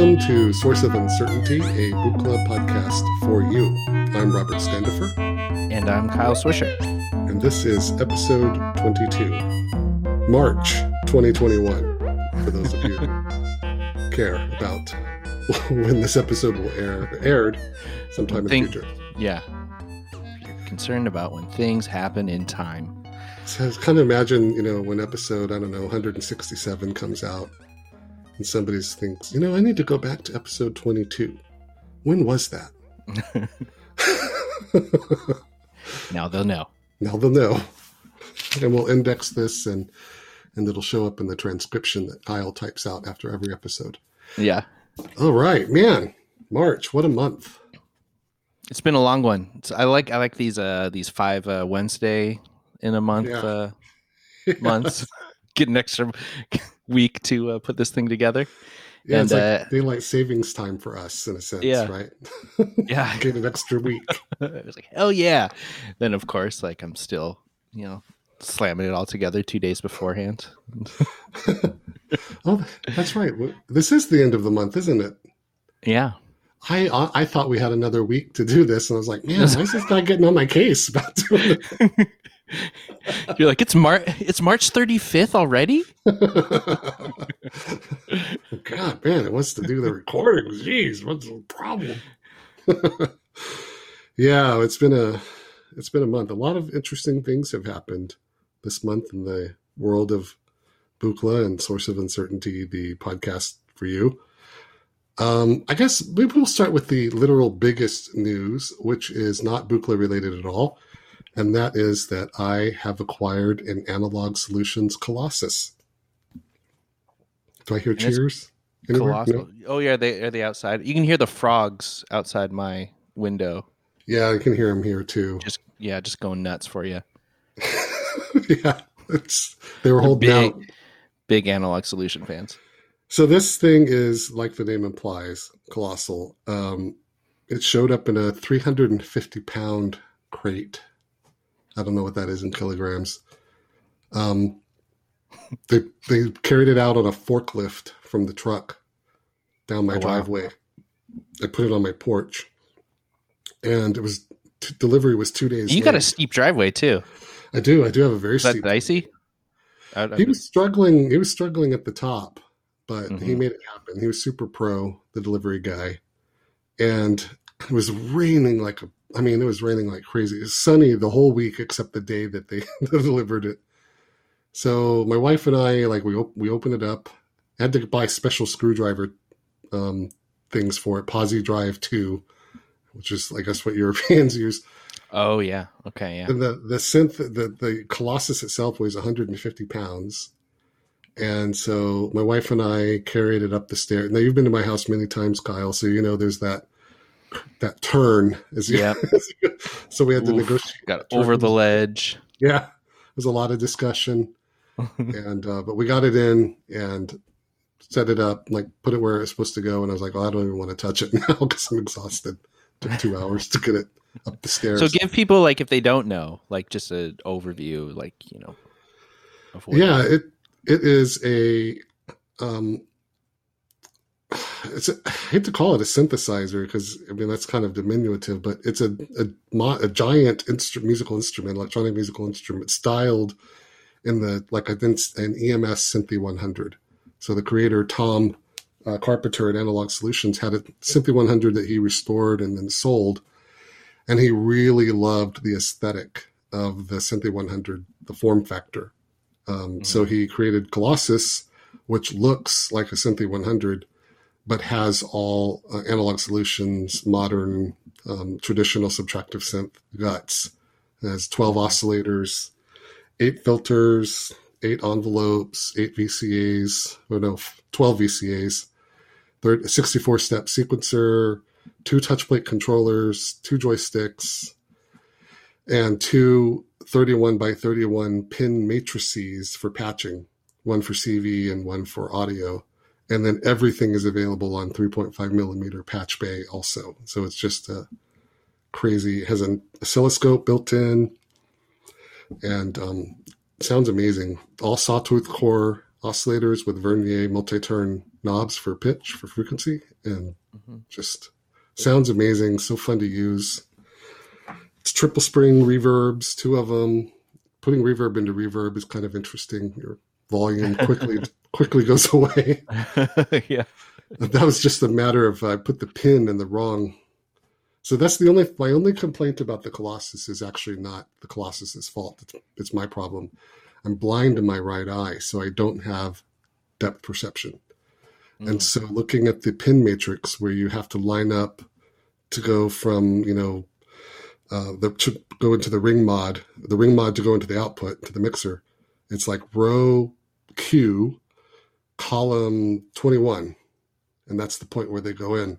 Welcome to Source of Uncertainty, a Buchla podcast for you. I'm Robert Standifer. And I'm Kyle Swisher. And this is episode 22, March 2021, for those of you who care about when this episode will air, aired sometime in the future. Yeah. You're concerned about when things happen in time. So I kind of imagine, you know, when episode, I don't know, 167 comes out and somebody thinks, you know, I need to go back to episode 22. When was that? now they'll know. Now they'll know. And we'll index this and and it'll show up in the transcription that Kyle types out after every episode. Yeah. All right, man. March, what a month. It's been a long one. It's, I like I like these uh these five uh Wednesday in a month yeah. uh months. Get an extra week to uh, put this thing together. Yeah, and, it's like uh, daylight savings time for us in a sense, yeah. right? Yeah, get an extra week. it was like hell yeah. Then of course, like I'm still, you know, slamming it all together two days beforehand. oh, that's right. This is the end of the month, isn't it? Yeah. I I thought we had another week to do this, and I was like, man, why is this guy getting on my case about doing it? You're like, it's Mar it's March 35th already? God, man, it wants to do the recording. Jeez, what's the problem? yeah, it's been a it's been a month. A lot of interesting things have happened this month in the world of Buchla and Source of Uncertainty, the podcast for you. Um, I guess maybe we'll start with the literal biggest news, which is not Buchla related at all and that is that I have acquired an Analog Solutions Colossus. Do I hear and cheers? No? Oh yeah, they are they outside. You can hear the frogs outside my window. Yeah, I can hear them here too. Just yeah, just going nuts for you. yeah, it's they were holding big, out. Big analog solution fans. So this thing is like the name implies, colossal. Um, it showed up in a 350 pound crate I don't know what that is in kilograms. Um, they they carried it out on a forklift from the truck down my oh, driveway. Wow. I put it on my porch, and it was t- delivery was two days. You late. got a steep driveway too. I do. I do have a very is steep. That dicey. I, I, he was struggling. He was struggling at the top, but mm-hmm. he made it happen. He was super pro, the delivery guy, and it was raining like a I mean, it was raining like crazy. It was sunny the whole week except the day that they delivered it. So my wife and I, like, we op- we opened it up. I had to buy special screwdriver um, things for it. Pozidriv Two, which is, I guess, what Europeans use. Oh yeah, okay, yeah. And the the synth, the the Colossus itself weighs 150 pounds, and so my wife and I carried it up the stairs. Now you've been to my house many times, Kyle, so you know there's that that turn. Is yeah. so we had to Oof, negotiate. Got over the ledge. Yeah, there's a lot of discussion, and uh, but we got it in and set it up, like put it where it's supposed to go. And I was like, well, I don't even want to touch it now because I'm exhausted. It took two hours to get it up the stairs. So give people like if they don't know, like just an overview, like you know. yeah, it it is a um, it's a, I hate to call it a synthesizer because I mean that's kind of diminutive, but it's a a, a giant instru- musical instrument, electronic musical instrument, styled in the like an, an EMS Synthi 100. So the creator Tom uh, Carpenter at Analog Solutions had a Synthi 100 that he restored and then sold, and he really loved the aesthetic of the Synthi 100, the form factor. Um, mm-hmm. So he created Colossus, which looks like a Synthi 100 but has all uh, analog solutions, modern, um, traditional subtractive synth guts. It has 12 oscillators, eight filters, eight envelopes, eight VCAs, or no, 12 VCAs, 64 step sequencer, two touch plate controllers, two joysticks, and two 31 by 31 pin matrices for patching, one for CV and one for audio and then everything is available on 3.5 millimeter patch bay also. So it's just a crazy. It has an oscilloscope built in, and um, sounds amazing. All sawtooth core oscillators with Vernier multi-turn knobs for pitch for frequency, and mm-hmm. just sounds amazing. So fun to use. It's triple spring reverbs, two of them. Putting reverb into reverb is kind of interesting. Your volume quickly quickly goes away. yeah, that was just a matter of I put the pin in the wrong. So that's the only my only complaint about the Colossus is actually not the Colossus's fault. It's, it's my problem. I'm blind in my right eye, so I don't have depth perception. Mm. And so looking at the pin matrix where you have to line up to go from, you know, uh, the, to go into the ring mod, the ring mod to go into the output to the mixer. It's like row Q, column 21. And that's the point where they go in.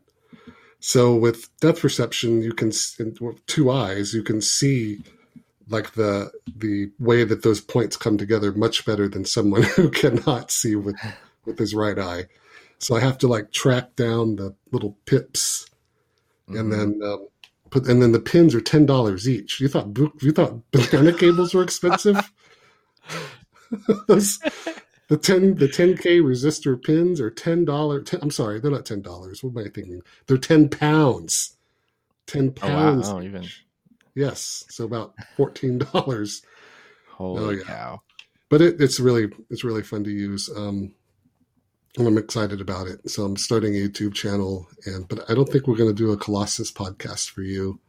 So with depth perception, you can, with two eyes, you can see like the the way that those points come together much better than someone who cannot see with with his right eye. So I have to like track down the little pips, mm-hmm. and then um, put and then the pins are ten dollars each. You thought you thought banana cables were expensive? those the ten the ten k resistor pins are ten dollars. I'm sorry, they're not ten dollars. What am I thinking? They're ten pounds. Ten pounds. Oh, wow. oh even Yes, so about fourteen dollars. Holy oh, yeah. cow! But it, it's really it's really fun to use. Um, and I'm excited about it. So I'm starting a YouTube channel, and but I don't think we're going to do a Colossus podcast for you.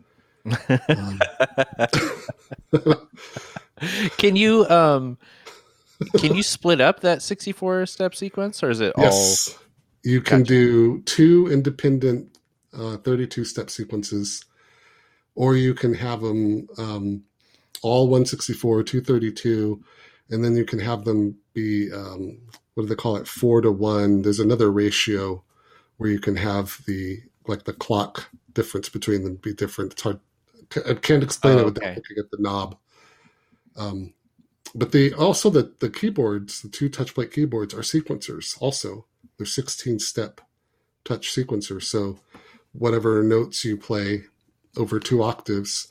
Um, can you um, can you split up that 64 step sequence, or is it yes, all? You can gotcha. do two independent uh, 32 step sequences or you can have them um, all 164, 232, and then you can have them be um, what do they call it, four to one. There's another ratio where you can have the like the clock difference between them be different. It's hard. I can't explain oh, it without looking at the knob. Um, but the also the the keyboards, the two touch plate keyboards, are sequencers. Also, they're 16 step touch sequencers. So whatever notes you play over two octaves,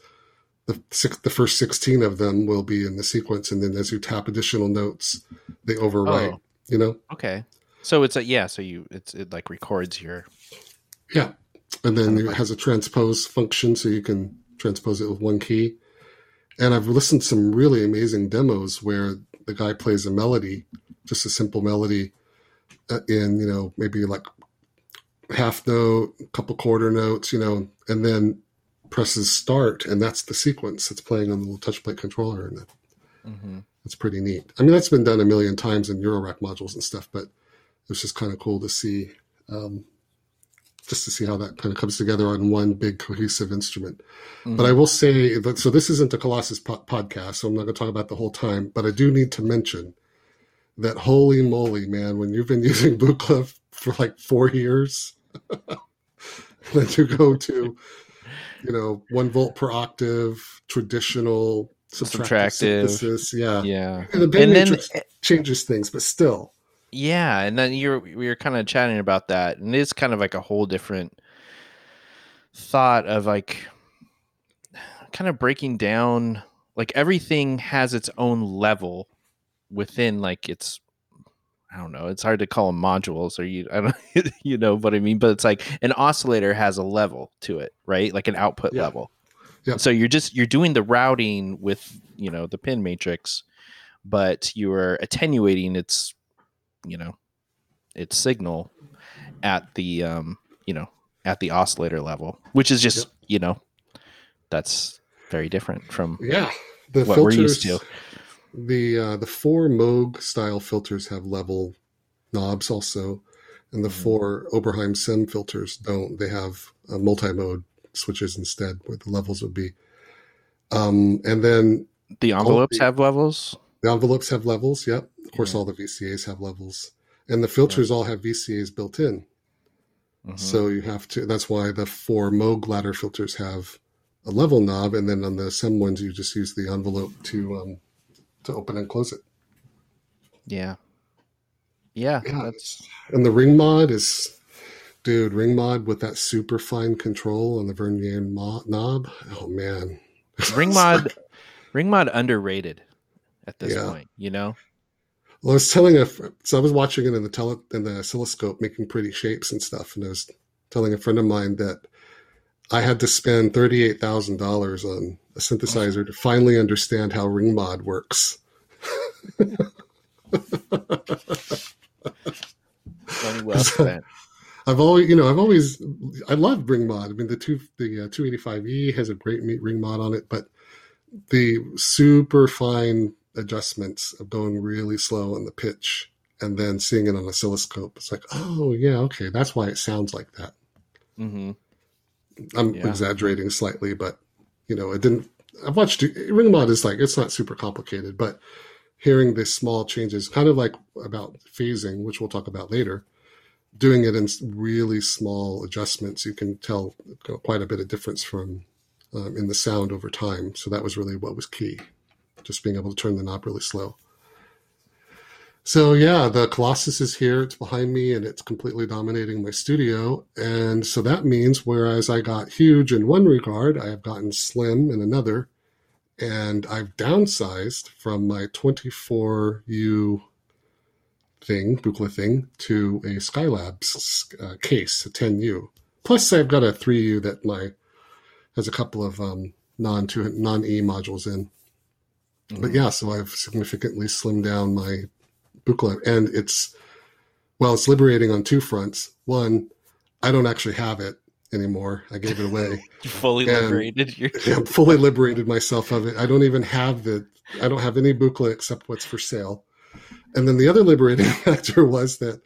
the six, the first 16 of them will be in the sequence. And then as you tap additional notes, they overwrite, oh. you know? Okay. So it's a, yeah. So you, it's, it like records your. Yeah. And then it has a transpose function. So you can transpose it with one key. And I've listened to some really amazing demos where the guy plays a melody, just a simple melody uh, in, you know, maybe like half note, a couple quarter notes, you know, and then presses start, and that's the sequence that's playing on the little touch plate controller, and that, mm-hmm. that's pretty neat. I mean, that's been done a million times in Eurorack modules and stuff, but it's just kind of cool to see, um, just to see how that kind of comes together on one big cohesive instrument. Mm-hmm. But I will say that so this isn't a Colossus po- podcast, so I'm not going to talk about the whole time, but I do need to mention that holy moly, man, when you've been using Buchla for like four years, then you go to you know, one volt per octave, traditional subtractive, synthesis. Yeah. Yeah. And the band and then, changes things, but still. Yeah. And then you're, we were kind of chatting about that. And it's kind of like a whole different thought of like kind of breaking down like everything has its own level within like its I don't know. It's hard to call them modules or you I don't you know what I mean, but it's like an oscillator has a level to it, right? Like an output yeah. level. Yeah. So you're just you're doing the routing with, you know, the pin matrix, but you are attenuating its, you know, its signal at the um, you know, at the oscillator level, which is just, yep. you know, that's very different from yeah, the what filters, we're used to the uh, the four Moog style filters have level knobs also, and the mm-hmm. four Oberheim SEM filters don't. They have uh, multi mode switches instead, where the levels would be. Um, and then the envelopes the, have levels. The envelopes have levels. Yep. Of course, all the VCAs have levels, and the filters yeah. all have VCAs built in. Mm-hmm. So you have to. That's why the four Moog ladder filters have a level knob, and then on the SEM ones, you just use the envelope to um, to open and close it. Yeah. Yeah. yeah. And the ring mod is, dude, ring mod with that super fine control on the vernier mo- knob. Oh, man. Ring mod, ring mod underrated at this yeah. point, you know? Well, I was telling a so I was watching it in the tele in the oscilloscope, making pretty shapes and stuff, and I was telling a friend of mine that I had to spend thirty eight thousand dollars on a synthesizer to finally understand how ring mod works. Money well spent. I've always, you know, I've always, I love ring mod. I mean, the two, the uh, 285E has a great ring mod on it, but the super fine adjustments of going really slow on the pitch and then seeing it on oscilloscope, it's like, oh yeah, okay, that's why it sounds like that. Mm-hmm. I'm yeah. exaggerating slightly, but you know, it didn't. I've watched ring mod is like it's not super complicated, but hearing the small changes, kind of like about phasing, which we'll talk about later, doing it in really small adjustments, you can tell quite a bit of difference from um, in the sound over time. So that was really what was key, just being able to turn the knob really slow. So yeah, the Colossus is here. It's behind me, and it's completely dominating my studio. And so that means, whereas I got huge in one regard, I have gotten slim in another, and I've downsized from my 24U thing, Buchla thing, to a Skylabs uh, case, a 10U. Plus, I've got a 3U that my has a couple of um, non non E modules in. But yeah, so I've significantly slimmed down my Buchla, and it's well, it's liberating on two fronts. One, I don't actually have it anymore. I gave it away. fully and, liberated. You're... Yeah, fully liberated myself of it. I don't even have the. I don't have any booklet except what's for sale. And then the other liberating factor was that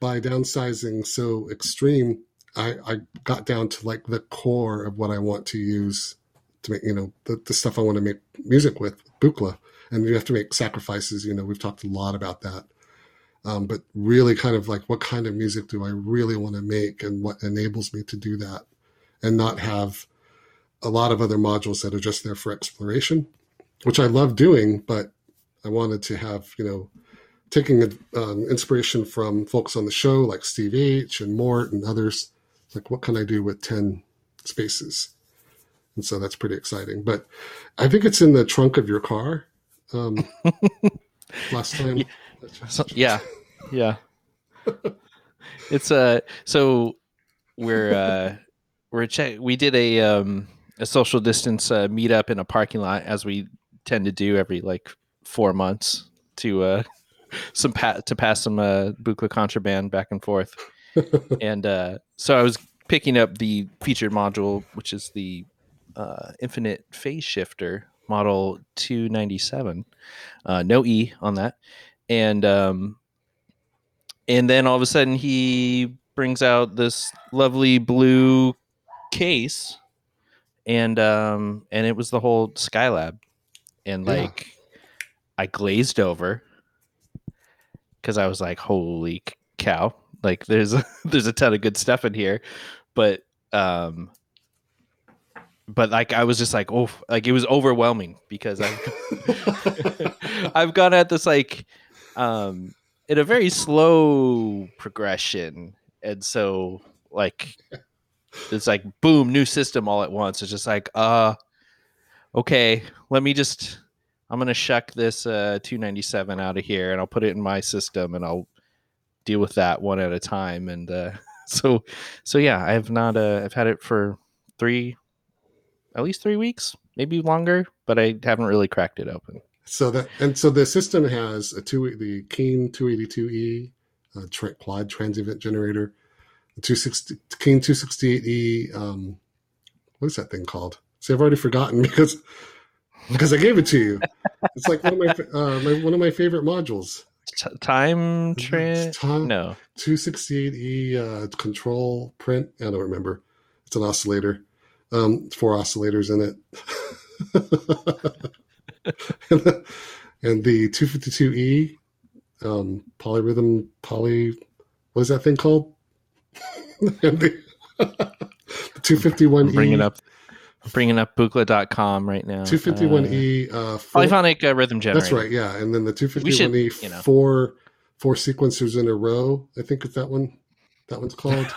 by downsizing so extreme, I, I got down to like the core of what I want to use to make, you know, the, the stuff I want to make music with, Buchla. And you have to make sacrifices. You know, we've talked a lot about that. Um, but really kind of like what kind of music do I really want to make and what enables me to do that and not have a lot of other modules that are just there for exploration, which I love doing, but I wanted to have, you know, taking um, inspiration from folks on the show like Steve H and Mort and others. Like, what can I do with 10 spaces? And so that's pretty exciting. But I think it's in the trunk of your car. Um, last time. Yeah. Yeah. it's uh so we're uh we're check we did a um a social distance uh, meetup in a parking lot as we tend to do every like four months to uh some pa- to pass some uh, Buchla contraband back and forth. and uh, so I was picking up the featured module, which is the uh, Infinite Phase Shifter model 297. Uh, no E on that, and um, and then all of a sudden he brings out this lovely blue case, and um, and it was the whole Skylab, and like. Yeah. I glazed over because I was like, holy cow, like there's a, there's a ton of good stuff in here, but um, but like I was just like, oh, like it was overwhelming because I've I've gone at this like um in a very slow progression, and so like it's like boom, new system all at once. It's just like, uh, okay, let me just I'm gonna shuck this uh, 297 out of here, and I'll put it in my system, and I'll deal with that one at a time. And uh, so, so yeah, I have not. Uh, I've had it for three, at least three weeks, maybe longer, but I haven't really cracked it open. So that and so the system has a two the Keen 282E uh, tra- quad transient generator, the 260 Keen 268E. Um, what is that thing called? See, I've already forgotten because because I gave it to you. It's like one of my, uh, my one of my favorite modules. T- time train? No. 268E uh, control print. I don't remember. It's an oscillator. Um, four oscillators in it. and, the, and the 252E um, polyrhythm poly. What is that thing called? the, the 251E. Bring it up bringing up Buchla.com right now. 251E. Uh, uh, polyphonic uh, rhythm generator. That's right. Yeah. And then the 251E, should, you know. four, four sequencers in a row. I think it's that one. That one's called.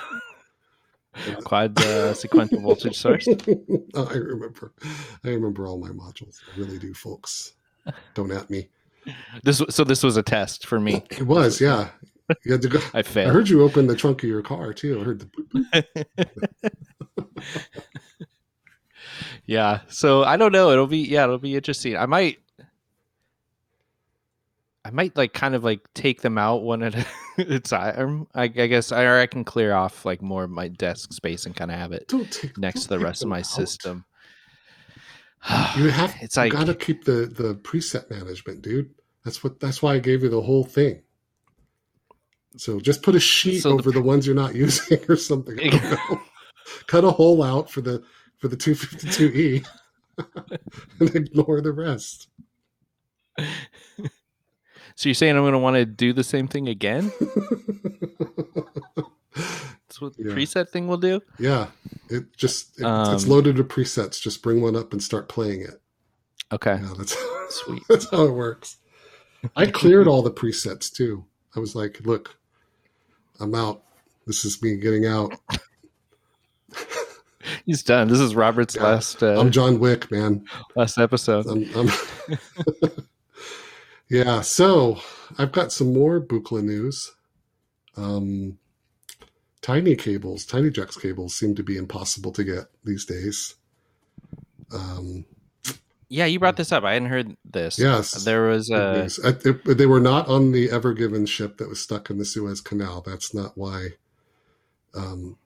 Quad uh, sequential voltage source. oh, I remember. I remember all my modules. I really do, folks. Don't at me. This so this was a test for me. It was, yeah. You had to go. I failed. I heard you open the trunk of your car too. I heard the. yeah. So I don't know. It'll be yeah. It'll be interesting. I might. I might like kind of like take them out one at a time. I, I guess I, or I can clear off like more of my desk space and kind of have it take, next to the rest of my out. system. You have it's you like gotta keep the the preset management, dude. That's what that's why I gave you the whole thing. So just put a sheet so over the, the, ones you're not using or something. Cut a hole out for the for the 252e and ignore the rest. So you're saying I'm going to want to do the same thing again? That's what the yeah. preset thing will do. Yeah, it just it, um, it's loaded with presets. Just bring one up and start playing it. Okay, yeah, that's sweet. that's how it works. I cleared all the presets too. I was like, look, I'm out. This is me getting out. He's done. This is Robert's yeah, last. Uh, I'm John Wick, man. Last episode. I'm, I'm yeah. So I've got some more Buchla news. Um, tiny cables, TinyJax cables seem to be impossible to get these days. Um, yeah, you brought this up. I hadn't heard this. Yes, there was a. they were not on the Ever Given ship that was stuck in the Suez Canal. That's not why. Um,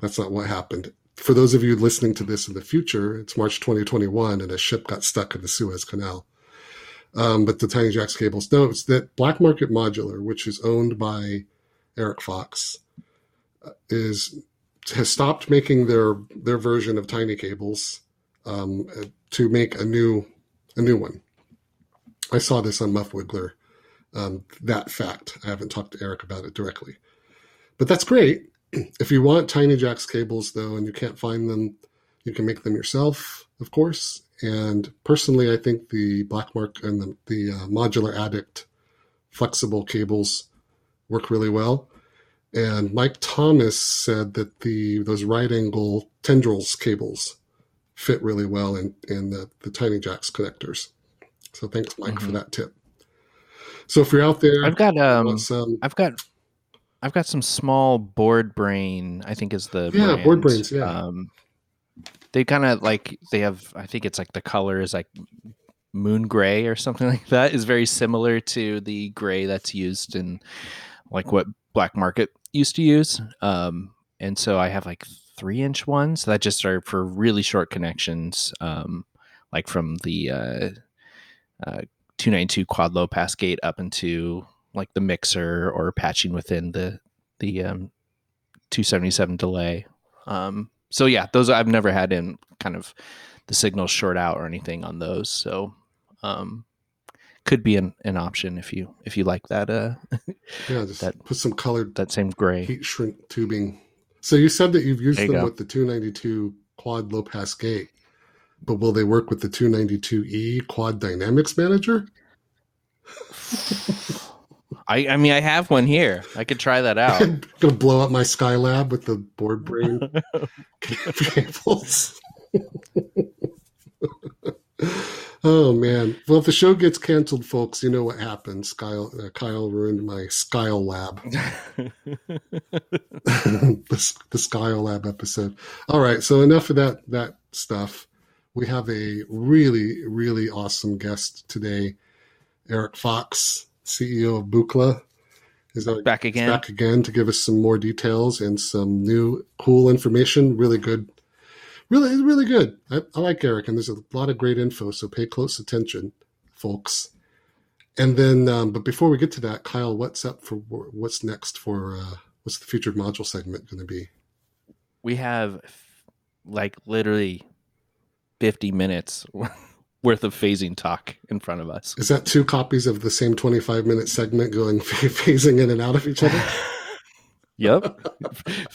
that's not what happened. For those of you listening to this in the future, it's March 2021, and a ship got stuck in the Suez Canal. Um, but the Tiny Jacks cables notes that Black Market Modular, which is owned by Eric Fox, is has stopped making their their version of tiny cables um, to make a new a new one. I saw this on Muff Wiggler. Um, that fact. I haven't talked to Eric about it directly, but that's great. If you want Tiny Jacks cables though, and you can't find them, you can make them yourself, of course. And personally, I think the Blackmark and the, the uh, Modular Addict flexible cables work really well. And Mike Thomas said that the those right angle tendrils cables fit really well in, in the, the tiny jacks connectors. So thanks, Mike, mm-hmm. for that tip. So if you're out there, I've got um, some, I've got I've got some small board brain. I think is the yeah brand. board brains. Yeah, um, they kind of like they have. I think it's like the color is like moon gray or something like that. Is very similar to the gray that's used in like what Black Market used to use. Um, and so I have like three inch ones that just are for really short connections, um, like from the uh, uh, 292 quad low pass gate up into like the mixer or patching within the the um, 277 delay. Um, so yeah, those I've never had in kind of the signals short out or anything on those. So um, could be an, an option if you if you like that uh yeah just that, put some colored that same gray. heat shrink tubing. So you said that you've used them with the 292 quad low pass gate but will they work with the 292e quad dynamics manager I, I mean, I have one here. I could try that out. I'm gonna blow up my Skylab with the board brain cables. Oh man! Well, if the show gets canceled, folks, you know what happens. Kyle, uh, Kyle ruined my Skylab. Lab. the, the Skyle Lab episode. All right, so enough of that that stuff. We have a really really awesome guest today, Eric Fox, CEO of Buchla. Is back again? Back again to give us some more details and some new cool information. Really good really, really good. I, I like Eric, and there's a lot of great info, so pay close attention, folks. And then, um, but before we get to that, Kyle, what's up for what's next for uh, what's the featured module segment going to be? We have like literally 50 minutes worth of phasing talk in front of us. Is that two copies of the same 25 minute segment going phasing in and out of each other? Yep.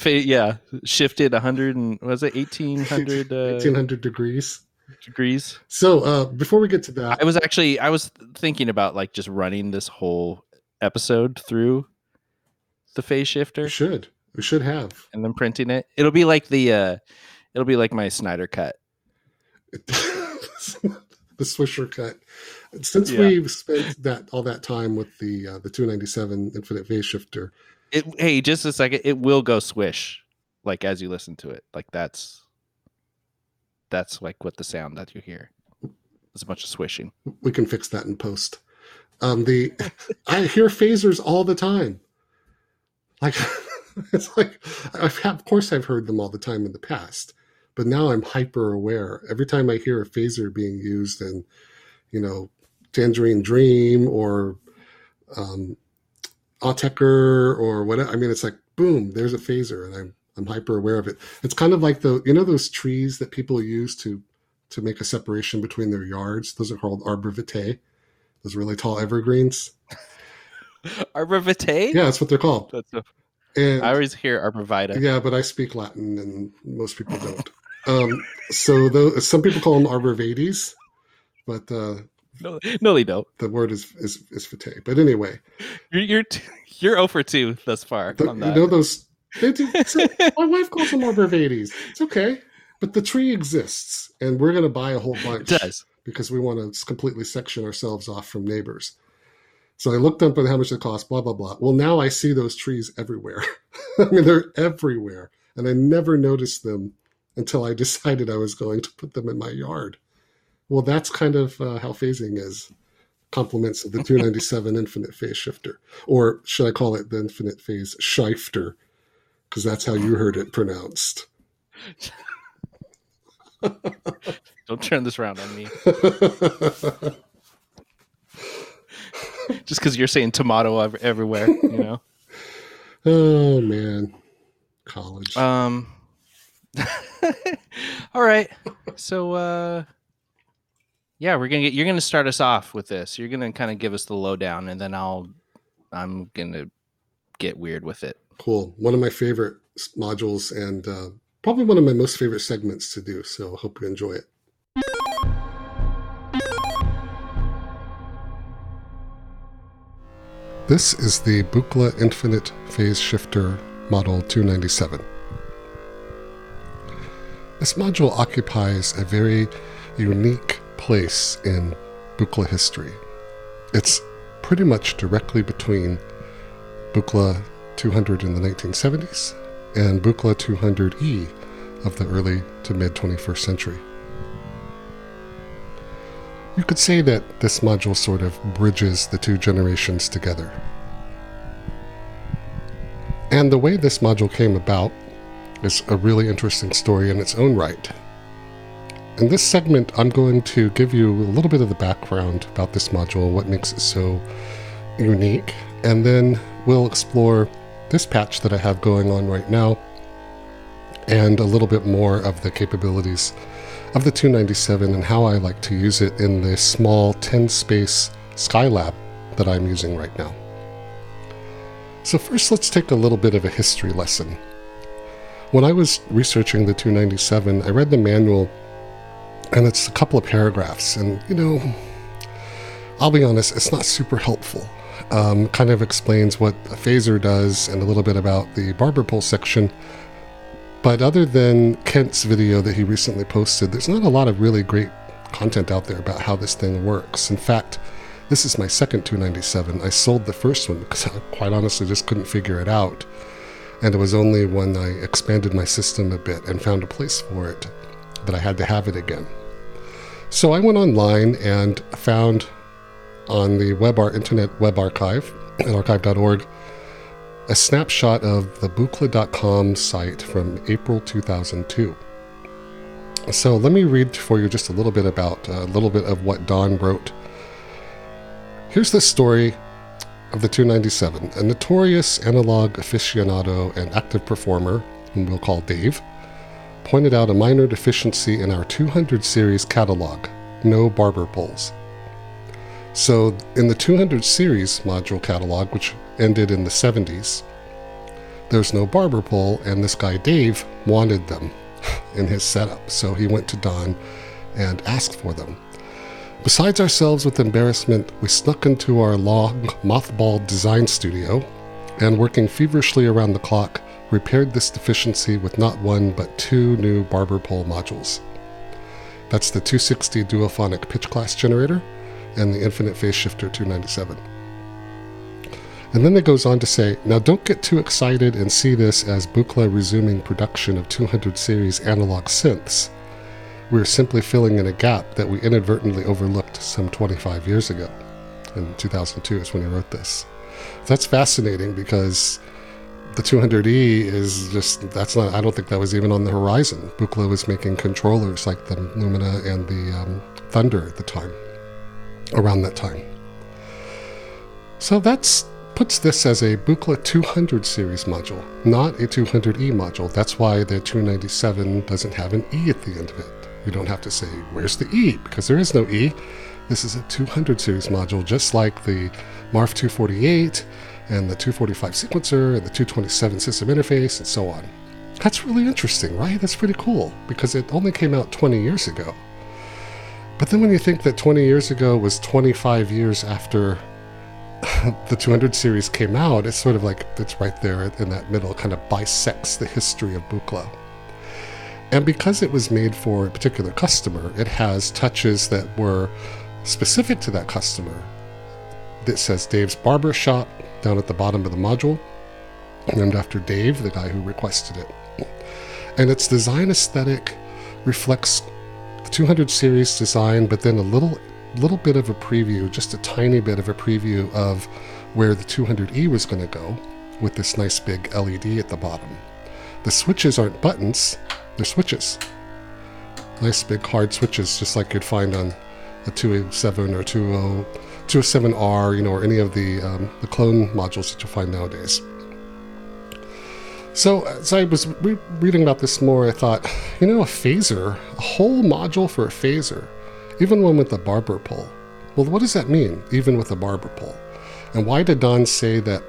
yeah. Shifted 100 and was it 1800 uh, 1800 degrees. Degrees. So, uh before we get to that, I was actually I was thinking about like just running this whole episode through the phase shifter. We should. We should have. And then printing it. It'll be like the uh it'll be like my Snyder cut. the Swisher cut. Since yeah. we've spent that all that time with the uh, the 297 infinite phase shifter, it hey, just a second, it will go swish like as you listen to it. Like that's that's like what the sound that you hear. It's a bunch of swishing. We can fix that in post. Um, the I hear phasers all the time. Like it's like I've of course I've heard them all the time in the past, but now I'm hyper aware. Every time I hear a phaser being used in, you know, Tangerine Dream or um, Autechre or whatever, I mean, it's like boom, there's a phaser, and I'm I'm hyper aware of it. It's kind of like the you know those trees that people use to to make a separation between their yards. Those are called arbor vitae. Those really tall evergreens. arbor vitae. Yeah, that's what they're called. That's a, and, I always hear arborvitae. Yeah, but I speak Latin, and most people don't. Um, so those, some people call them arborvitaes, but uh, no, no, they don't. The word is is is vitae. But anyway, you're you're, you're over two thus far. The, you know those. They do, so my wife calls them arborvitaes. It's okay, but the tree exists, and we're going to buy a whole bunch. It does because we want to completely section ourselves off from neighbors. So I looked up at how much it cost, blah, blah, blah. Well, now I see those trees everywhere. I mean, they're everywhere. And I never noticed them until I decided I was going to put them in my yard. Well, that's kind of uh, how phasing is. Compliments of the 297 infinite phase shifter. Or should I call it the infinite phase shifter? Because that's how you heard it pronounced. Don't turn this around on me. Just because you're saying tomato everywhere, you know. oh man, college. Um. all right. So, uh, yeah, we're gonna get. You're gonna start us off with this. You're gonna kind of give us the lowdown, and then I'll. I'm gonna get weird with it. Cool. One of my favorite modules, and uh, probably one of my most favorite segments to do. So, I hope you enjoy it. This is the Buchla Infinite Phase Shifter Model 297. This module occupies a very unique place in Buchla history. It's pretty much directly between Buchla 200 in the 1970s and Buchla 200E of the early to mid 21st century. You could say that this module sort of bridges the two generations together. And the way this module came about is a really interesting story in its own right. In this segment, I'm going to give you a little bit of the background about this module, what makes it so unique, and then we'll explore this patch that I have going on right now and a little bit more of the capabilities of the 297 and how I like to use it in the small 10 space Skylab that I'm using right now. So, first, let's take a little bit of a history lesson. When I was researching the 297, I read the manual, and it's a couple of paragraphs, and you know, I'll be honest, it's not super helpful. Um, kind of explains what a phaser does and a little bit about the barber pole section, but other than Kent's video that he recently posted, there's not a lot of really great content out there about how this thing works. In fact, this is my second 297. I sold the first one because I quite honestly just couldn't figure it out. And it was only when I expanded my system a bit and found a place for it that I had to have it again. So I went online and found on the web art internet web archive at archive.org a snapshot of the Buchla.com site from April 2002. So let me read for you just a little bit about a little bit of what Don wrote. Here's the story of the 297. A notorious analog aficionado and active performer, whom we'll call Dave, pointed out a minor deficiency in our 200 series catalog no barber poles. So, in the 200 series module catalog, which ended in the 70s, there's no barber pole, and this guy Dave wanted them in his setup. So he went to Don and asked for them. Besides ourselves with embarrassment, we snuck into our long, mothballed design studio and, working feverishly around the clock, repaired this deficiency with not one but two new barber pole modules. That's the 260 duophonic pitch class generator and the Infinite Phase Shifter 297. And then it goes on to say, now don't get too excited and see this as Buchla resuming production of 200 series analog synths. We're simply filling in a gap that we inadvertently overlooked some 25 years ago. In 2002 is when he wrote this. That's fascinating because the 200E is just, that's not, I don't think that was even on the horizon. Buchla was making controllers like the Lumina and the um, Thunder at the time, around that time. So that's puts this as a Buchla 200 series module, not a 200E module. That's why the 297 doesn't have an E at the end of it. You don't have to say, where's the E? Because there is no E. This is a 200 series module, just like the MARF 248 and the 245 sequencer and the 227 system interface and so on. That's really interesting, right? That's pretty cool because it only came out 20 years ago. But then when you think that 20 years ago was 25 years after the 200 series came out, it's sort of like it's right there in that middle, kind of bisects the history of Buchla. And because it was made for a particular customer, it has touches that were specific to that customer. It says Dave's Barber Shop down at the bottom of the module, named after Dave, the guy who requested it. And its design aesthetic reflects the 200 series design, but then a little little bit of a preview, just a tiny bit of a preview of where the 200E was going to go with this nice big LED at the bottom. The switches aren't buttons, they're switches. Nice big hard switches, just like you'd find on a 207 or 20, 207R, you know, or any of the, um, the clone modules that you'll find nowadays. So, as I was re- reading about this more, I thought, you know, a phaser, a whole module for a phaser even one with a barber pole. Well, what does that mean, even with a barber pole? And why did Don say that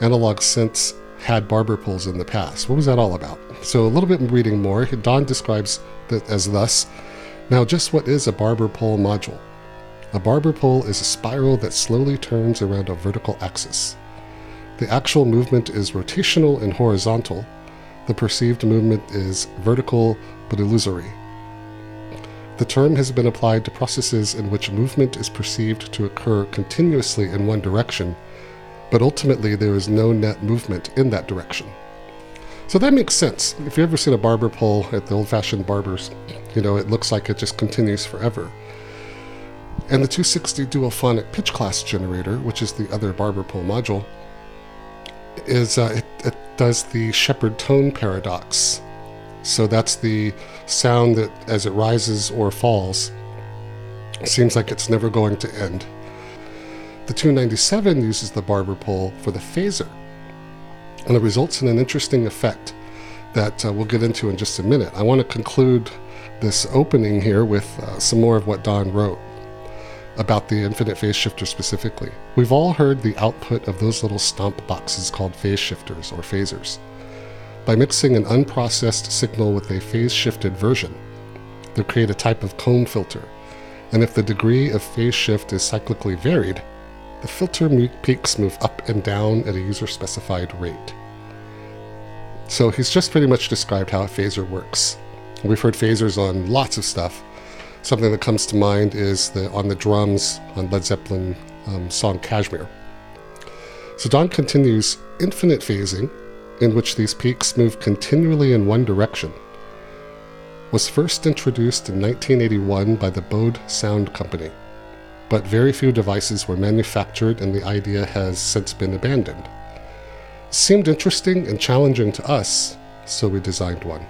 analog synths had barber poles in the past? What was that all about? So, a little bit reading more, Don describes that as thus Now, just what is a barber pole module? A barber pole is a spiral that slowly turns around a vertical axis. The actual movement is rotational and horizontal. The perceived movement is vertical but illusory. The term has been applied to processes in which movement is perceived to occur continuously in one direction, but ultimately there is no net movement in that direction. So that makes sense. If you've ever seen a barber pole at the old fashioned barbers, you know, it looks like it just continues forever. And the 260 dualphonic pitch class generator, which is the other barber pole module, is uh, it, it does the Shepard tone paradox. So that's the sound that, as it rises or falls, seems like it's never going to end. The 297 uses the barber pole for the phaser, and it results in an interesting effect that uh, we'll get into in just a minute. I want to conclude this opening here with uh, some more of what Don wrote about the infinite phase shifter specifically. We've all heard the output of those little stomp boxes called phase shifters or phasers by mixing an unprocessed signal with a phase shifted version. They'll create a type of comb filter, and if the degree of phase shift is cyclically varied, the filter peaks move up and down at a user specified rate. So he's just pretty much described how a phaser works. We've heard phasers on lots of stuff. Something that comes to mind is the on the drums on Led Zeppelin um, song Kashmir. So Don continues infinite phasing in which these peaks move continually in one direction, was first introduced in 1981 by the Bode Sound Company, but very few devices were manufactured and the idea has since been abandoned. seemed interesting and challenging to us, so we designed one.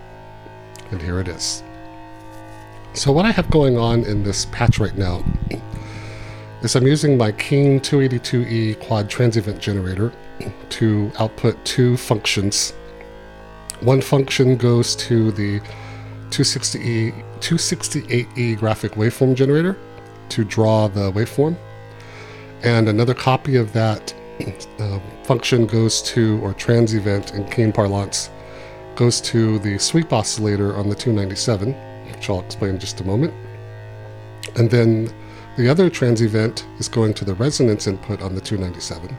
And here it is. So, what I have going on in this patch right now is I'm using my Keen 282E quad transient generator to output two functions. One function goes to the 260E, 268E graphic waveform generator to draw the waveform, and another copy of that uh, function goes to, or trans event in Keen parlance, goes to the sweep oscillator on the 297, which I'll explain in just a moment. And then the other trans event is going to the resonance input on the 297.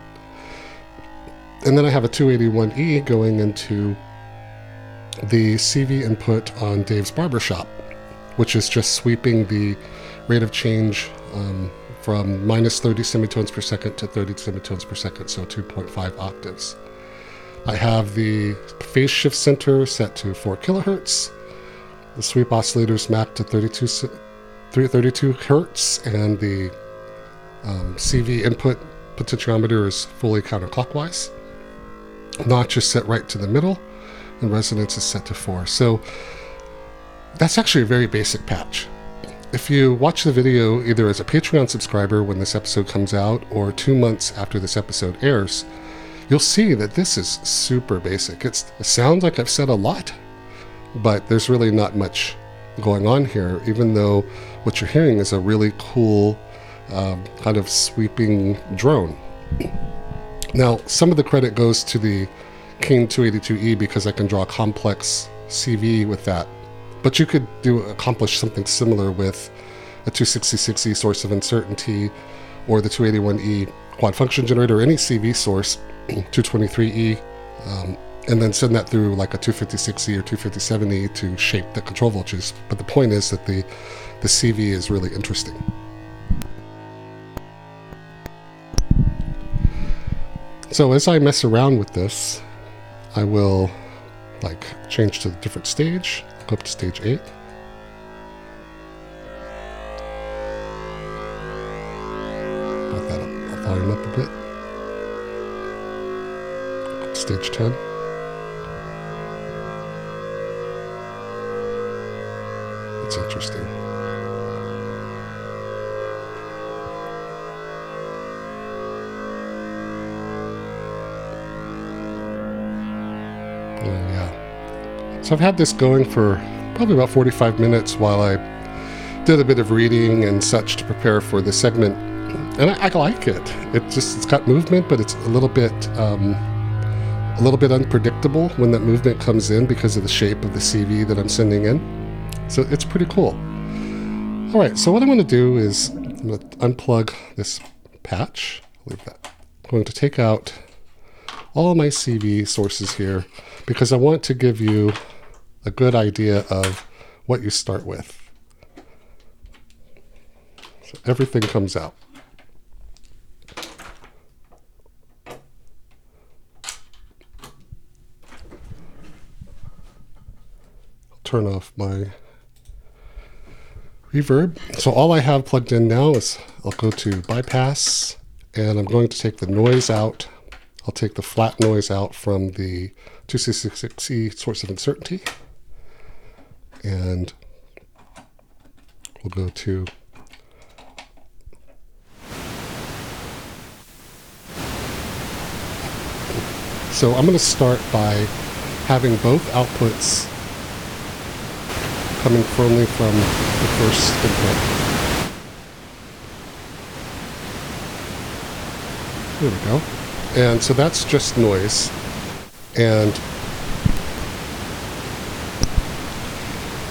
And then I have a 281E going into the CV input on Dave's Barbershop, which is just sweeping the rate of change um, from minus 30 semitones per second to 30 semitones per second, so 2.5 octaves. I have the phase shift center set to 4 kilohertz, the sweep oscillators mapped to 32, 32 hertz, and the um, CV input potentiometer is fully counterclockwise. Notch is set right to the middle, and resonance is set to 4. So that's actually a very basic patch. If you watch the video either as a Patreon subscriber when this episode comes out or two months after this episode airs, you'll see that this is super basic. It's, it sounds like I've said a lot, but there's really not much going on here, even though what you're hearing is a really cool um, kind of sweeping drone. Now, some of the credit goes to the Kane 282E because I can draw a complex CV with that. But you could do accomplish something similar with a 266E source of uncertainty or the 281E quad function generator or any CV source, 223E, um, and then send that through like a 256E or 257E to shape the control voltages. But the point is that the, the CV is really interesting. So as I mess around with this, I will like change to a different stage, up to stage 8. Brought that up, volume up a bit. Stage 10. It's interesting. So I've had this going for probably about 45 minutes while I did a bit of reading and such to prepare for the segment. And I, I like it. It just it's got movement, but it's a little bit um, a little bit unpredictable when that movement comes in because of the shape of the CV that I'm sending in. So it's pretty cool. All right, so what I'm going to do is I'm going to unplug this patch. Leave that. I'm going to take out all my CV sources here because I want to give you a good idea of what you start with. So everything comes out. I'll turn off my reverb. So all I have plugged in now is I'll go to bypass and I'm going to take the noise out. I'll take the flat noise out from the 266E source of uncertainty and we'll go to So I'm going to start by having both outputs coming firmly from the first input. There we go. And so that's just noise. And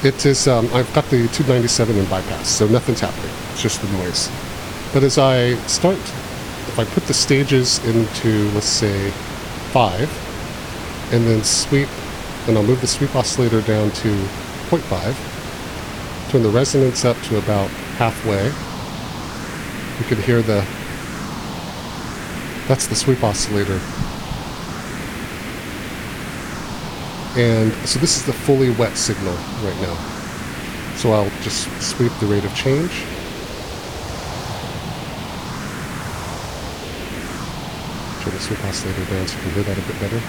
It is, um, I've got the 297 in bypass, so nothing's happening. It's just the noise. But as I start, if I put the stages into, let's say, 5, and then sweep, and I'll move the sweep oscillator down to 0.5, turn the resonance up to about halfway, you can hear the, that's the sweep oscillator And so this is the fully wet signal right now. So I'll just sweep the rate of change. Turn the sweep oscillator down so you can hear that a bit better.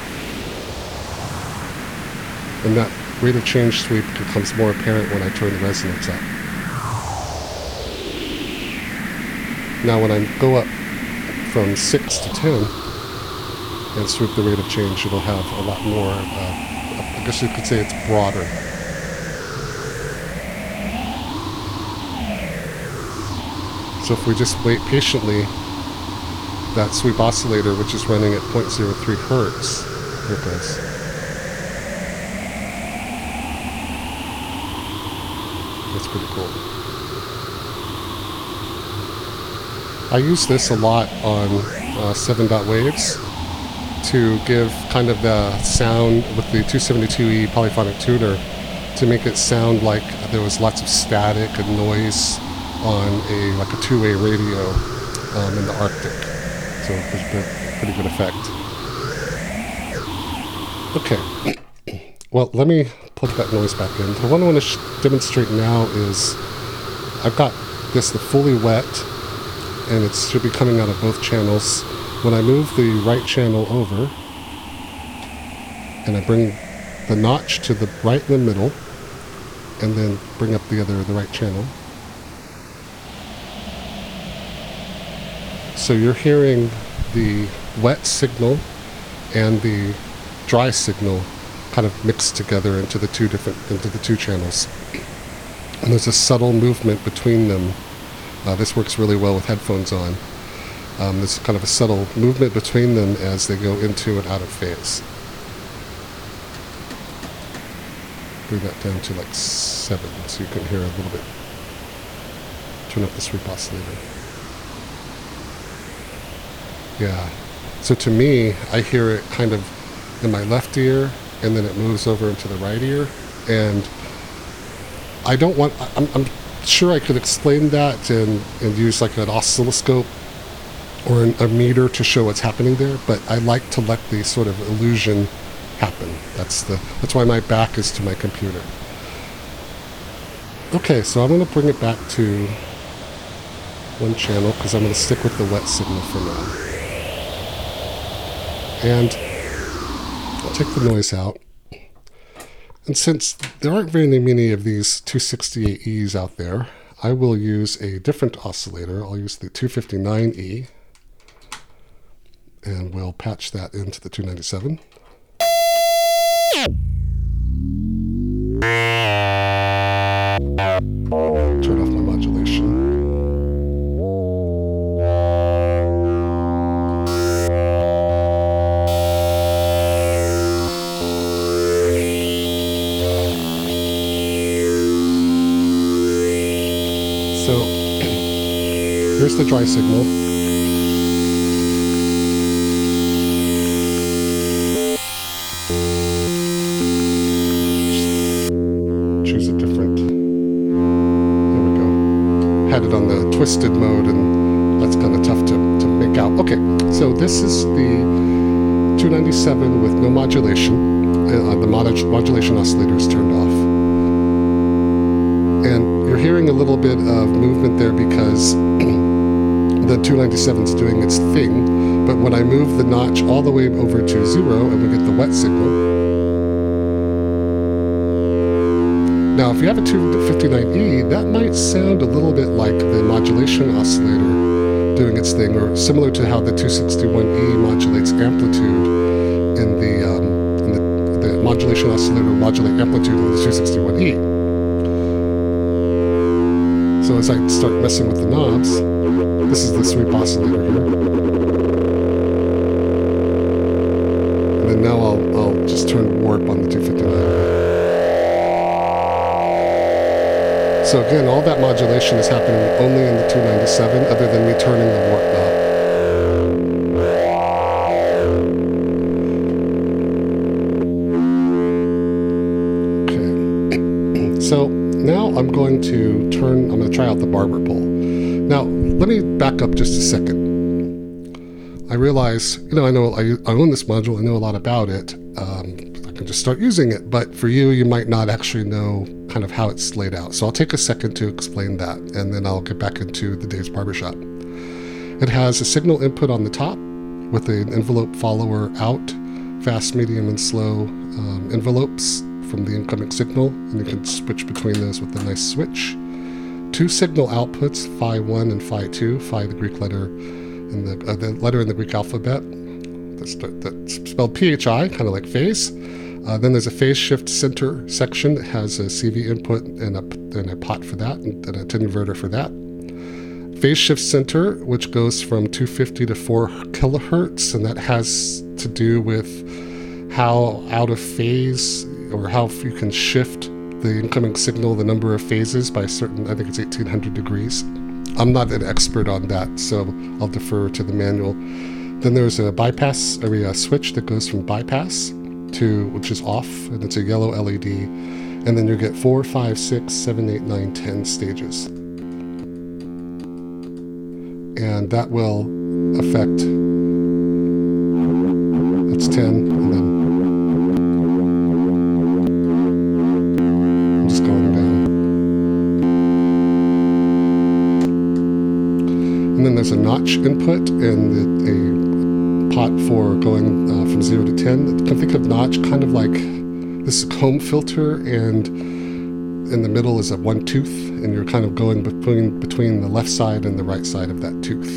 And that rate of change sweep becomes more apparent when I turn the resonance up. Now when I go up from 6 to 10 and sweep the rate of change, it'll have a lot more uh, guess you could say it's broader. So if we just wait patiently, that sweep oscillator, which is running at 0.03 hertz, here it goes. That's pretty cool. I use this a lot on uh, 7 dot waves to give kind of the sound with the 272E polyphonic tuner to make it sound like there was lots of static and noise on a like a two-way radio um, in the Arctic. So it's pretty good effect. Okay. Well, let me plug that noise back in. The one I want to sh- demonstrate now is I've got this the fully wet, and it should be coming out of both channels. When I move the right channel over, and I bring the notch to the right in the middle, and then bring up the other, the right channel. So you're hearing the wet signal and the dry signal kind of mixed together into the two different into the two channels. And there's a subtle movement between them. Uh, this works really well with headphones on. Um, there's kind of a subtle movement between them as they go into and out of phase. Bring that down to like seven so you can hear a little bit. Turn up the sweep oscillator. Yeah. So to me, I hear it kind of in my left ear and then it moves over into the right ear. And I don't want, I'm, I'm sure I could explain that and, and use like an oscilloscope or an, a meter to show what's happening there, but I like to let the sort of illusion happen. That's the that's why my back is to my computer. Okay, so I'm going to bring it back to one channel because I'm going to stick with the wet signal for now. And I'll take the noise out. And since there aren't very many of these 268Es out there, I will use a different oscillator. I'll use the 259E. And we'll patch that into the 297. Turn off my modulation. So here's the dry signal. Twisted mode, and that's kind of tough to, to make out. Okay, so this is the 297 with no modulation. Uh, the mod- modulation oscillator is turned off. And you're hearing a little bit of movement there because the 297 is doing its thing, but when I move the notch all the way over to zero and we get the wet signal, now if you have a 259E, that might sound a little bit like the modulation oscillator doing its thing, or similar to how the 261E modulates amplitude in the, um, in the, the modulation oscillator modulate amplitude in the 261E. So as I start messing with the knobs, this is the sweep oscillator here. And then now I'll, I'll just turn warp on the 259. So again, all that modulation is happening only in the 297 other than me turning the warp knob. Okay. so now I'm going to turn, I'm going to try out the barber pole. Now, let me back up just a second. I realize, you know, I know I, I own this module, I know a lot about it. Um, I can just start using it, but for you, you might not actually know kind of how it's laid out. So I'll take a second to explain that, and then I'll get back into the Dave's Barbershop. It has a signal input on the top with an envelope follower out, fast, medium, and slow um, envelopes from the incoming signal, and you can switch between those with a nice switch. Two signal outputs, phi 1 and phi 2, phi the Greek letter in the, uh, the letter in the Greek alphabet. That's, that's spelled PHI, kind of like phase. Uh, then there's a phase shift center section that has a CV input and a, and a pot for that, and, a inverter for that. Phase shift center, which goes from 250 to 4 kilohertz, and that has to do with how out of phase or how you can shift the incoming signal, the number of phases by certain, I think it's 1800 degrees. I'm not an expert on that, so I'll defer to the manual. Then there's a bypass, or a switch that goes from bypass to, which is off, and it's a yellow LED. And then you get four, five, six, seven, eight, nine, ten stages. and that will affect. That's 10, and then I'm just going down. And then there's a notch input and a pot for going uh, from 0 to 10. I think of notch kind of like this comb filter and in the middle is a one tooth, and you're kind of going between between the left side and the right side of that tooth.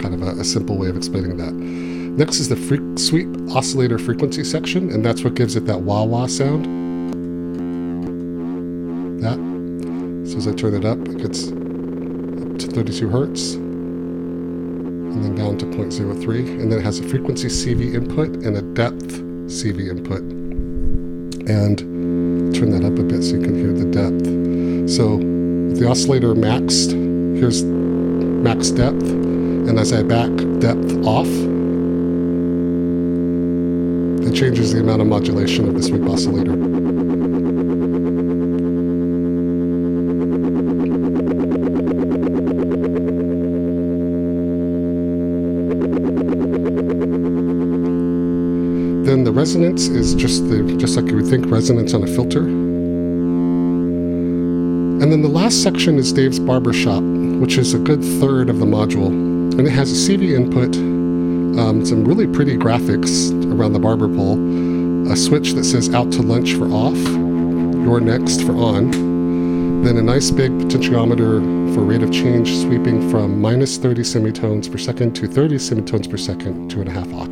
Kind of a, a simple way of explaining that. Next is the fre- sweep oscillator frequency section, and that's what gives it that wah wah sound. That. So as I turn it up, it gets up to 32 hertz, 0.03, and then it has a frequency CV input and a depth CV input. And turn that up a bit so you can hear the depth. So the oscillator maxed, here's max depth, and as I back depth off, it changes the amount of modulation of the sweep oscillator. Resonance is just the just like you would think resonance on a filter. And then the last section is Dave's Barbershop, which is a good third of the module. And it has a CV input, um, some really pretty graphics around the barber pole, a switch that says out to lunch for off, you're next for on, then a nice big potentiometer for rate of change sweeping from minus 30 semitones per second to 30 semitones per second, two and a half octaves.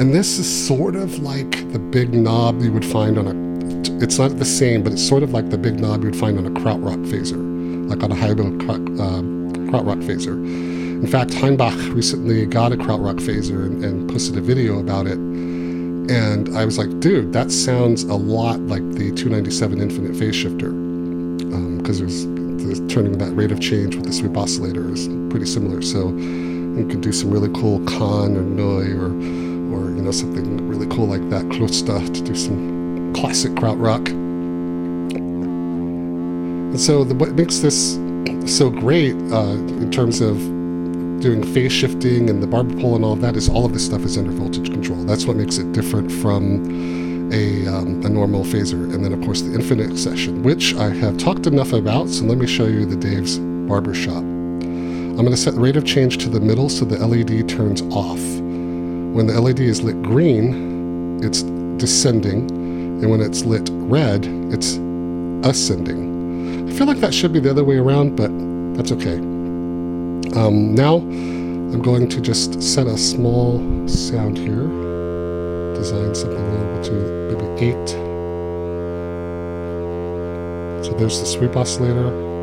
And this is sort of like the big knob you would find on a. It's not the same, but it's sort of like the big knob you would find on a krautrock phaser, like on a Haible uh, krautrock phaser. In fact, Heimbach recently got a krautrock phaser and, and posted a video about it. And I was like, dude, that sounds a lot like the 297 infinite phase shifter. Because um, turning that rate of change with the sweep oscillator is pretty similar. So you can do some really cool Can or Neu or or something really cool like that, close to do some classic krautrock. And so the, what makes this so great uh, in terms of doing phase shifting and the barber pole and all of that is all of this stuff is under voltage control. That's what makes it different from a, um, a normal phaser. And then of course the infinite session, which I have talked enough about. So let me show you the Dave's barbershop. I'm going to set the rate of change to the middle so the LED turns off. When the LED is lit green, it's descending, and when it's lit red, it's ascending. I feel like that should be the other way around, but that's okay. Um, now, I'm going to just set a small sound here. Design something a little bit to maybe 8. So there's the sweep oscillator.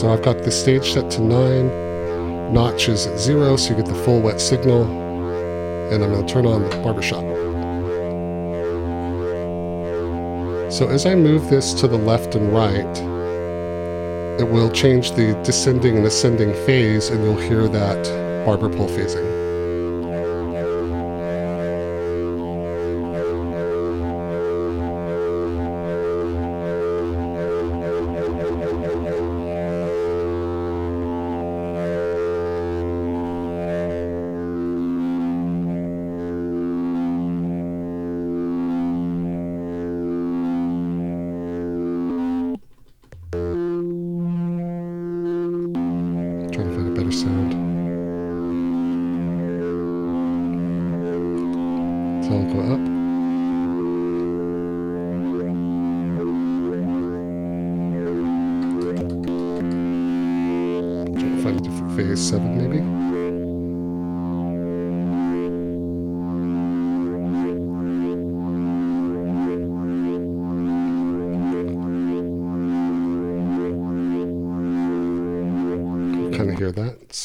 So I've got the stage set to 9, notches at 0, so you get the full wet signal, and I'm going to turn on the barbershop. So as I move this to the left and right, it will change the descending and ascending phase, and you'll hear that barber pole phasing.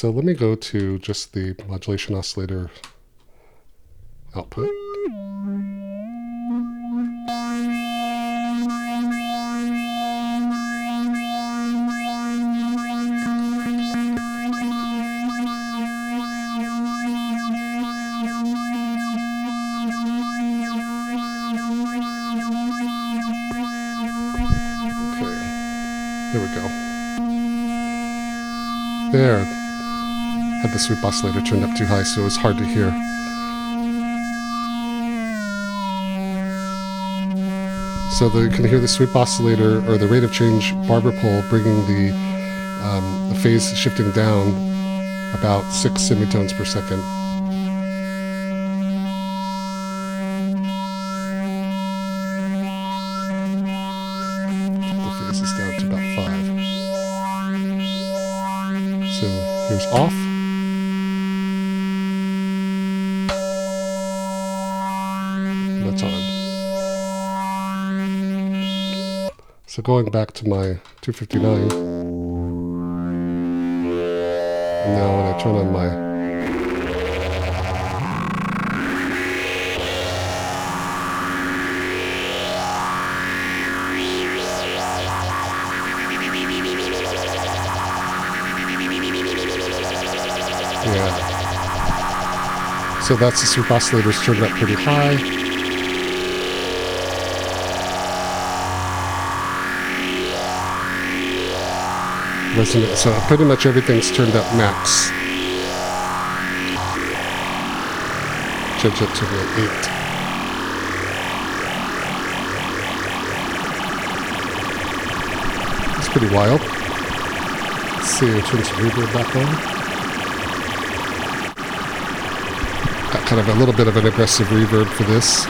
So let me go to just the modulation oscillator output. The sweep oscillator turned up too high, so it was hard to hear. So the, you can hear the sweep oscillator or the rate of change barber pole bringing the, um, the phase shifting down about six semitones per second. Going back to my 259. Now when I turn on my Yeah. So that's the super oscillators turned up pretty high. Resonant. So pretty much everything's turned up max. Change it to the 8. It's pretty wild. Let's see, turn some reverb back on. Got kind of a little bit of an aggressive reverb for this.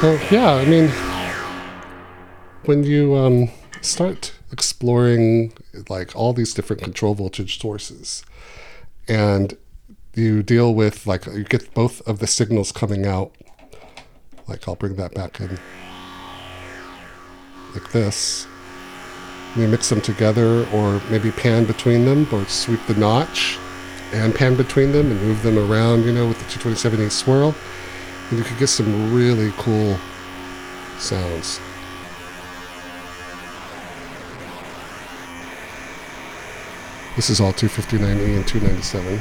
So yeah, I mean, when you um, start exploring like all these different control voltage sources, and you deal with like you get both of the signals coming out like I'll bring that back in like this you mix them together or maybe pan between them or sweep the notch and pan between them and move them around you know with the 227e swirl and you could get some really cool sounds this is all 259e and 297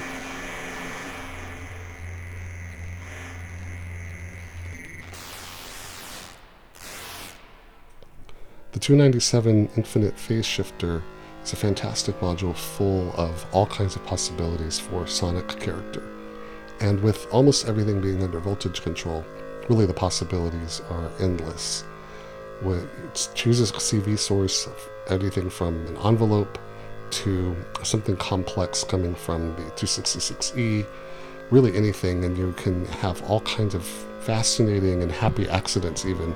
The 297 Infinite Phase Shifter is a fantastic module full of all kinds of possibilities for sonic character. And with almost everything being under voltage control, really the possibilities are endless. It chooses a CV source, of everything from an envelope to something complex coming from the 266E, really anything, and you can have all kinds of fascinating and happy accidents even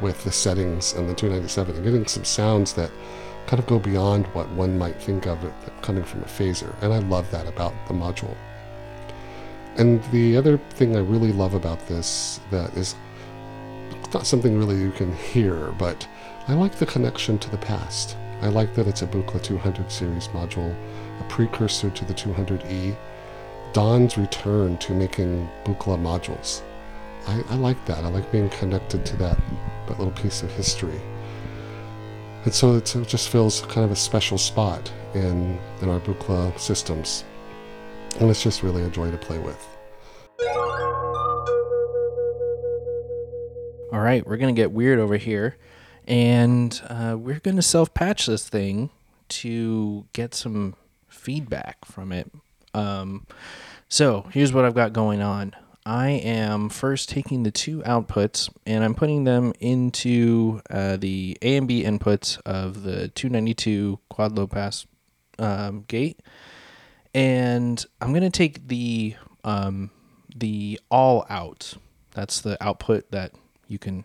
with the settings and the 297 and getting some sounds that kind of go beyond what one might think of it coming from a phaser. And I love that about the module. And the other thing I really love about this that is not something really you can hear, but I like the connection to the past. I like that it's a Buchla 200 series module, a precursor to the 200E, Don's return to making Buchla modules. I, I like that. I like being connected to that, that little piece of history. And so it just fills kind of a special spot in, in our Buchla systems. And it's just really a joy to play with. All right, we're going to get weird over here. And uh, we're going to self patch this thing to get some feedback from it. Um, so here's what I've got going on. I am first taking the two outputs and I'm putting them into uh, the A and B inputs of the 292 quad low pass um, gate, and I'm to take the um, the all out. That's the output that you can,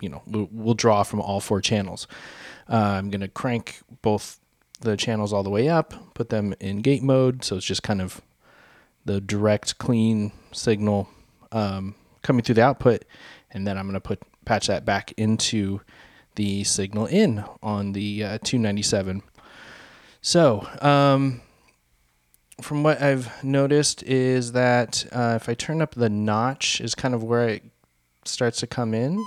you know, we'll, draw from all four channels. Uh, I'm to crank both the channels all the way up, put them in gate mode, so it's just kind of the direct clean signal um, coming through the output, and then I'm to put patch that back into the signal in on the uh, 297. So, um, from what I've noticed is that uh, if I turn up the notch is kind of where it starts to come in.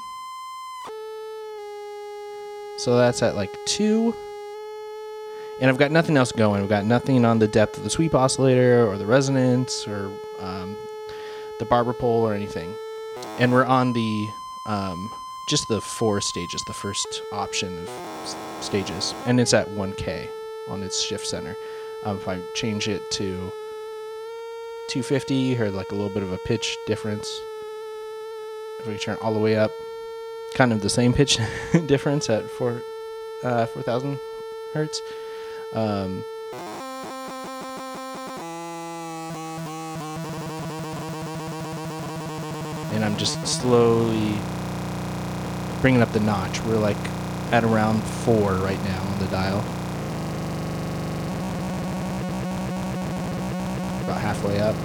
So that's at like two. and I've got nothing else going. I've got nothing on the depth of the sweep oscillator or the resonance or um, the barber pole or anything. And we're on the um, just the four stages, the first option of stages, and it's at 1K on its shift center. Um, if I change it to 250, you heard like a little bit of a pitch difference. If we turn all the way up, kind of the same pitch difference at four uh, 4,000 hertz. Um, and I'm just slowly bringing up the notch. We're like at around four right now on the dial. About halfway up.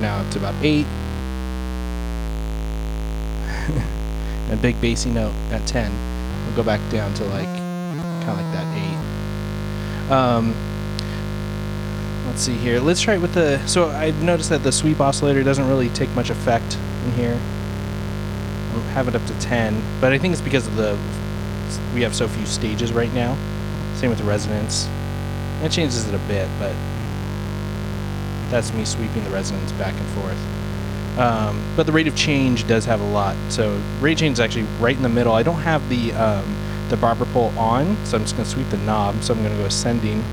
Now to about eight. a big bassy note at 10. We'll go back down to like kind of like that 8. Um, let's see here. Let's try it with the. So I've noticed that the sweep oscillator doesn't really take much effect in here. Have it up to 10, but I think it's because of the. We have so few stages right now. Same with the resonance. It changes it a bit, but that's me sweeping the resonance back and forth. Um, but the rate of change does have a lot. So rate change is actually right in the middle. I don't have the um, the barber pole on, so I'm just going to sweep the knob. So I'm going to go ascending.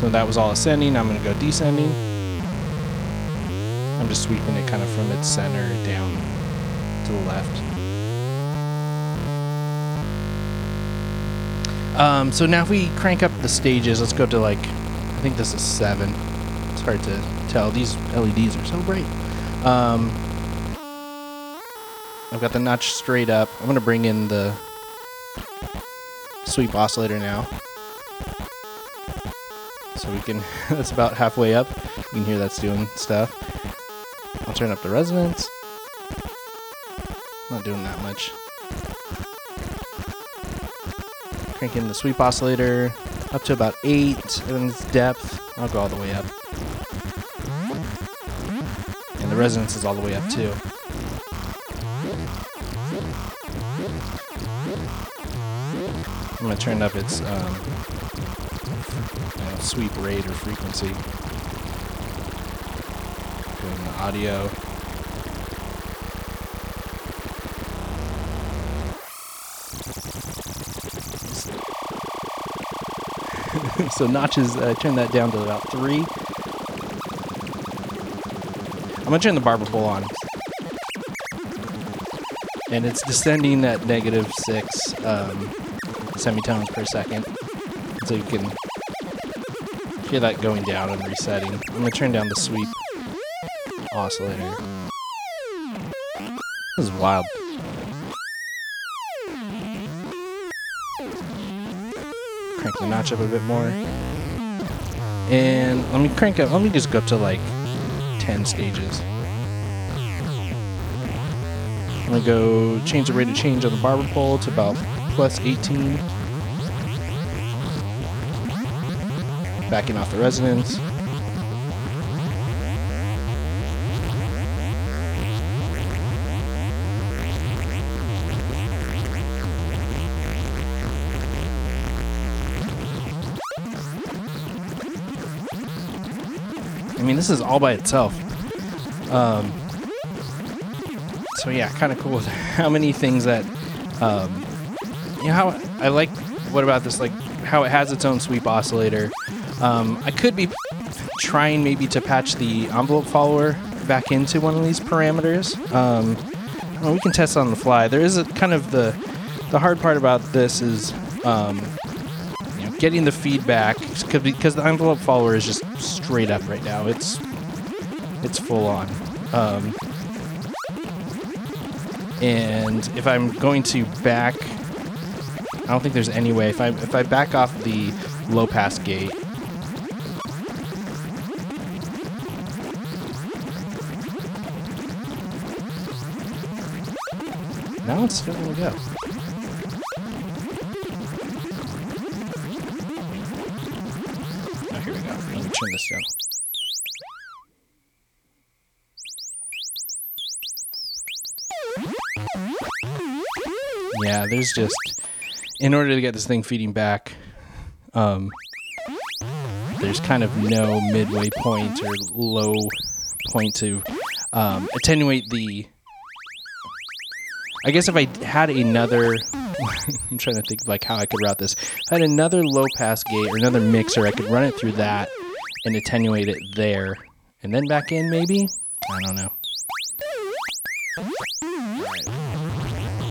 So that was all ascending. I'm going to go descending. I'm just sweeping it kind of from its center down to the left. Um, so now if we crank up the stages, let's go to like, I think this is seven. It's hard to tell. These LEDs are so bright. Um, I've got the notch straight up. I'm gonna bring in the sweep oscillator now. So we can, that's about halfway up. You can hear that's doing stuff. I'll turn up the resonance. Not doing that much. Cranking the sweep oscillator up to about 8 in its depth. I'll go all the way up. And the resonance is all the way up too. I'm going to turn up its um, know, sweep rate or frequency. Doing the audio. so notches, uh, turn that down to about three. I'm gonna turn the barber pole on. And it's descending at negative six um, semitones per second. So you can hear that going down and resetting. I'm gonna turn down the sweep oscillator. This is wild. crank the notch up a bit more. And let me crank up, let me just go up to like 10 stages. I'm gonna go change the rate of change on the barber pole to about plus 18. Backing off the resonance. I mean, this is all by itself. Um, so yeah, kind of cool how many things that, um, you know, how I like. What about this? Like how it has its own sweep oscillator. Um, I could be trying maybe to patch the envelope follower back into one of these parameters. Um, well, we can test on the fly. There is a kind of the the hard part about this is um, you know, getting the feedback because the envelope follower is just straight up right now. It's it's full on. Um, and if I'm going to back, I don't think there's any way. If I if I back off the low pass gate, now it's still gonna go. turn this down. Yeah, there's just in order to get this thing feeding back, um, there's kind of no midway point or low point to um, attenuate the. I guess if I had another, I'm trying to think like how I could route this. If I had another low pass gate or another mixer, I could run it through that and attenuate it there, and then back in maybe. I don't know.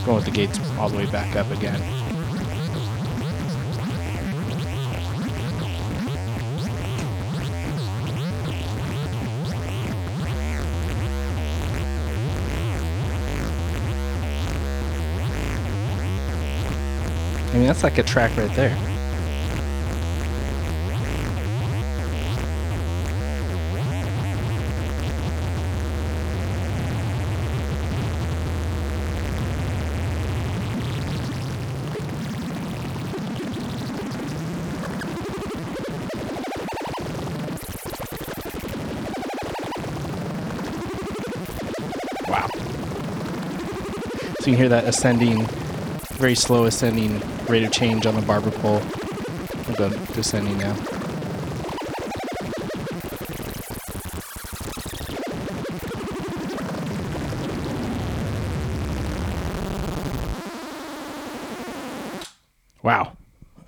Going with the gates all the way back up again. I mean, that's like a track right there. Wow. So you can hear that ascending, very slow ascending rate of change on the barber pole. Go descending now. Wow.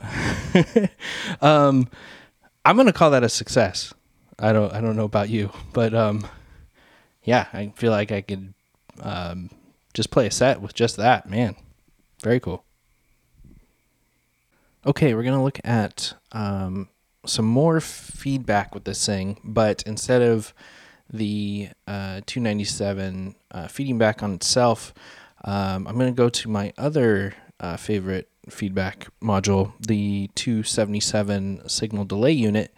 um, I'm gonna call that a success. I don't I don't know about you, but um, yeah, I feel like I could um, just play a set with just that. Man, very cool. Okay, we're gonna look at um, some more feedback with this thing, but instead of the uh, 297 uh, feeding back on itself, um, I'm gonna go to my other uh, favorite feedback module, the 277 signal delay unit,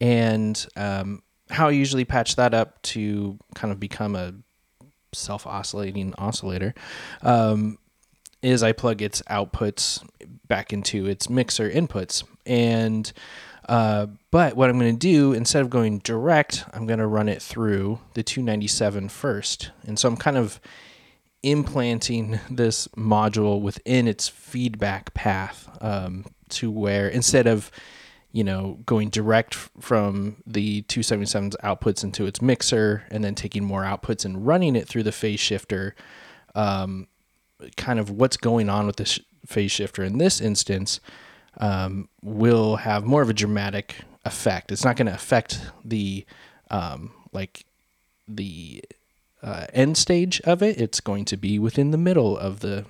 and um, how I usually patch that up to kind of become a self oscillating oscillator. Um, is I plug its outputs back into its mixer inputs. And uh, but what I'm going to do instead of going direct, I'm going to run it through the 297 first. And so I'm kind of implanting this module within its feedback path um, to where instead of you know going direct from the 277's outputs into its mixer and then taking more outputs and running it through the phase shifter um, kind of what's going on with this phase shifter in this instance um, will have more of a dramatic effect. It's not going to affect the um, like the uh, end stage of it. It's going to be within the middle of the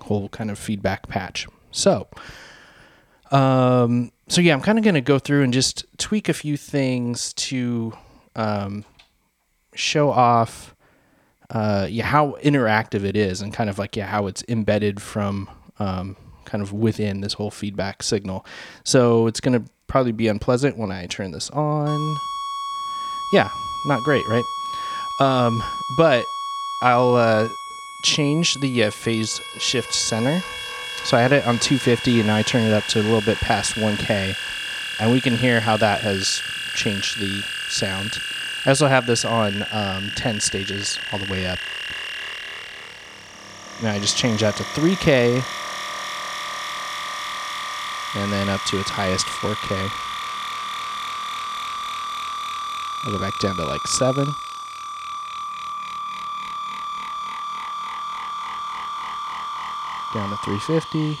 whole kind of feedback patch. So, um, so yeah, I'm kind of going to go through and just tweak a few things to um, show off uh, yeah, how interactive it is and kind of like, yeah, how it's embedded from um, kind of within this whole feedback signal. So it's going to probably be unpleasant when I turn this on. Yeah, not great, right? Um, but I'll uh, change the uh, phase shift center. So I had it on 250 and I turn it up to a little bit past 1K. And we can hear how that has changed the sound. I also have this on um, 10 stages all the way up. Now I just change that to 3K and then up to its highest 4K. I'll go back down to like 7. Down to 350.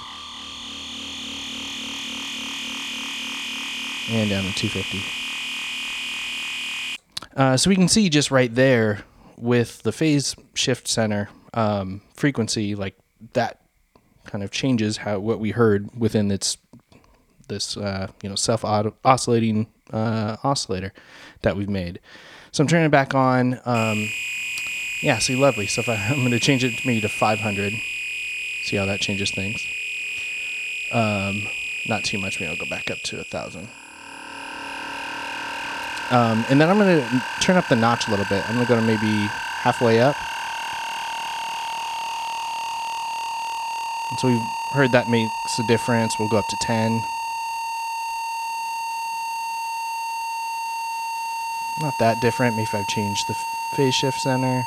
And down to 250. Uh, so we can see just right there with the phase shift center um, frequency, like that kind of changes how what we heard within its this uh, you know self oscillating uh, oscillator that we've made. So I'm turning it back on. Um, yeah, see, lovely. So if I, I'm going to change it maybe to 500, see how that changes things. Um, not too much. Maybe I'll go back up to a thousand. Um, and then I'm going to turn up the notch a little bit. I'm going to go to maybe halfway up. So we've heard that makes a difference. We'll go up to 10. not that different. Maybe if I've changed the phase shift center.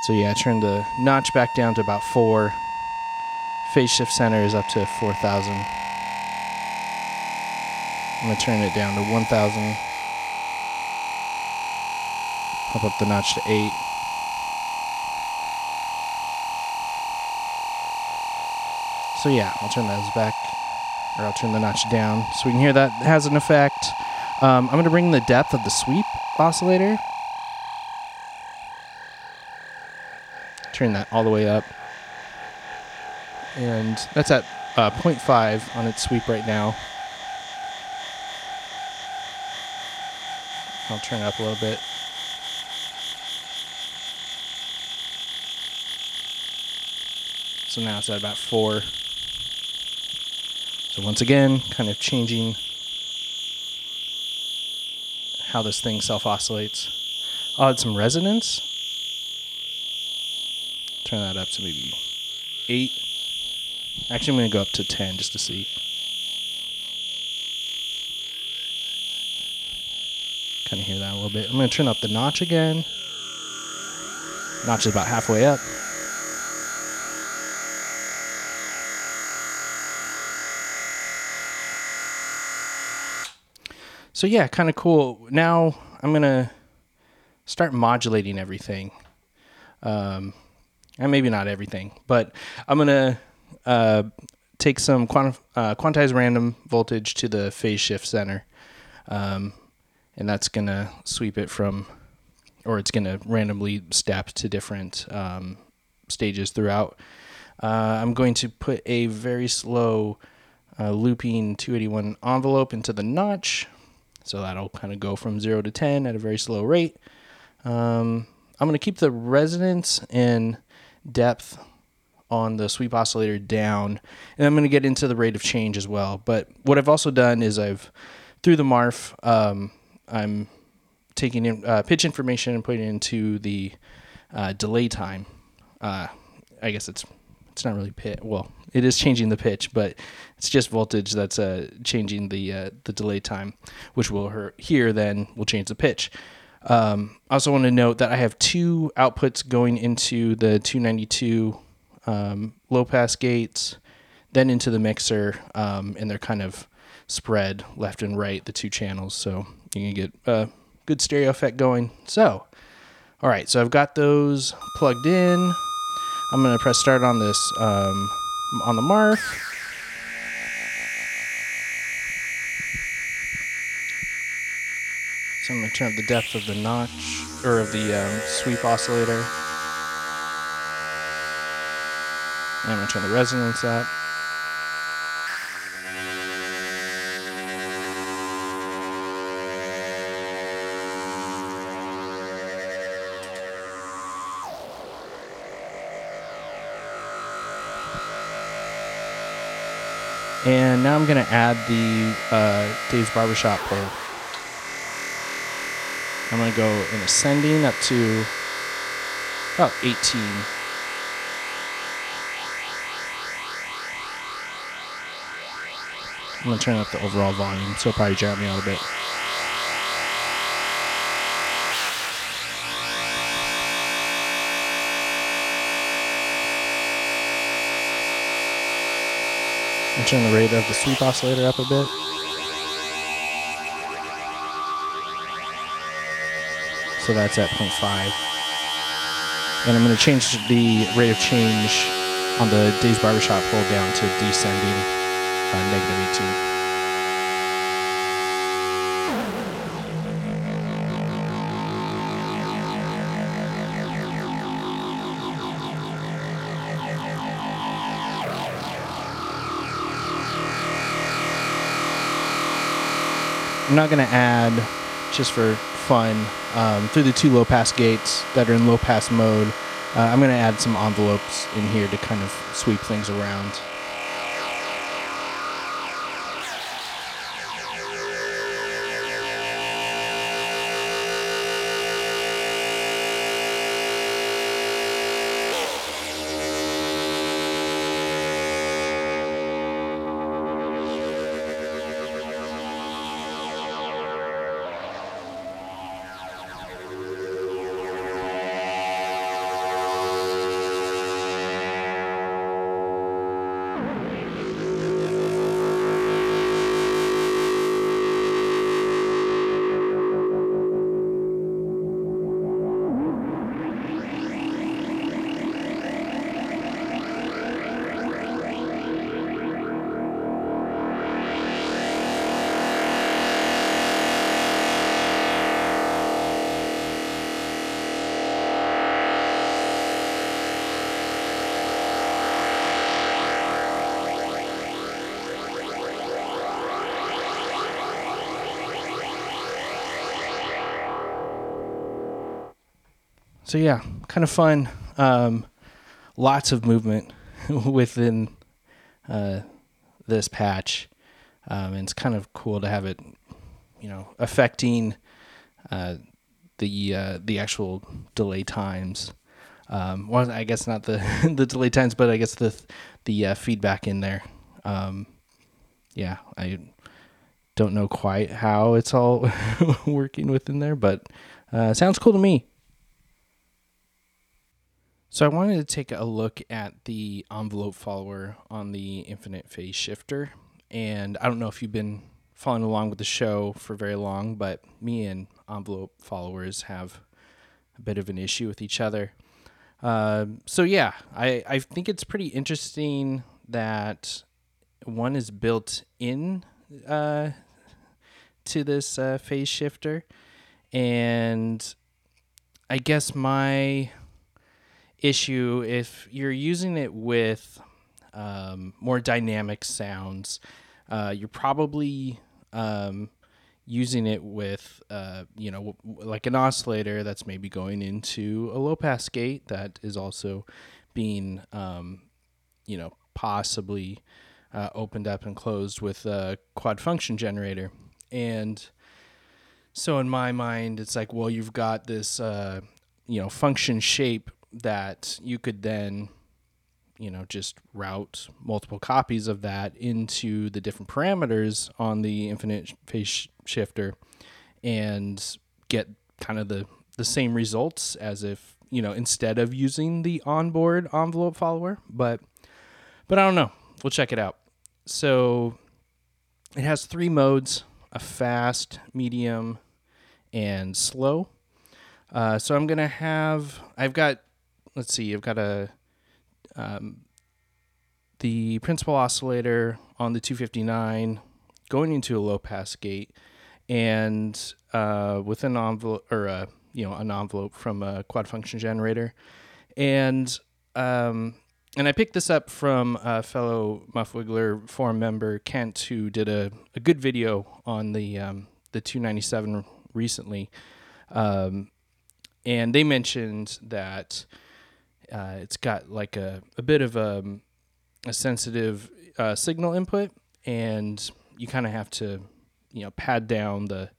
So yeah, I turned the notch back down to about four. Phase shift center is up to 4,000. I'm gonna turn it down to 1,000. Pump up the notch to eight. So yeah, I'll turn those back, or I'll turn the notch down so we can hear that has an effect. Um, I'm gonna bring the depth of the sweep oscillator turn that all the way up. And that's at uh, 0.5 on its sweep right now. I'll turn it up a little bit. So now it's at about 4. So once again, kind of changing how this thing self oscillates. I'll add some resonance turn that up to maybe eight. Actually, I'm going to go up to 10 just to see. Kind of hear that a little bit. I'm going to turn up the notch again. Notch is about halfway up. So yeah, kind of cool. Now I'm gonna start modulating everything. Um, and maybe not everything, but I'm gonna uh, take some quanti- uh, quantized random voltage to the phase shift center, um, and that's gonna sweep it from, or it's gonna randomly step to different um, stages throughout. Uh, I'm going to put a very slow uh, looping 281 envelope into the notch, so that'll kind of go from zero to 10 at a very slow rate. Um, I'm going to keep the resonance and depth on the sweep oscillator down. And I'm going to get into the rate of change as well. But what I've also done is I've, through the MARF, um, I'm taking in uh, pitch information and putting it into the uh, delay time. Uh, I guess it's it's not really pitch. Well, it is changing the pitch, but it's just voltage that's uh, changing the uh, the delay time, which will here then will change the pitch. Um, I also want to note that I have two outputs going into the 292 um, low pass gates, then into the mixer, um, and they're kind of spread left and right, the two channels. So you can get a good stereo effect going. So, all right, so I've got those plugged in. I'm to press start on this um, on the MARF. So I'm to turn up the depth of the notch, or of the um, sweep oscillator. And I'm to turn the resonance up. And now I'm going to add the uh, Dave's Barbershop pole. I'm going to go in ascending up to about 18. I'm going to turn up the overall volume, so it'll probably jam me out a bit. And turn the rate of the sweep oscillator up a bit. So that's at 0.5. And I'm going to change the rate of change on the Dave's Barbershop hold down to descending uh, negative 18. I'm not going to add, just for fun, um, through the two low pass gates that are in low pass mode. Uh, I'm going to add some envelopes in here to kind of sweep things around. So yeah, kind of fun. Um, lots of movement within uh, this patch, um, and it's kind of cool to have it, you know, affecting uh, the uh, the actual delay times. Um, well, I guess not the the delay times, but I guess the the uh, feedback in there. Um, yeah, I don't know quite how it's all working within there, but uh, sounds cool to me. So I wanted to take a look at the envelope follower on the infinite phase shifter. And I don't know if you've been following along with the show for very long, but me and envelope followers have a bit of an issue with each other. Uh, so yeah, I, I think it's pretty interesting that one is built in uh, to this uh, phase shifter, and I guess my issue if you're using it with um, more dynamic sounds, uh, you're probably um, using it with uh, you know like an oscillator that's maybe going into a low pass gate that is also being um, you know possibly uh, opened up and closed with a quad function generator. And so in my mind it's like well you've got this uh, you know function shape that you could then you know just route multiple copies of that into the different parameters on the infinite phase shifter and get kind of the the same results as if you know instead of using the onboard envelope follower but but I don't know. We'll check it out. So it has three modes a fast medium and slow. Uh, so I'm gonna have I've got let's see, I've got a um, the principal oscillator on the 259 going into a low pass gate, and uh, with an envelope or a, you know an envelope from a quad function generator, and um, and I picked this up from a fellow Muffwiggler forum member Kent, who did a, a good video on the um, the 297 recently, um, and they mentioned that uh, it's got like a, a bit of a, um, a sensitive uh, signal input, and you kind of have to, you know, pad down the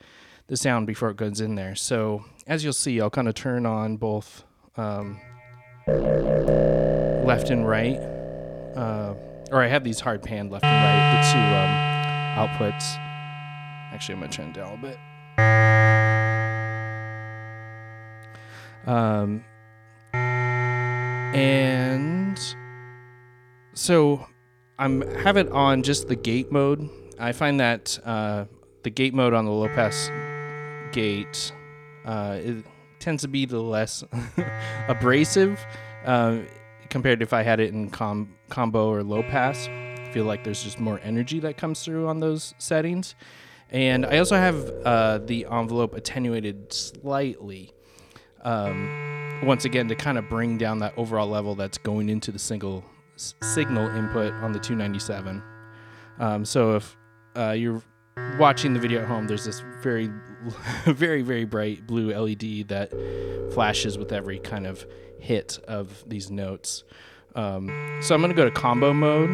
the sound before it goes in there. So as you'll see, I'll kind of turn on both um, left and right, uh, or I have these hard pan left and right, the two um, outputs. Actually, I'm gonna turn it down a bit. Um, and so I'm have it on just the gate mode. I find that uh, the gate mode on the low pass gate uh, it tends to be the less abrasive uh, compared to if I had it in com- combo or low pass. I feel like there's just more energy that comes through on those settings. And I also have uh, the envelope attenuated slightly. Um, once again to kind of bring down that overall level that's going into the single s- signal input on the 297. Um, so if uh, you're watching the video at home, there's this very, very, very bright blue LED that flashes with every kind of hit of these notes. Um, so I'm going to go to combo mode.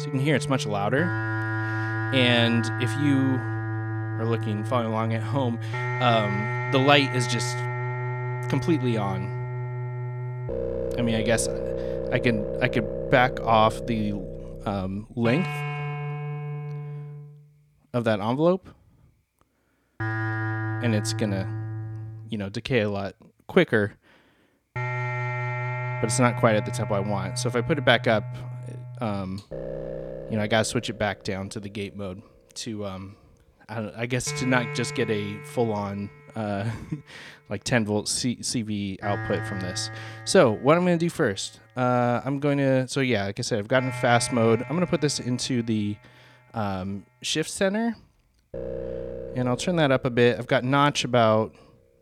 So you can hear it's much louder. And if you are looking, following along at home, um, the light is just completely on. I mean, I guess I can I could back off the um, length of that envelope, and it's gonna, you know, decay a lot quicker. But it's not quite at the tempo I want. So if I put it back up, um, you know, I gotta switch it back down to the gate mode to, um, I, I guess, to not just get a full on uh, like 10 volt C- CV output from this. So what I'm going to do first, uh, I'm going to, so yeah, like I said, I've gotten fast mode. I'm going to put this into the um, shift center and I'll turn that up a bit. I've got notch about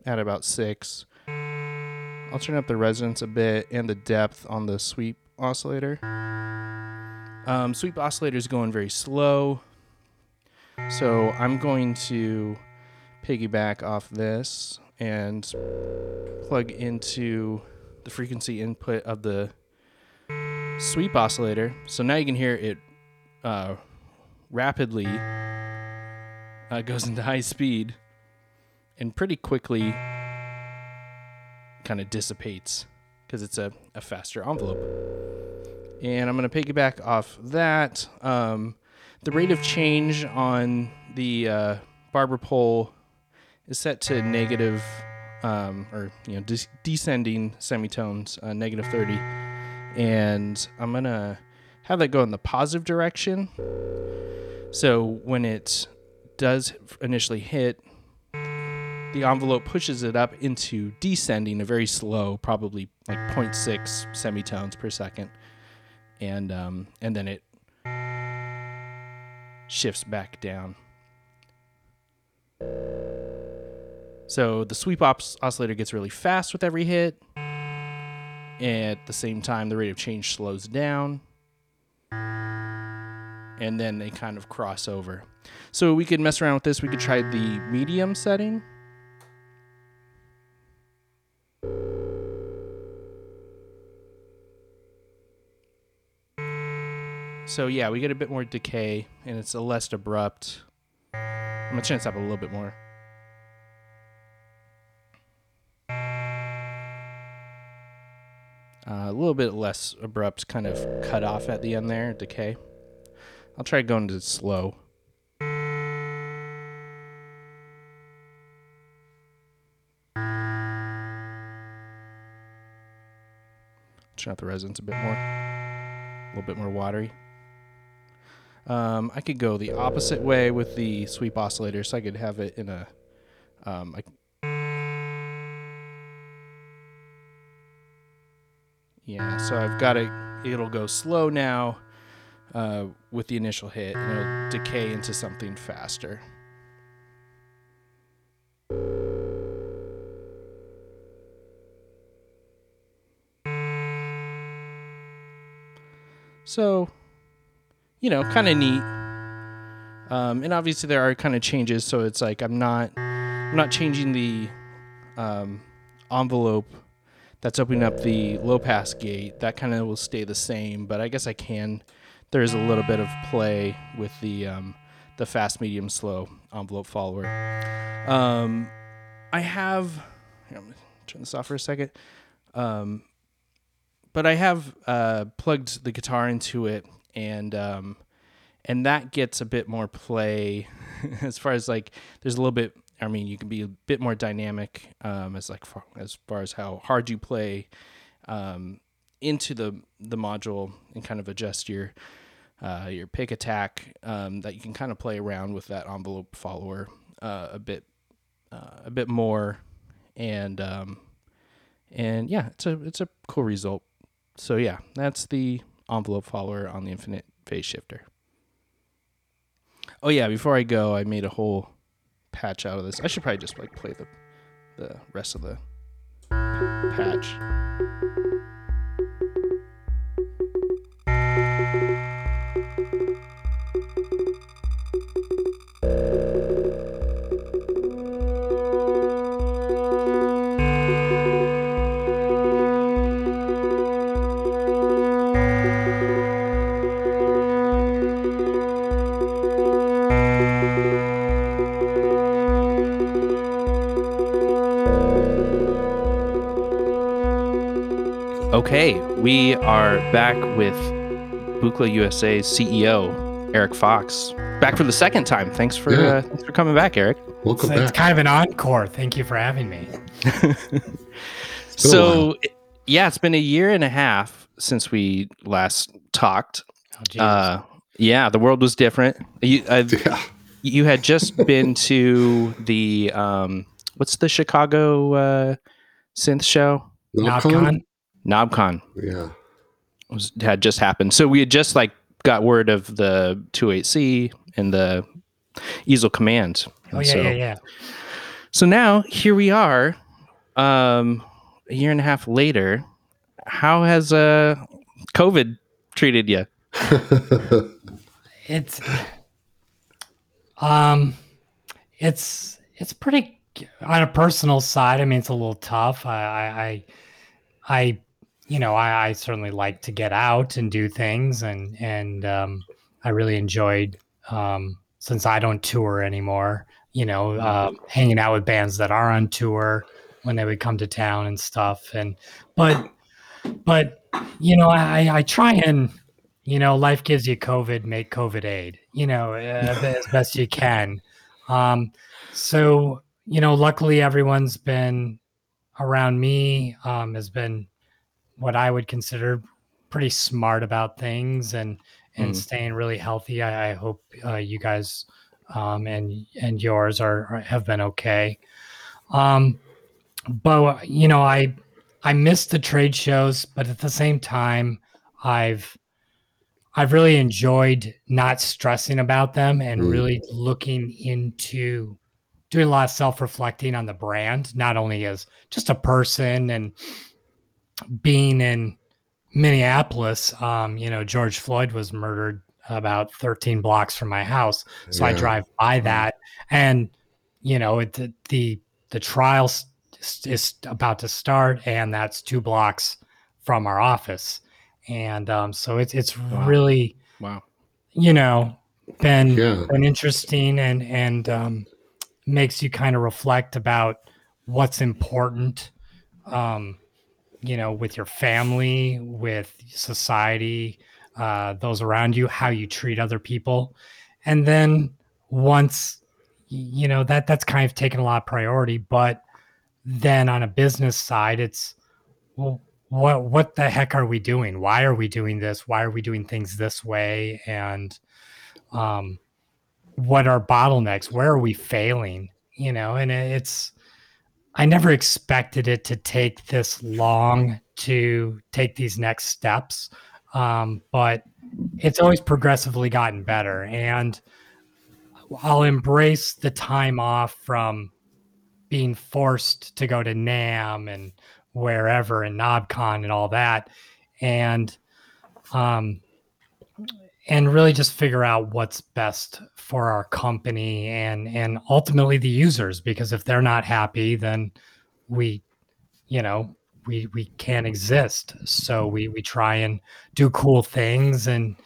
at about six. I'll turn up the resonance a bit and the depth on the sweep oscillator. Um, sweep oscillator is going very slow. So I'm going to piggyback off this and plug into the frequency input of the sweep oscillator. So now you can hear it uh, rapidly uh, goes into high speed and pretty quickly kind of dissipates because it's a, a faster envelope. And I'm going to piggyback off that. Um, the rate of change on the uh, barber pole is set to negative, um, or you know, des- descending semitones, uh, negative 30, and I'm gonna have that go in the positive direction. So when it does initially hit, the envelope pushes it up into descending, a very slow, probably like 0.6 semitones per second, and um, and then it shifts back down. So the sweep os- oscillator gets really fast with every hit. At the same time, the rate of change slows down. And then they kind of cross over. So we could mess around with this. We could try the medium setting. So yeah, we get a bit more decay, and it's a less abrupt. I'm gonna chance up a little bit more. Uh, a little bit less abrupt, kind of cut off at the end there, decay. I'll try going to slow. Turn out the resonance a bit more. A little bit more watery. Um, I could go the opposite way with the sweep oscillator, so I could have it in a. Um, I, yeah, so I've got it. It'll go slow now uh, with the initial hit, and it'll decay into something faster. So you know, kind of neat. Um, and obviously there are kind of changes, so it's like I'm not I'm not changing the um, envelope that's opening up the low pass gate. That kind of will stay the same, but I guess I can. There is a little bit of play with the um, the fast, medium, slow envelope follower. Um, I have. Here, I'm gonna turn this off for a second. Um, but I have uh, plugged the guitar into it and um, and that gets a bit more play as far as like there's a little bit. I mean, you can be a bit more dynamic um, as like far, as far as how hard you play um, into the the module and kind of adjust your uh, your pick attack um, that you can kind of play around with that envelope follower uh, a bit uh, a bit more and um, and yeah it's a it's a cool result so yeah that's the envelope follower on the infinite phase shifter. Oh yeah, before I go, I made a whole patch out of this. I should probably just like play the the rest of the patch. Okay, we are back with Buchla USA's CEO Eric Fox, back for the second time. Thanks for yeah. uh, thanks for coming back, Eric. Welcome it's, back. It's kind of an encore. Thank you for having me. so, yeah, it's been a year and a half since we last talked. Oh, uh, yeah, the world was different. You, yeah. you had just been to the um, what's the Chicago uh, synth show? KnobCon. KnobCon. Yeah. Was, had just happened. So we had just like got word of the 28C and the easel command. Oh yeah, so, yeah, yeah. So now here we are, um, a year and a half later. How has uh COVID treated you? it's um it's it's pretty on a personal side, I mean, it's a little tough. I, I, I, you know, I, I certainly like to get out and do things, and and um, I really enjoyed um, since I don't tour anymore. You know, uh, hanging out with bands that are on tour when they would come to town and stuff. And but but you know, I I try and you know, life gives you COVID, make COVID aid. You know, uh, as best you can. Um, so you know, luckily everyone's been around me um, has been what I would consider pretty smart about things and and mm. staying really healthy. I, I hope uh, you guys um, and and yours are, are, have been okay. Um, but you know, I I miss the trade shows, but at the same time, I've I've really enjoyed not stressing about them and mm. really looking into doing a lot of self-reflecting on the brand, not only as just a person and being in Minneapolis, um, you know, George Floyd was murdered about 13 blocks from my house. So yeah. I drive by that and you know, it, the, the the trial is about to start and that's two blocks from our office. And um, so it's it's wow. really wow. You know, been yeah. been interesting and and um, makes you kind of reflect about what's important um, you know, with your family, with society, uh, those around you, how you treat other people. And then once, you know, that that's kind of taken a lot of priority. But then on a business side, it's, well, what what the heck are we doing? Why are we doing this? Why are we doing things this way? And um, what are bottlenecks? Where are we failing? You know, and it's I never expected it to take this long to take these next steps, um, but it's always progressively gotten better. And I'll embrace the time off from being forced to go to NAMM and wherever and KnobCon and all that, and um, and really just figure out what's best for our company and and ultimately the users because if they're not happy then we you know we we can't exist. So we we try and do cool things and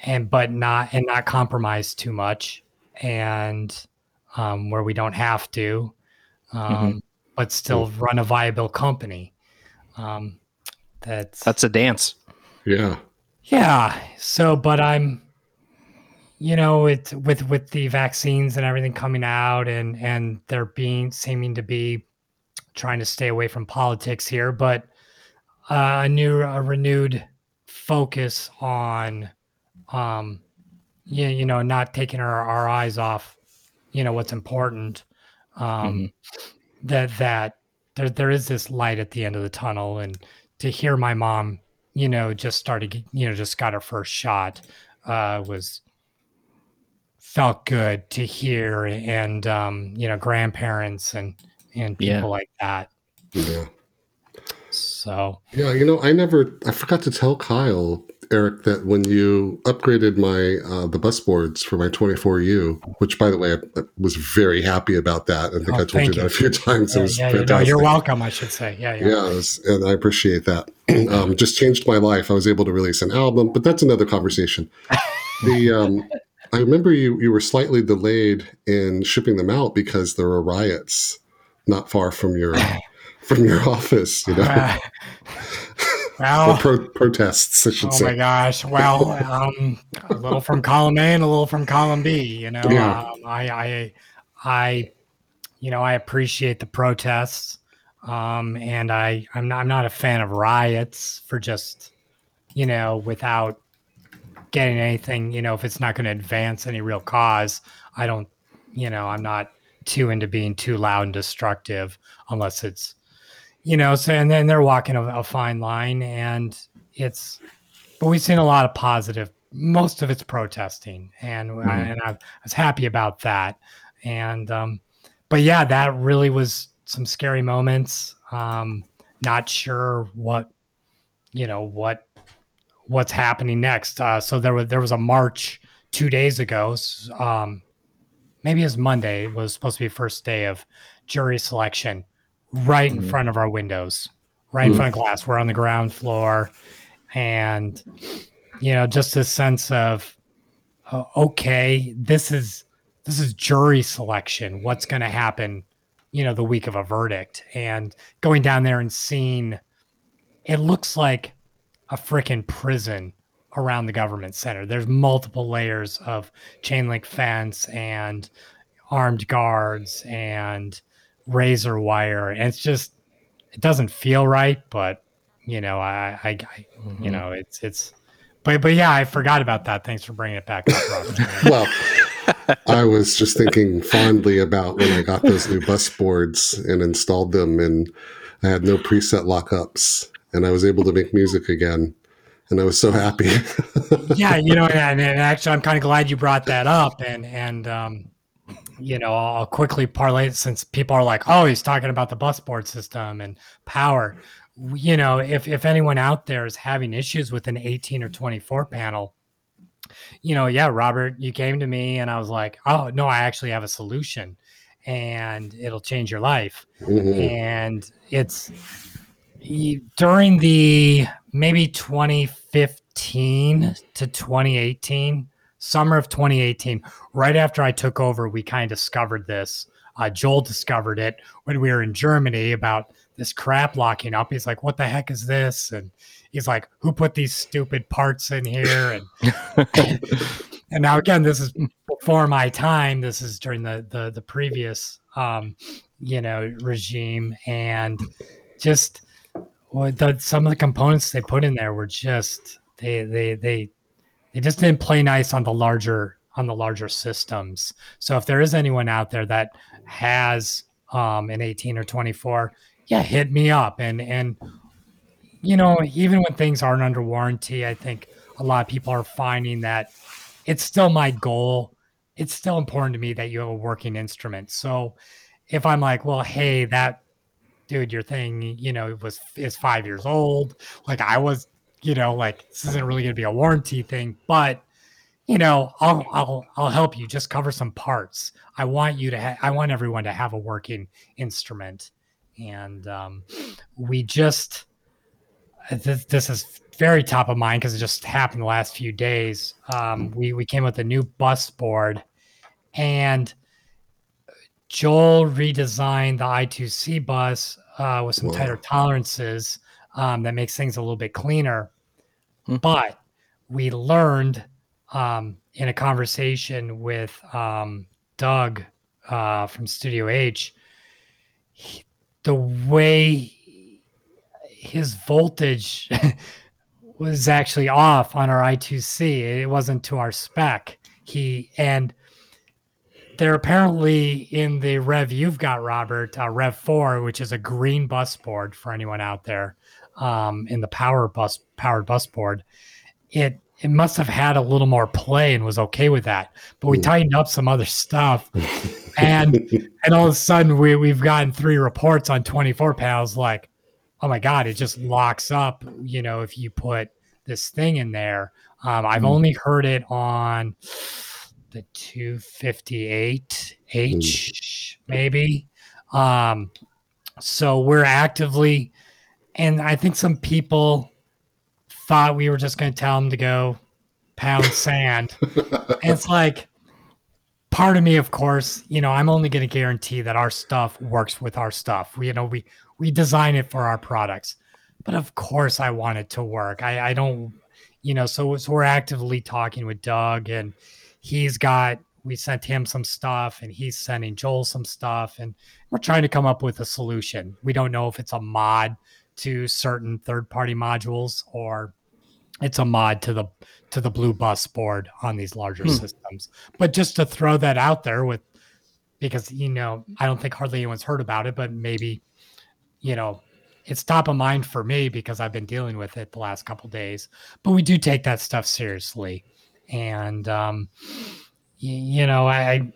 and but not and not compromise too much and um, where we don't have to um, mm-hmm. but still run a viable company. Um, that's that's a dance. Yeah yeah. So, but I'm, you know, it with with the vaccines and everything coming out, and and there being seeming to be trying to stay away from politics here, but uh, a new, a renewed focus on, um, yeah, you know, not taking our, our eyes off, you know, what's important. Um, mm-hmm. that that there there is this light at the end of the tunnel, and to hear my mom you know, just started, you know, just got her first shot, uh, was felt good to hear, and um, you know, grandparents and and people yeah. like that. Yeah. So. Yeah, you know, I never, I forgot to tell Kyle Eric, that when you upgraded my uh, the bus boards for my 24U, which by the way, I, I was very happy about that. I think oh, I told you, you, that a few times. Yeah, it was yeah, fantastic. No, you're welcome, I should say. Yeah, yeah. Yeah, was, and I appreciate that. um, just changed my life. I was able to release an album, but that's another conversation. the um, I remember you you were slightly delayed in shipping them out because there were riots not far from your from your office. You know. Well, pro- protests, I should oh say. Oh my gosh! Well, um, a little from column A and a little from column B. You know, yeah. um, I, I, I, you know, I appreciate the protests, um, and I, I'm not, I'm not a fan of riots for just, you know, without getting anything. You know, if it's not going to advance any real cause, I don't, you know, I'm not too into being too loud and destructive unless it's you know, so and then they're walking a, a fine line, and it's, but we've seen a lot of positive. Most of it's protesting, and mm-hmm. I, and I was happy about that. And um, but yeah, that really was some scary moments. Um, not sure what, you know, what what's happening next. Uh, so there was there was a march two days ago. Um, maybe it was Monday. It was supposed to be first day of jury selection, right in mm-hmm. front of our windows, right in front of glass. We're on the ground floor, and you know, just a sense of uh, okay, this is this is jury selection. What's going to happen? You know, the week of a verdict, and going down there and seeing, it looks like a freaking prison around the government center. There's multiple layers of chain link fence and armed guards and razor wire. And it's just, it doesn't feel right, but you know, I, I, I mm-hmm. you know, it's, it's, but, but yeah, I forgot about that. Thanks for bringing it back up, well, I was just thinking fondly about when I got those new bus boards and installed them and I had no preset lockups and I was able to make music again and I was so happy. yeah, you know, and, and, actually, I'm kind of glad you brought that up, and and um, you know, I'll quickly parlay since people are like, oh, he's talking about the bus board system and power. You know, if if anyone out there is having issues with an 18 or 24 panel, you know, yeah, Robert, you came to me, and I was like, oh no, I actually have a solution, and it'll change your life, mm-hmm. and it's during the maybe 2015 to 2018, summer of 2018, right after I took over, we kind of discovered this. Uh, Joel discovered it when we were in Germany about this crap locking up. He's like, "What the heck is this?" And he's like, "Who put these stupid parts in here?" And and now again, this is before my time. This is during the the the previous um, you know regime, and just well, the, some of the components they put in there were just they they they they just didn't play nice on the larger on the larger systems. So if there is anyone out there that has um, an 18 or 24, yeah, hit me up. And and you know, even when things aren't under warranty, I think a lot of people are finding that it's still my goal. It's still important to me that you have a working instrument. So if I'm like, well, hey, that dude, your thing, you know, it was is five years old. Like I was, you know, like this isn't really gonna be a warranty thing, but you know, I'll I'll I'll help you. Just cover some parts. I want you to. Ha- I want everyone to have a working instrument, and um, we just this, this is very top of mind because it just happened the last few days. Um, we we came with a new bus board, and Joel redesigned the I2C bus uh, with some Whoa. tighter tolerances um, that makes things a little bit cleaner. Hmm. But we learned um, in a conversation with um, Doug uh, from Studio H he, the way his voltage was actually off on our I2C. It wasn't to our spec. He and they're apparently in the Rev you've got, Robert, uh, Rev 4, which is a green bus board for anyone out there um, in the power bus powered bus board. It it must have had a little more play and was okay with that. But we tightened up some other stuff. and and all of a sudden we, we've gotten three reports on 24 panels like, oh my God, it just locks up, you know, if you put this thing in there. Um, I've mm. only heard it on the 258H, mm. maybe. Um, so we're actively, and I think some people thought we were just going to tell them to go pound sand. it's like, part of me, of course, you know, I'm only going to guarantee that our stuff works with our stuff. We, you know, we we design it for our products, but of course, I want it to work. I, I don't, you know, so, so we're actively talking with Doug and he's got we sent him some stuff and he's sending Joel some stuff and we're trying to come up with a solution. We don't know if it's a mod to certain third party modules or it's a mod to the to the blue bus board on these larger hmm. systems. But just to throw that out there with because you know, I don't think hardly anyone's heard about it, but maybe you know, it's top of mind for me because I've been dealing with it the last couple days. But we do take that stuff seriously and um, you, you know, I,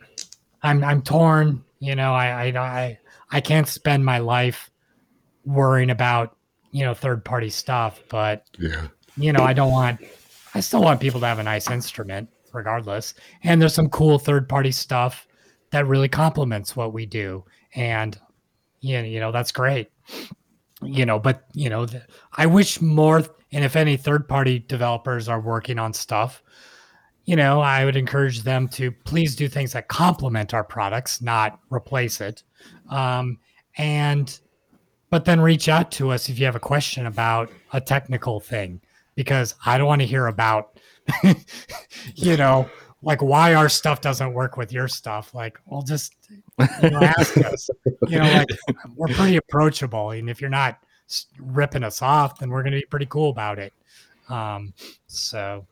I'm I'm torn. You know, I, I I I can't spend my life worrying about you know third party stuff, but yeah, you know, I don't want. I still want people to have a nice instrument, regardless. And there's some cool third party stuff that really complements what we do and yeah you know that's great you know but you know i wish more and if any third party developers are working on stuff you know i would encourage them to please do things that complement our products not replace it um, and but then reach out to us if you have a question about a technical thing because i don't want to hear about you know like why our stuff doesn't work with your stuff. Like, well, just you know, ask us. You know, like we're pretty approachable, and if you're not ripping us off, then we're going to be pretty cool about it. Um, so,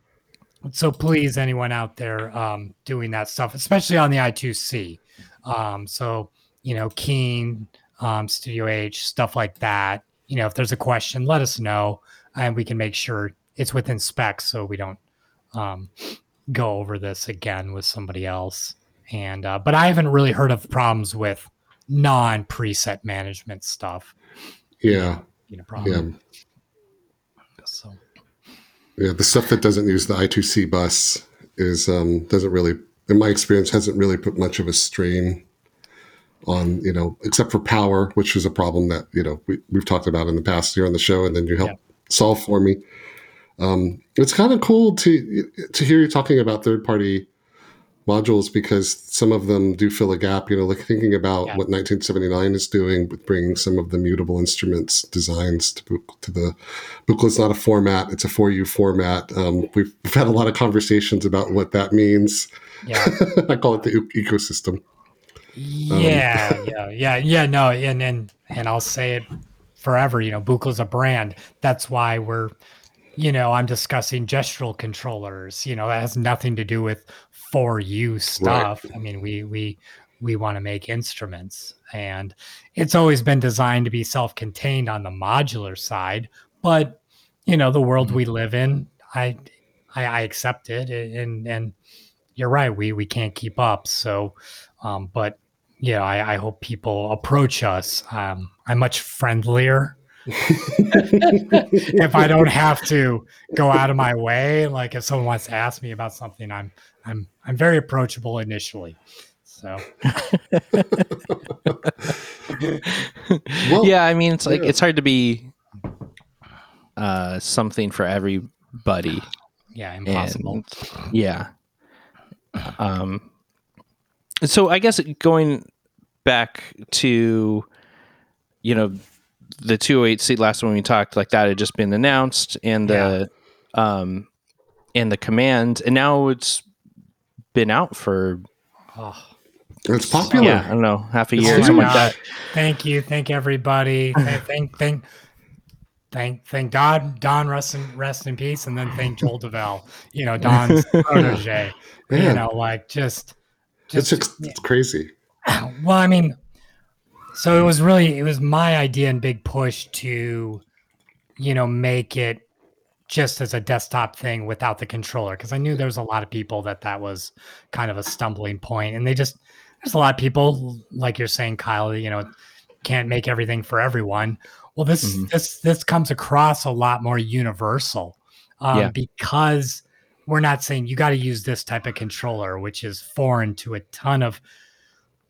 so please, anyone out there um, doing that stuff, especially on the I2C. Um, so, you know, Keen, um, Studio H, stuff like that. You know, if there's a question, let us know, and we can make sure it's within specs, so we don't um, go over this again with somebody else. And uh, but I haven't really heard of problems with non preset management stuff. Yeah. You know, problem. Yeah. So. Yeah, the stuff that doesn't use the I2C bus is um, doesn't really, in my experience, hasn't really put much of a strain on you know, except for power, which is a problem that you know we, we've talked about in the past here on the show, and then you help yeah. solve for me. Um, it's kind of cool to to hear you talking about third party modules because some of them do fill a gap. You know, like thinking about yeah. what 1979 is doing with bringing some of the mutable instruments designs to, to the is not a format; it's a 4U format. Um, we've, we've, had a lot of conversations about what that means. Yeah, I call it the ecosystem. Yeah, um, yeah, yeah, yeah. No, and and and I'll say it forever. You know, Buchla is a brand. That's why we're you know, I'm discussing gestural controllers. You know, that has nothing to do with 4U stuff. Right. I mean, we we we want to make instruments, and it's always been designed to be self-contained on the modular side. But you know, the world mm-hmm. we live in, I, I I accept it, and and you're right. We we can't keep up. So, um, but yeah, I, I hope people approach us. Um, I'm much friendlier if I don't have to go out of my way, like if someone wants to ask me about something, I'm I'm I'm very approachable initially. So well, yeah, I mean it's like yeah. it's hard to be uh something for everybody. Yeah, impossible. And, yeah. Um so I guess going back to you know the 208C last one we talked like that had just been announced and the yeah. um and the command and now it's been out for oh, it's popular. Yeah i don't know half a year something like that. Thank you. Thank everybody. Thank thank thank thank god don rest in rest in peace and then thank Joel Davel you know don's protege. You know like just just it's, it's crazy well i mean so it was really it was my idea and big push to, you know, make it just as a desktop thing without the controller because I knew there was a lot of people that that was kind of a stumbling point, and they just there's a lot of people like you're saying, Kyle. You know, can't make everything for everyone. Well, this mm-hmm. this this comes across a lot more universal um, yeah. because we're not saying you got to use this type of controller, which is foreign to a ton of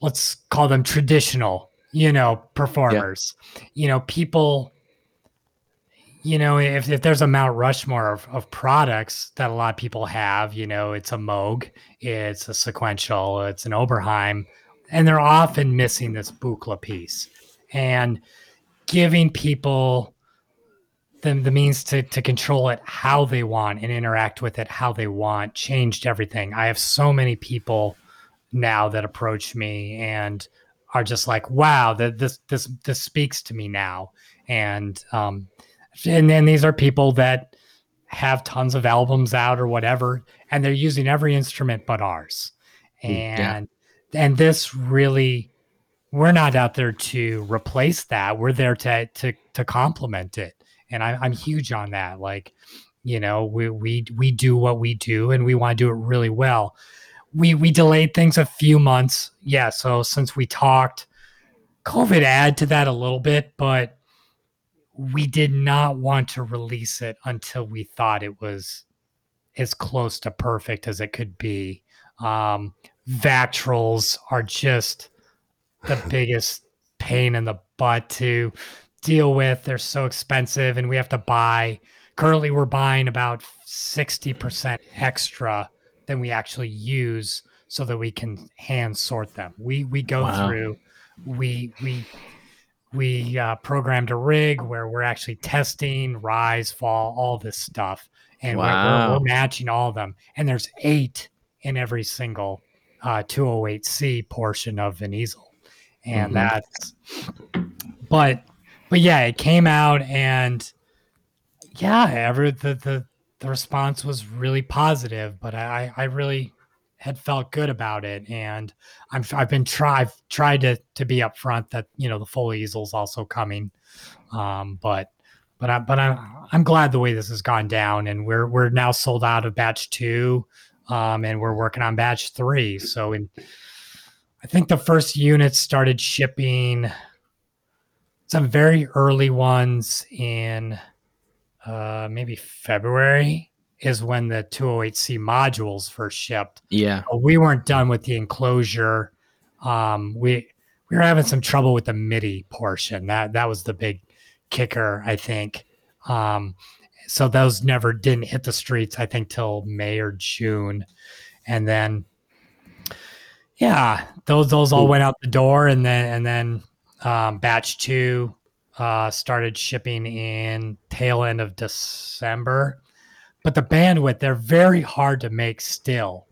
let's call them traditional you know, performers. Yeah. You know, people, you know, if, if there's a Mount Rushmore of, of products that a lot of people have, you know, it's a Moog, it's a sequential, it's an Oberheim, and they're often missing this Buchla piece. And giving people the, the means to, to control it how they want and interact with it how they want changed everything. I have so many people now that approach me and are just like, wow, that this this this speaks to me now. And um, and then these are people that have tons of albums out or whatever, and they're using every instrument but ours. Hmm, and yeah. and this really we're not out there to replace that. We're there to to to complement it. And I, I'm huge on that. Like, you know, we we we do what we do and we want to do it really well we we delayed things a few months. Yeah, so since we talked, COVID add to that a little bit, but we did not want to release it until we thought it was as close to perfect as it could be. Um, Vactrols are just the biggest pain in the butt to deal with. They're so expensive, and we have to buy. Currently, we're buying about 60% extra than we actually use so that we can hand sort them. We we go wow. through we we we uh, programmed a rig where we're actually testing rise, fall, all this stuff, and wow. we're, we're, matching all of them. And there's eight in every single uh, 208C portion of an easel, and mm-hmm. that's. But but yeah, it came out and yeah, ever the the the response was really positive. But I I really had felt good about it, and I'm I've been try I've tried to to be upfront that you know the full easel's also coming, um, but but I but I'm I'm glad the way this has gone down, and we're we're now sold out of batch two, um, and we're working on batch three. So in I think the first units started shipping some very early ones in uh, maybe February is when the 208C modules first shipped. Yeah. But we weren't done with the enclosure. Um, we we were having some trouble with the MIDI portion. That that was the big kicker, I think. Um, so those never didn't hit the streets, I think, till May or June. And then yeah, those those all went out the door and then and then um, batch two uh, started shipping in tail end of December but the bandwidth they're very hard to make still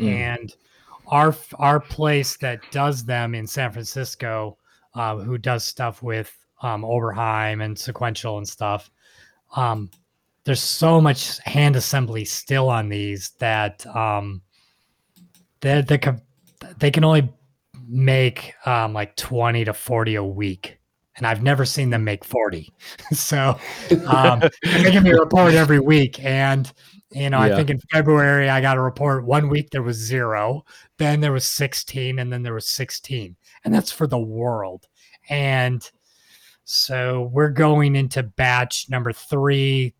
mm. and our our place that does them in san francisco uh, who does stuff with um, oberheim and sequential and stuff um, there's so much hand assembly still on these that um, they they can they can only make um, like 20 to 40 a week and I've never seen them make 40. so um, they give me a report every week. And, you know, yeah. I think in February, I got a report one week there was zero, then there was 16, and then there was 16. And that's for the world. And so we're going into batch number three,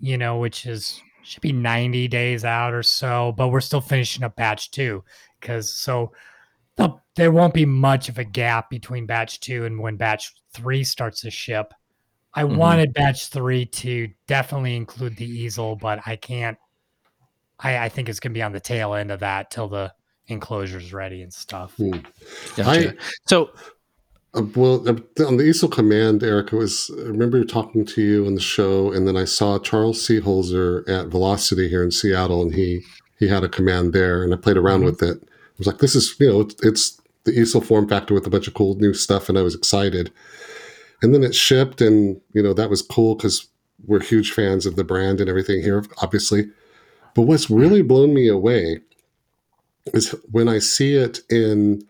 you know, which is should be 90 days out or so, but we're still finishing up batch two because so there won't be much of a gap between batch two and when batch three starts to ship. I mm-hmm. wanted batch three to definitely include the easel, but I can't. I, I think it's going to be on the tail end of that till the enclosure's ready and stuff. Hmm. Gotcha. I, so, uh, well, uh, on the easel command, Eric, it was. I remember talking to you on the show, and then I saw Charles Seeholzer at Velocity here in Seattle, and he he had a command there, and I played around mm-hmm. with it I was like, this is, you know, it's, it's the easel form factor with a bunch of cool new stuff, and I was excited. And then it shipped, and you know that was cool because we're huge fans of the brand and everything here, obviously. But what's really blown me away is when I see it in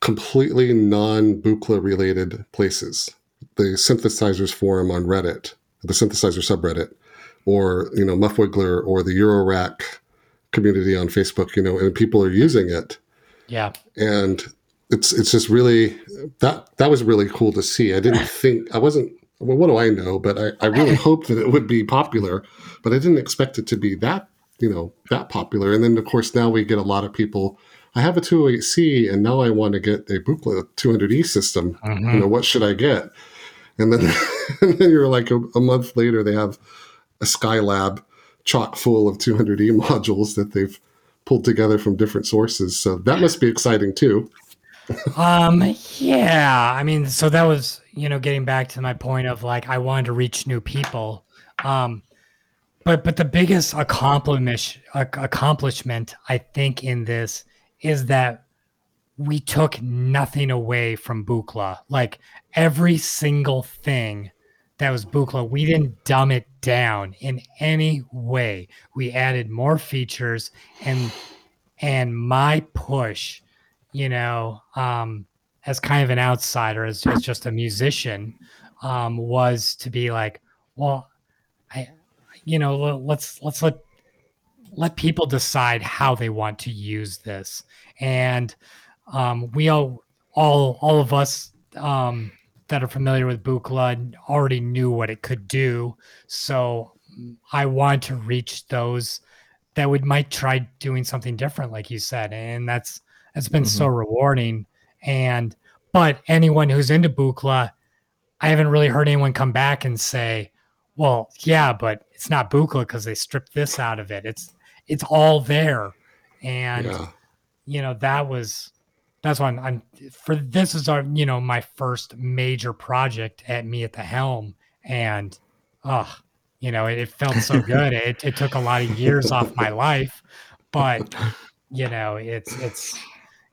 completely non Buchla related places. The synthesizers forum on Reddit, the synthesizer subreddit, or you know Muff Wiggler or the Eurorack community on Facebook, you know, and people are using it. Yeah. And it's it's just really that that was really cool to see. I didn't think I wasn't well, what do I know? But I, I really hoped that it would be popular, but I didn't expect it to be that, you know, that popular. And then of course now we get a lot of people. I have a 208C and now I want to get a Buchla 200E system. Mm-hmm. You know, what should I get? And then, and then you're like a, a month later, they have a Skylab chock full of 200E modules that they've pulled together from different sources. So that must be exciting too. um yeah i mean so that was you know getting back to my point of like i wanted to reach new people um but but the biggest accomplishment accomplishment i think in this is that we took nothing away from Buchla. Like every single thing that was Buchla. We didn't dumb it down in any way. We added more features and and my push, you know, um, as kind of an outsider, as, as just a musician, um, was to be like, well, I, you know, let's let's let let people decide how they want to use this, and um, we all all all of us um, that are familiar with Buchla already knew what it could do. So I want to reach those that would might try doing something different, like you said, and that's that's been mm-hmm. so rewarding. And but anyone who's into Buchla, I haven't really heard anyone come back and say, "Well, yeah, but it's not Buchla because they stripped this out of it." It's it's all there, and yeah. you know that was that's why I'm, I'm, for this is our you know my first major project at me at the helm. And oh you know it, it felt so good. It, it took a lot of years off my life but you know it's it's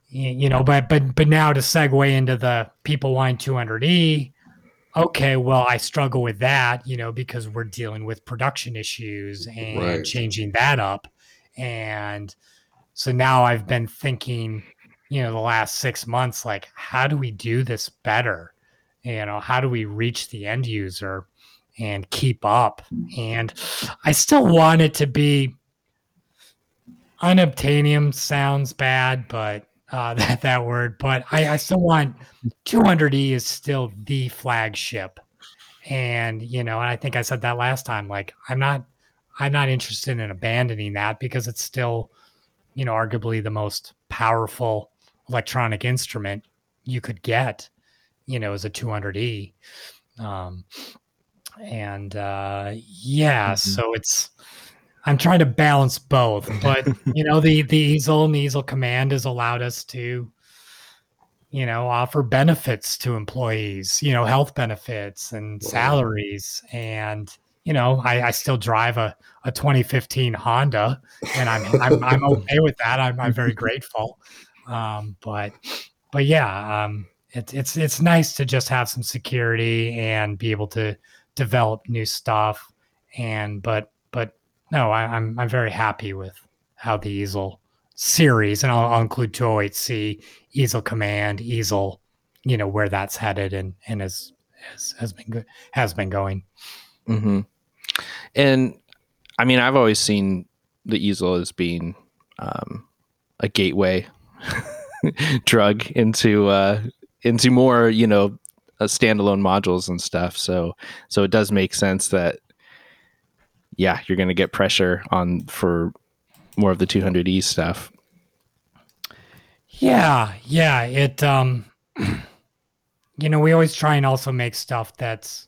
you know but but but now to segue into the people wine 200e okay well i struggle with that you know because we're dealing with production issues and right. changing that up. And so now i've been thinking you know the last six months like how do we do this better? You know how do we reach the end user and keep up? And i still want it to be unobtainium sounds bad but uh, that that word but I, I still want 200e is still the flagship. And you know and i think i said that last time like i'm not i'm not interested in abandoning that because it's still you know arguably the most powerful electronic instrument you could get, you know, as a 200E. Um, and uh, yeah, mm-hmm. so it's I'm trying to balance both, but you know, the the easel and easel command has allowed us to, you know, offer benefits to employees, you know, health benefits and salaries. And, you know, I, I still drive a, a 2015 Honda and I'm I'm, I'm okay with that. I'm, I'm very grateful. Um, but but yeah, um, it's it's it's nice to just have some security and be able to develop new stuff. And but but no, I, I'm I'm very happy with how the easel series, and I'll, I'll include 208C, easel command, easel, you know where that's headed, and and has, has been good has been going. Mm-hmm. And I mean, I've always seen the easel as being um, a gateway drug into uh, into more you know uh, standalone modules and stuff. So so it does make sense that yeah, you're going to get pressure on for more of the 200e stuff. Yeah, yeah, it um you know, we always try and also make stuff that's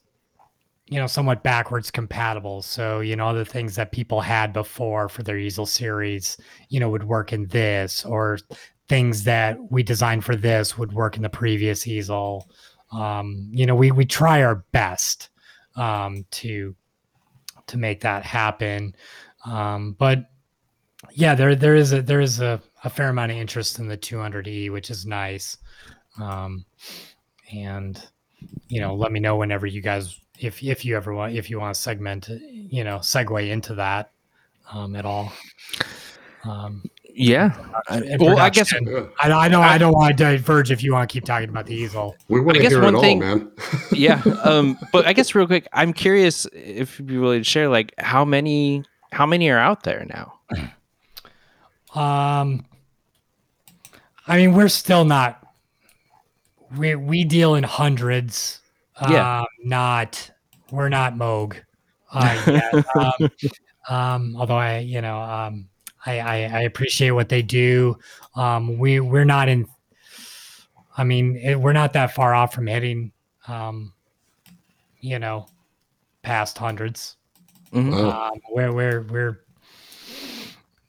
you know somewhat backwards compatible so you know the things that people had before for their easel series you know would work in this or things that we designed for this would work in the previous easel. Um, you know, we we try our best um, to to make that happen. Um, but yeah, there there is a there is a, a fair amount of interest in the 200e, which is nice. Um, and you know, let me know whenever you guys if if you ever want if you want to segment you know segue into that um, at all. Um, yeah. well, I guess I, I don't. I don't want to diverge. If you want to keep talking about the easel, we want to hear it thing, all, man. yeah. Um. But I guess real quick, I'm curious if you'd be willing to share, like, how many, how many are out there now? Um. I mean, we're still not. We we deal in hundreds. Yeah. Um, not we're not Moog. Uh, yet. um, um, although I, you know, um, I, I, I appreciate what they do. Um, we we're not in. I mean, it, we're not that far off from hitting, um, you know, past 100s mm-hmm. um, we're we're we're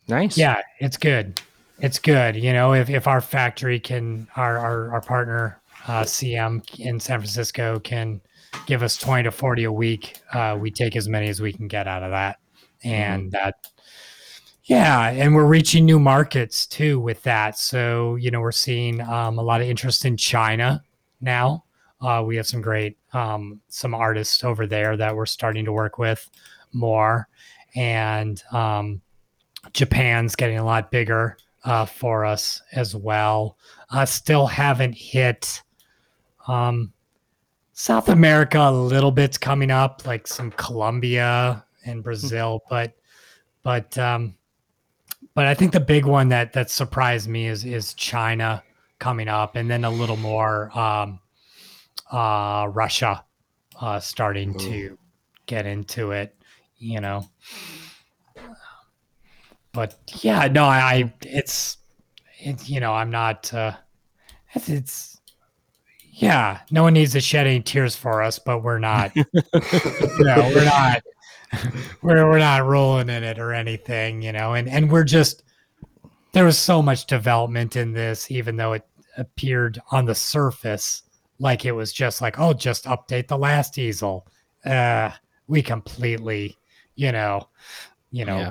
nice. Yeah, it's good. It's good. You know, if if our factory can, our our, our partner uh, CM in San Francisco can give us 20 to 40 a week, uh, we take as many as we can get out of that. And mm-hmm. that yeah, and we're reaching new markets too with that. So you know we're seeing um, a lot of interest in China now. Uh, we have some great um, some artists over there that we're starting to work with more, and um, Japan's getting a lot bigger uh, for us as well. Uh, still haven't hit um, South America. A little bit's coming up, like some Colombia and Brazil, but but um, but I think the big one that that surprised me is is China coming up, and then a little more um, uh, Russia uh, starting to get into it. You know, but yeah, no, I, it's, it's, you know, I'm not, uh, it's, it's, yeah, no one needs to shed any tears for us, but we're not, you know, we're not, we're, we're not rolling in it or anything, you know, and, and we're just, there was so much development in this, even though it appeared on the surface like it was just like, oh, just update the last easel. Uh, we completely, you know, you know, yeah.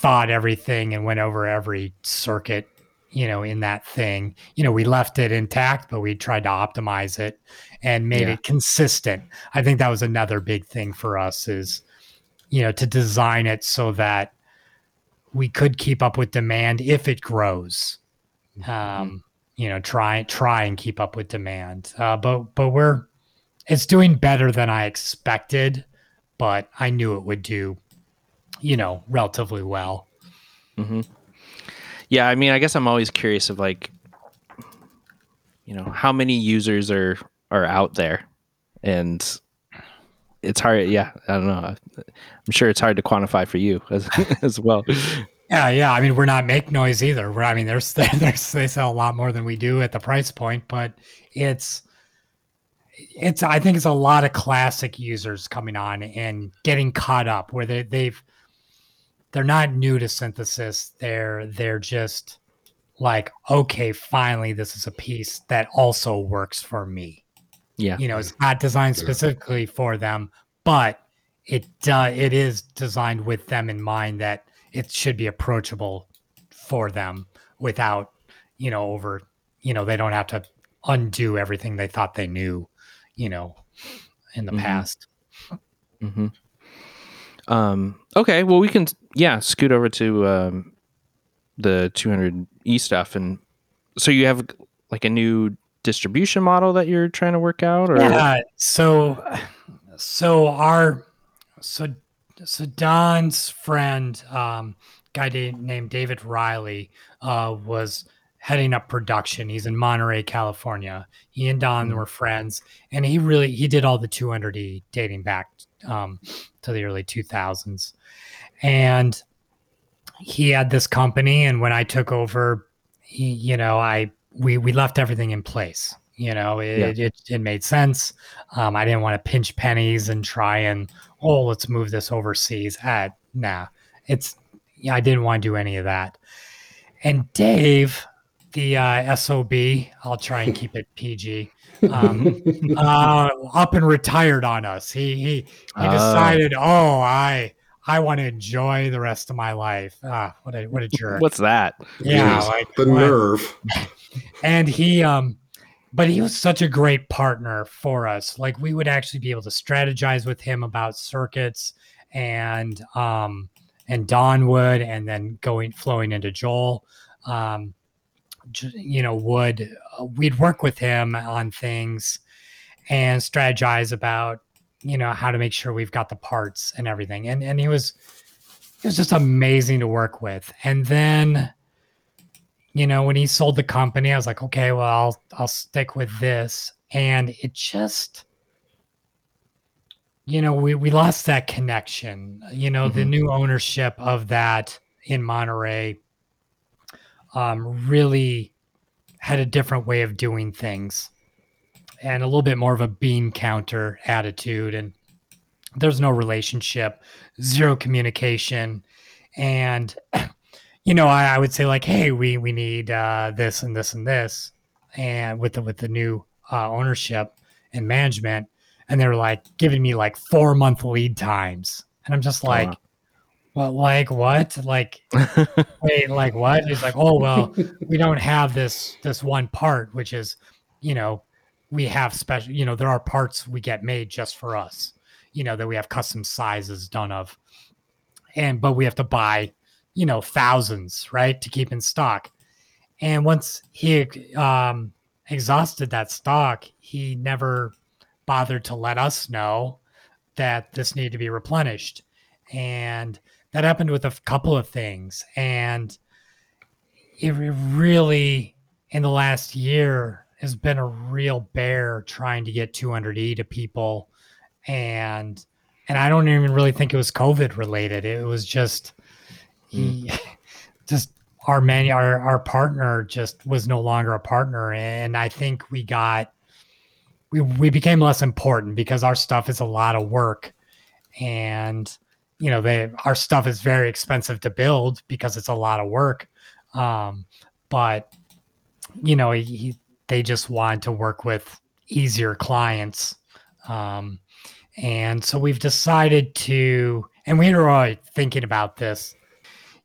rethought everything and went over every circuit, you know, in that thing. You know, we left it intact, but we tried to optimize it and made yeah. it consistent. I think that was another big thing for us is, you know, to design it so that we could keep up with demand if it grows. Mm-hmm. Um, you know, try try and keep up with demand. Uh, but but we're it's doing better than I expected, but I knew it would do, you know, relatively well. Mm-hmm. Yeah, I mean, I guess I'm always curious of like, you know, how many users are are out there, and it's hard. Yeah, I don't know. I'm sure it's hard to quantify for you as as well. Yeah, yeah. I mean, we're not make noise either. We're, I mean, there's, there's they sell a lot more than we do at the price point, but it's it's I think it's a lot of classic users coming on and getting caught up where they they've they're not new to synthesis. They're they're just like, okay, finally this is a piece that also works for me. Yeah. You know, it's not designed specifically for them, but it uh, it is designed with them in mind that it should be approachable for them without, you know, over, you know, they don't have to undo everything they thought they knew you know, in the mm-hmm. past. Mm-hmm. Um, okay, well, we can, yeah, scoot over to um, the 200e stuff. And so you have like a new distribution model that you're trying to work out, or yeah. So, so our so so Don's friend, um, guy named David Riley, uh, was heading up production. He's in Monterey, California. He and Don mm-hmm. were friends, and he really he did all the 200e dating back um, to the early 2000s, and he had this company. And when I took over, he, you know, I we we left everything in place. You know, it yeah. it, it, made sense. Um, I didn't want to pinch pennies and try and oh, let's move this overseas. Ah, nah, it's yeah, I didn't want to do any of that. And Dave, the uh, SOB. I'll try and keep it PG. Um, uh, up and retired on us. He he he oh. decided, oh, I I want to enjoy the rest of my life. Ah, what a what a jerk. What's that? Yeah, like the what? nerve. And he um but he was such a great partner for us. Like we would actually be able to strategize with him about circuits and um and Don would and then going flowing into Joel. Um you know, would uh, we'd work with him on things and strategize about, you know, how to make sure we've got the parts and everything. And and he was he was just amazing to work with. And then, you know, when he sold the company, I was like, okay, well, I'll I'll stick with this. And it just you know, we we lost that connection. You know, mm-hmm. the new ownership of that in Monterey um, really had a different way of doing things and a little bit more of a bean counter attitude. And there's no relationship, zero communication. And, you know, I, I would say like, Hey, we, we need uh, this and this and this. And with the, with the new uh, ownership and management, and they were like giving me like four month lead times. And I'm just like, well, like what? Like, wait, like what? He's like, oh well, we don't have this this one part, which is, you know, we have special. You know, there are parts we get made just for us. You know that we have custom sizes done of, and but we have to buy, you know, thousands right to keep in stock. And once he um, exhausted that stock, he never bothered to let us know that this needed to be replenished. And that happened with a couple of things. And it really in the last year has been a real bear trying to get 200e to people. And and i don't even really think it was covid related. It was just he mm. just our man our our partner just was no longer a partner. And i think we got we we became less important because our stuff is a lot of work. And you know they our stuff is very expensive to build because it's a lot of work. Um but you know he, they just wanted to work with easier clients. Um and so we've decided to and we were already thinking about this.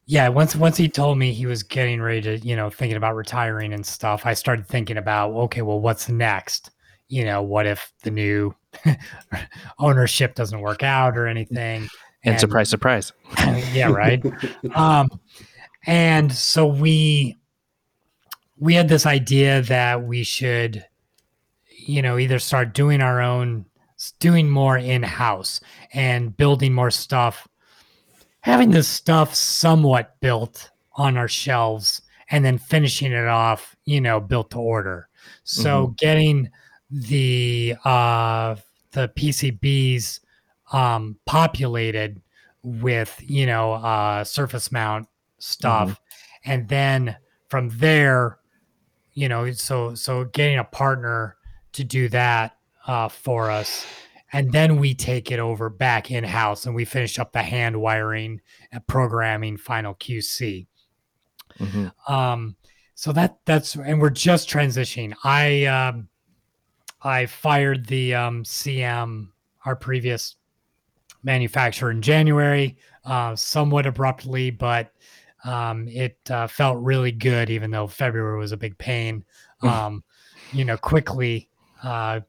Yeah once once he told me he was getting ready to you know thinking about retiring and stuff i started thinking about okay well what's next? You know what if the new ownership doesn't work out or anything and, and surprise surprise yeah right um and so we we had this idea that we should you know either start doing our own doing more in house and building more stuff having this stuff somewhat built on our shelves and then finishing it off, you know, built to order. So mm-hmm. getting the uh the PCBs um populated with, you know, uh surface mount stuff mm-hmm. and then from there, you know, so so getting a partner to do that uh for us and then we take it over back in house and we finish up the hand wiring and programming final QC. Mm-hmm. Um, so that that's and we're just transitioning. I um, I fired the um, CM our previous manufacturer in January, uh, somewhat abruptly, but um, it uh, felt really good, even though February was a big pain. Um, you know, quickly uh,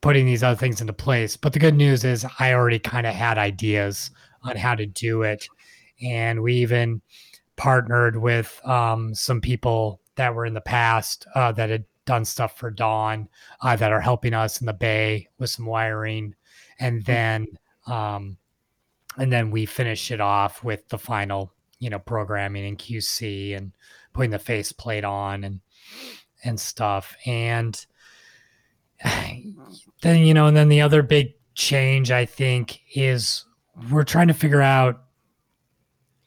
putting these other things into place. But the good news is I already kind of had ideas on how to do it. And we even partnered with um, some people that were in the past uh, that had done stuff for Don uh, that are helping us in the Bay with some wiring. And hmm. then, um, and then we finish it off with the final, you know, programming and QC and putting the faceplate on and, and stuff. And, then you know, and then the other big change I think is we're trying to figure out,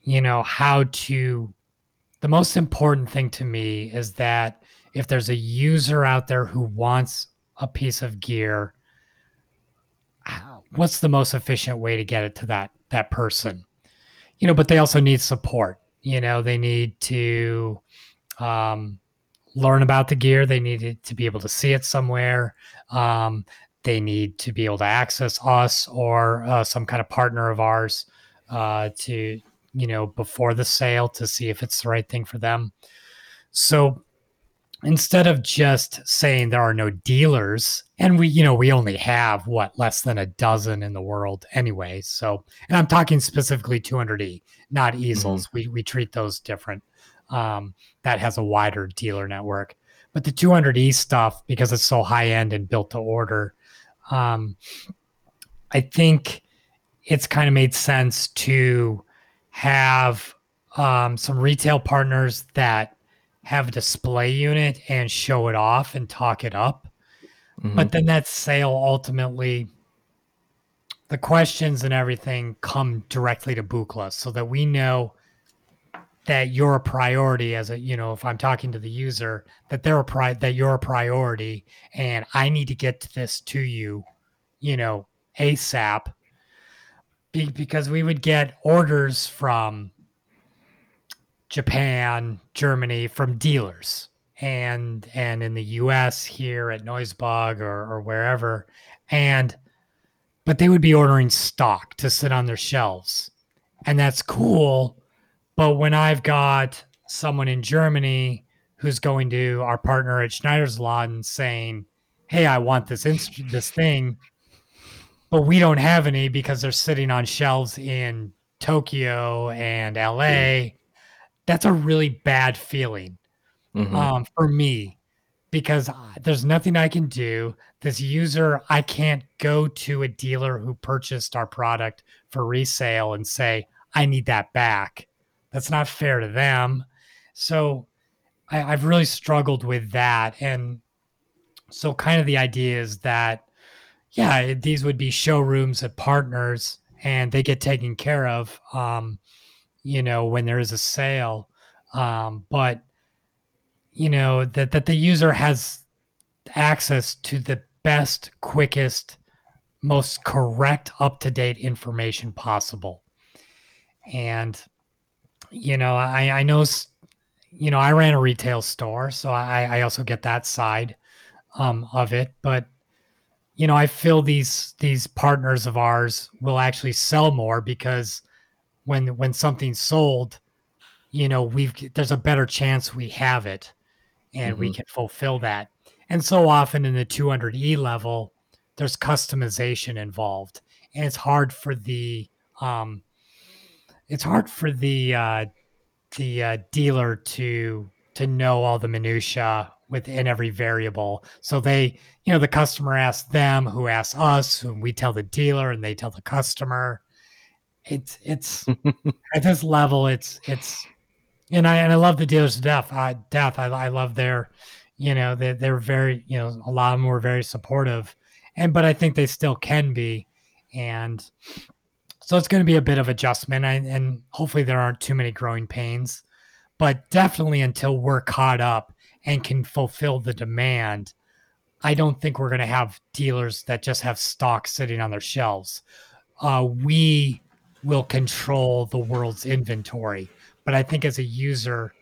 you know, how to. The most important thing to me is that if there's a user out there who wants a piece of gear, what's the most efficient way to get it to that that person? You know, but they also need support. You know, they need to um, learn about the gear. They need to be able to see it somewhere. Um, they need to be able to access us or uh, some kind of partner of ours uh, to, you know, before the sale to see if it's the right thing for them. So instead of just saying there are no dealers, and we, you know, we only have what less than a dozen in the world anyway. So, and I'm talking specifically 200E, not easels. Mm-hmm. We we treat those different um, that has a wider dealer network. But the 200E stuff, because it's so high end and built to order, um, I think it's kind of made sense to have um, some retail partners that have a display unit and show it off and talk it up. Mm-hmm. But then that sale ultimately, the questions and everything come directly to Buchla so that we know that you're a priority as a you know if i'm talking to the user that they're a pri- that you're a priority and i need to get this to you you know asap Be- because we would get orders from japan germany from dealers. And and in the us here at noisebug or, or wherever. And but they would be ordering stock to sit on their shelves. And that's cool. But when I've got someone in Germany who's going to our partner at Schneidersladen saying, "Hey, I want this inst- this thing," but we don't have any because they're sitting on shelves in Tokyo and LA, that's a really bad feeling mm-hmm. um, for me because there's nothing I can do. This user, I can't go to a dealer who purchased our product for resale and say, I need that back that's not fair to them. So I, have really struggled with that. And so, kind of the idea is that, yeah, these would be showrooms at partners and they get taken care of. Um, you know, when there is a sale. Um, but you know that that the user has access to the best, quickest, most correct, up to date information possible. And you know, I I know you know I ran a retail store, so I I also get that side um, of it, but you know, I feel these these partners of ours will actually sell more because when when something's sold, you know, we've there's a better chance we have it and mm-hmm. we can fulfill that. And so often in the 200E level, there's customization involved, and it's hard for the um, it's hard for the uh, the uh, dealer to to know all the minutia within every variable. So they, you know, the customer asks them, who asks us, who we tell the dealer, and they tell the customer. It's it's at this level, it's it's, and I and I love the dealers death. I death. I, I love their, you know, they they're very, you know, a lot of them were very supportive, and but I think they still can be, and so it's going to be a bit of adjustment, and, and hopefully there aren't too many growing pains, but definitely until we're caught up and can fulfill the demand, I don't think we're going to have dealers that just have stock sitting on their shelves. Uh, we will control the world's inventory, but I think as a user,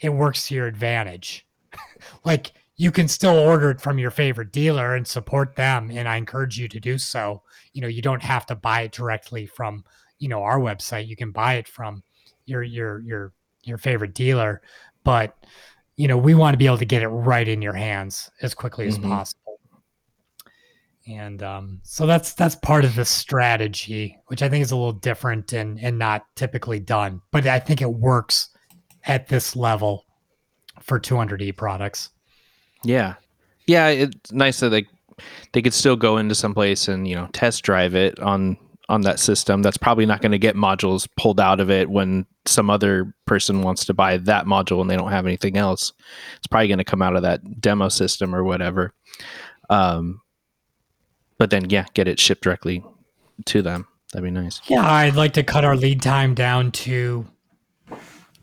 it works to your advantage. like you can still order it from your favorite dealer and support them, and I encourage you to do so. You know, you don't have to buy it directly from you know our website. You can buy it from your your your your favorite dealer, but you know, we want to be able to get it right in your hands as quickly as mm-hmm. possible. And um, so that's that's part of the strategy, which I think is a little different and and not typically done, but I think it works at this level for 200e products. Yeah, yeah, it's nice that they they could still go into some place and you know test drive it on on that system. That's probably not going to get modules pulled out of it when some other person wants to buy that module and they don't have anything else. It's probably going to come out of that demo system or whatever. Um, but then yeah get it shipped directly to them. That'd be nice. Yeah. I'd like to cut our lead time down to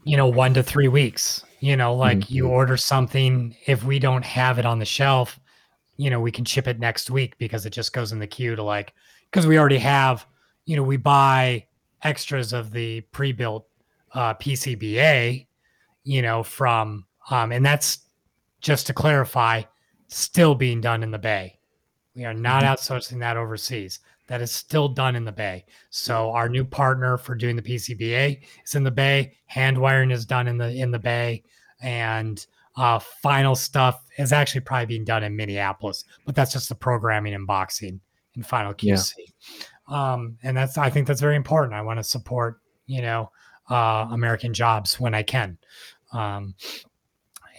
you know one to three weeks. You know like mm-hmm. you order something. If we don't have it on the shelf you know we can ship it next week because it just goes in the queue to like because we already have you know, we buy extras of the pre-built uh, PCBA, you know, from um, and that's just to clarify, still being done in the Bay. We are not mm-hmm. outsourcing that overseas. That is still done in the Bay. So our new partner for doing the PCBA is in the Bay. Hand wiring is done in the in the Bay, and uh, final stuff is actually probably being done in Minneapolis. But that's just the programming and boxing and final QC. Yeah um, and that's I think that's very important. I want to support you know uh, American jobs when I can, um,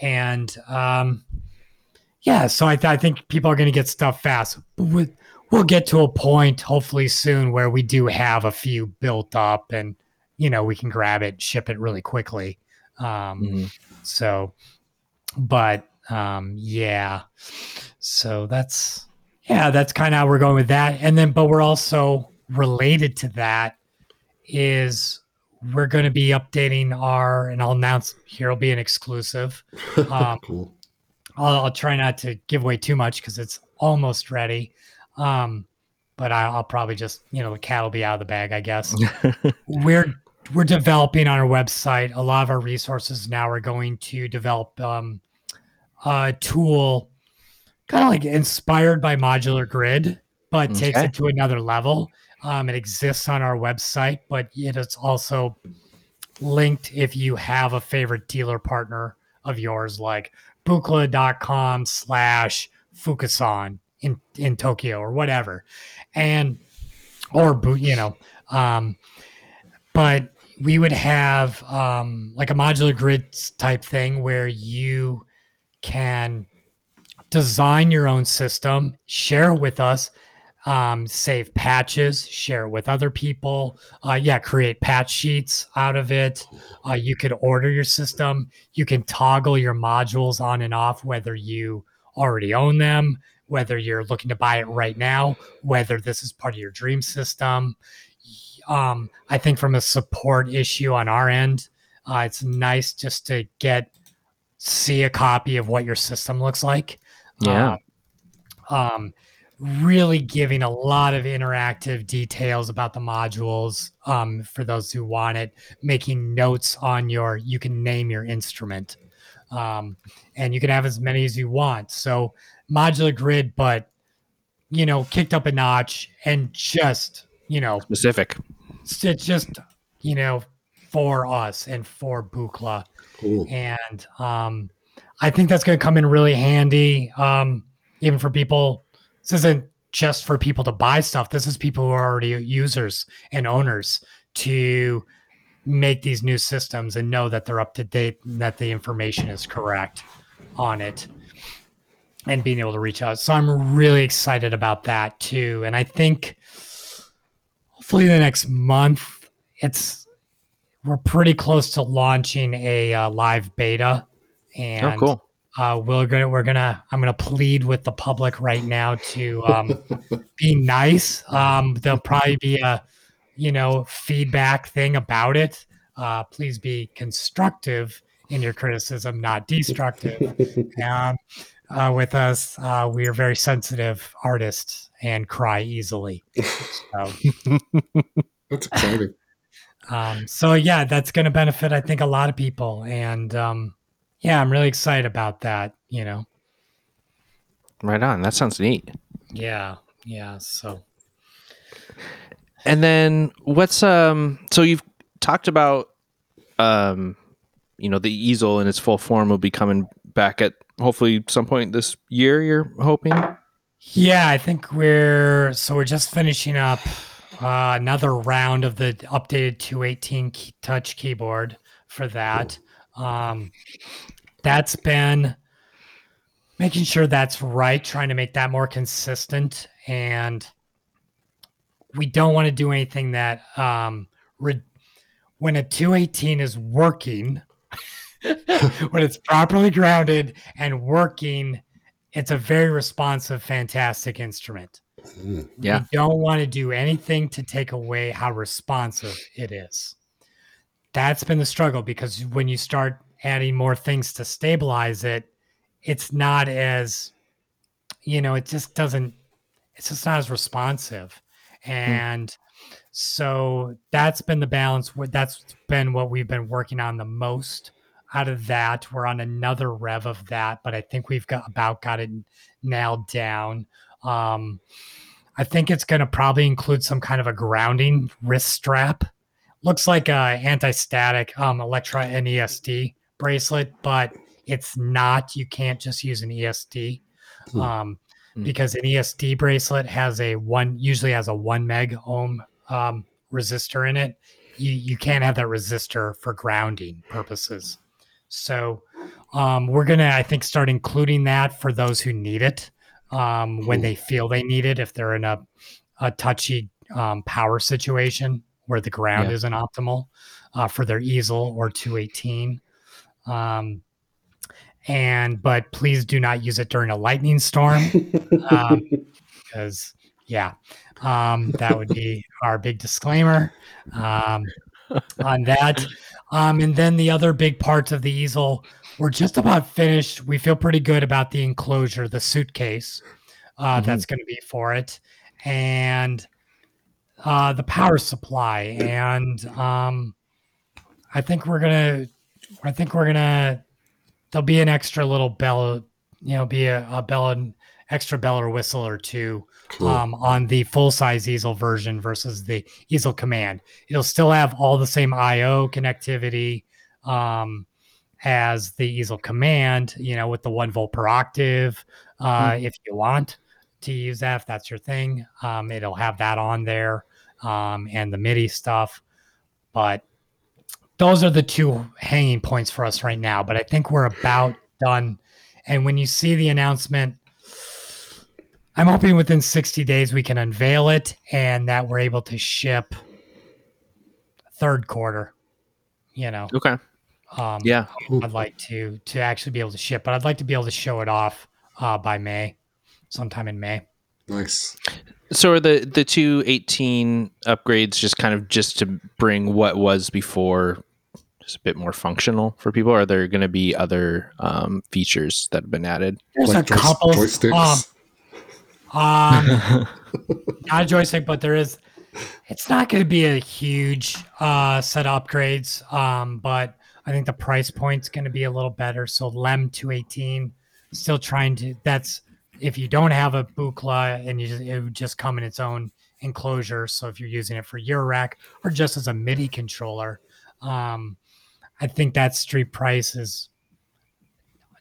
and um, yeah. So I, th- I think people are going to get stuff fast. We'll, we'll get to a point hopefully soon where we do have a few built up, and you know we can grab it, ship it really quickly. Um, mm-hmm. So, but um, yeah. So that's yeah, that's kind of how we're going with that. And then, but we're also related to that is we're going to be updating our, and I'll announce here will be an exclusive. Um, cool. I'll, I'll, try not to give away too much because it's almost ready. Um, but I, will probably just, you know, the cat will be out of the bag, I guess. we're we're developing on our website. A lot of our resources now are going to develop um, a tool kind of like inspired by modular grid, but okay. takes it to another level. Um, it exists on our website, but it is also linked if you have a favorite dealer partner of yours, like buchla.com slash Fukasan in, in Tokyo or whatever. And, or, you know, um, but we would have um, like a modular grid type thing where you can design your own system, share it with us, um, save patches, share it with other people. Uh, yeah, create patch sheets out of it. Uh, you could order your system. You can toggle your modules on and off, whether you already own them, whether you're looking to buy it right now, whether this is part of your dream system. um, I think from a support issue on our end, uh, it's nice just to get see a copy of what your system looks like. Yeah. Um, um, really giving a lot of interactive details about the modules um, for those who want it, making notes on your, you can name your instrument. Um, and you can have as many as you want. So modular grid, but you know, kicked up a notch and just, you know, specific. It's just, you know, for us and for Buchla. Cool. And um, I think that's going to come in really handy, um, even for people. This isn't just for people to buy stuff. This is people who are already users and owners to make these new systems and know that they're up to date and that the information is correct on it and being able to reach out. So I'm really excited about that too. And I think hopefully the next month, it's we're pretty close to launching a uh, live beta. And oh, cool. Uh, we're gonna we're gonna I'm gonna plead with the public right now to um, be nice. Um, there'll probably be a you know feedback thing about it. Uh, please be constructive in your criticism, not destructive. um, uh, with us. Uh, we are very sensitive artists and cry easily. So. that's exciting. Um, so yeah, that's going to benefit, I think, a lot of people, and um, yeah, I'm really excited about that. You know, right on. That sounds neat. Yeah, yeah. So, and then what's um? So you've talked about um, you know, the easel in its full form will be coming back at hopefully some point this year you're hoping yeah i think we're so we're just finishing up uh, another round of the updated 218 key, touch keyboard for that um, that's been making sure that's right trying to make that more consistent and we don't want to do anything that um, re- when a 218 is working when it's properly grounded and working, it's a very responsive, fantastic instrument. Yeah. You don't want to do anything to take away how responsive it is. That's been the struggle because when you start adding more things to stabilize it, it's not as, you know, it just doesn't, it's just not as responsive. Hmm. And, mm so that's been the balance. That's been what we've been working on the most out of that. We're on another rev of that, but I think we've got about got it nailed down. Um, I think it's going to probably include some kind of a grounding wrist strap. Looks like a anti-static um, Electra and ESD bracelet, but it's not. You can't just use an ESD hmm. um, hmm. because an ESD bracelet has a one usually has a one meg ohm um, resistor in it. You you can't have that resistor for grounding purposes. So um, we're gonna, I think, start including that for those who need it um, when they feel they need it. If they're in a a touchy um, power situation where the ground yeah. isn't optimal uh, for their easel or 218. Um, and but please do not use it during a lightning storm because um, yeah, um, that would be our big disclaimer um, on that. Um, and then the other big parts of the easel, we're just about finished. We feel pretty good about the enclosure, the suitcase uh, mm-hmm. that's going to be for it, and uh, the power supply. And um, I think we're gonna, I think we're gonna. There'll be an extra little bell, you know, be a, a bell, an extra bell or whistle or two cool. um, on the full size easel version versus the easel command. It'll still have all the same IO connectivity um, as the easel command, you know, with the one volt per octave. Uh, mm. If you want to use that, if that's your thing, um, it'll have that on there um, and the MIDI stuff. But those are the two hanging points for us right now. But I think we're about done. And when you see the announcement I'm hoping within 60 days we can unveil it and that we're able to ship third quarter. You know. Okay. Um, yeah. I'd like to to actually be able to ship, but I'd like to be able to show it off uh, by May, sometime in May. Nice. So are the the two eighteen upgrades just kind of just to bring what was before just a bit more functional for people? Or are there going to be other um, features that have been added? There's like a couple joysticks. Um, um not a joystick, but there is. It's not going to be a huge uh, set of upgrades, um, but I think the price point's going to be a little better. So Lem 218, still trying to. That's if you don't have a Buchla and you just, it would just come in its own enclosure. So if you're using it for your rack or just as a MIDI controller, um, I think that street price is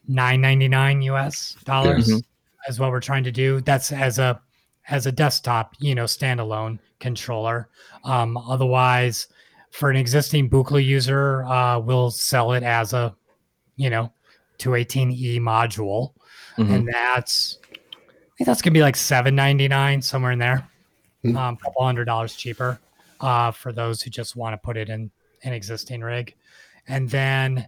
nine ninety nine US dollars mm-hmm. is what we're trying to do. That's as a as a desktop, you know, standalone controller. Um, otherwise, for an existing Buchla user, uh, we'll sell it as a, you know, 218e module, mm-hmm. and that's think that's gonna be like seven ninety nine somewhere in there, mm-hmm. um, a couple hundred dollars cheaper uh, for those who just want to put it in an existing rig, and then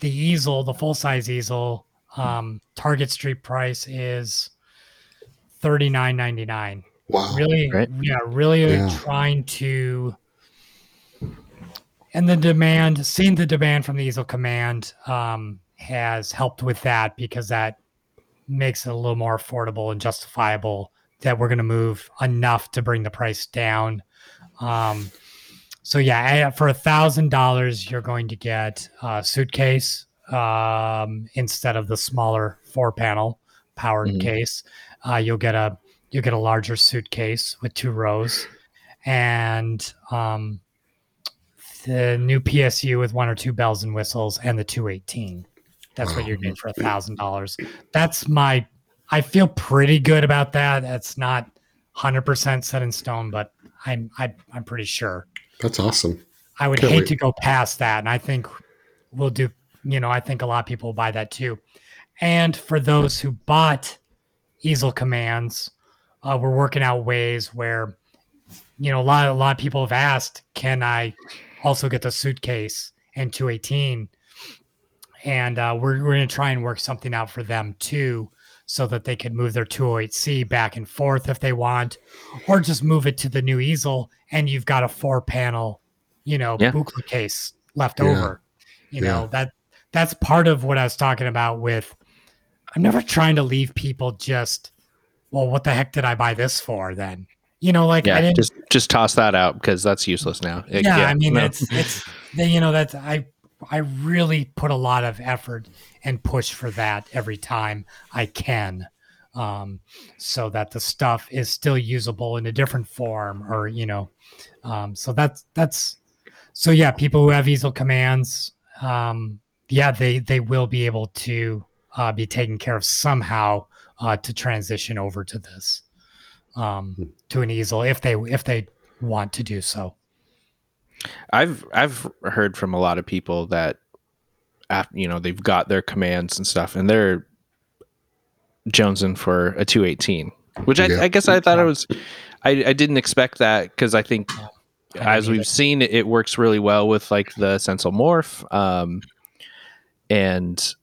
the easel, the full size easel, um, Target Street price is thirty nine ninety nine. Wow! Really, right? yeah, really yeah. trying to. And the demand, seeing the demand from the easel command, um, has helped with that because that makes it a little more affordable and justifiable that we're going to move enough to bring the price down. Um, so yeah, for a thousand dollars, you're going to get a suitcase um, instead of the smaller four panel powered mm-hmm. case. Uh, you'll get a you'll get a larger suitcase with two rows, and um, the new PSU with one or two bells and whistles, and the 218. That's what you're getting for a thousand dollars. That's my. I feel pretty good about that. That's not hundred percent set in stone, but I'm I, am i am pretty sure. That's awesome. I would Can't hate wait. to go past that, and I think we'll do. You know, I think a lot of people will buy that too. And for those who bought easel commands, uh, we're working out ways where, you know, a lot a lot of people have asked, can I also get the suitcase and 218 and uh, we're, we're going to try and work something out for them too so that they can move their 208c back and forth if they want or just move it to the new easel and you've got a four panel you know yeah. Case left yeah. over you yeah. know that that's part of what i was talking about with i'm never trying to leave people just well what the heck did i buy this for then you know like yeah just just toss that out because that's useless now it, yeah, i mean no. it's it's you know that's i I really put a lot of effort and push for that every time I can. Um, so that the stuff is still usable in a different form or, you know, um, so that's, that's, so yeah, people who have easel commands, um, yeah, they, they will be able to, uh, be taken care of somehow, uh, to transition over to this, um, hmm. to an easel if they, if they want to do so. I've I've heard from a lot of people that after, you know they've got their commands and stuff, and they're jonesing for a 218, which I, yeah. I guess I thought it was. I, I didn't expect that because I think as we've seen, it, it, works really well with like the Sensel Morph, um, and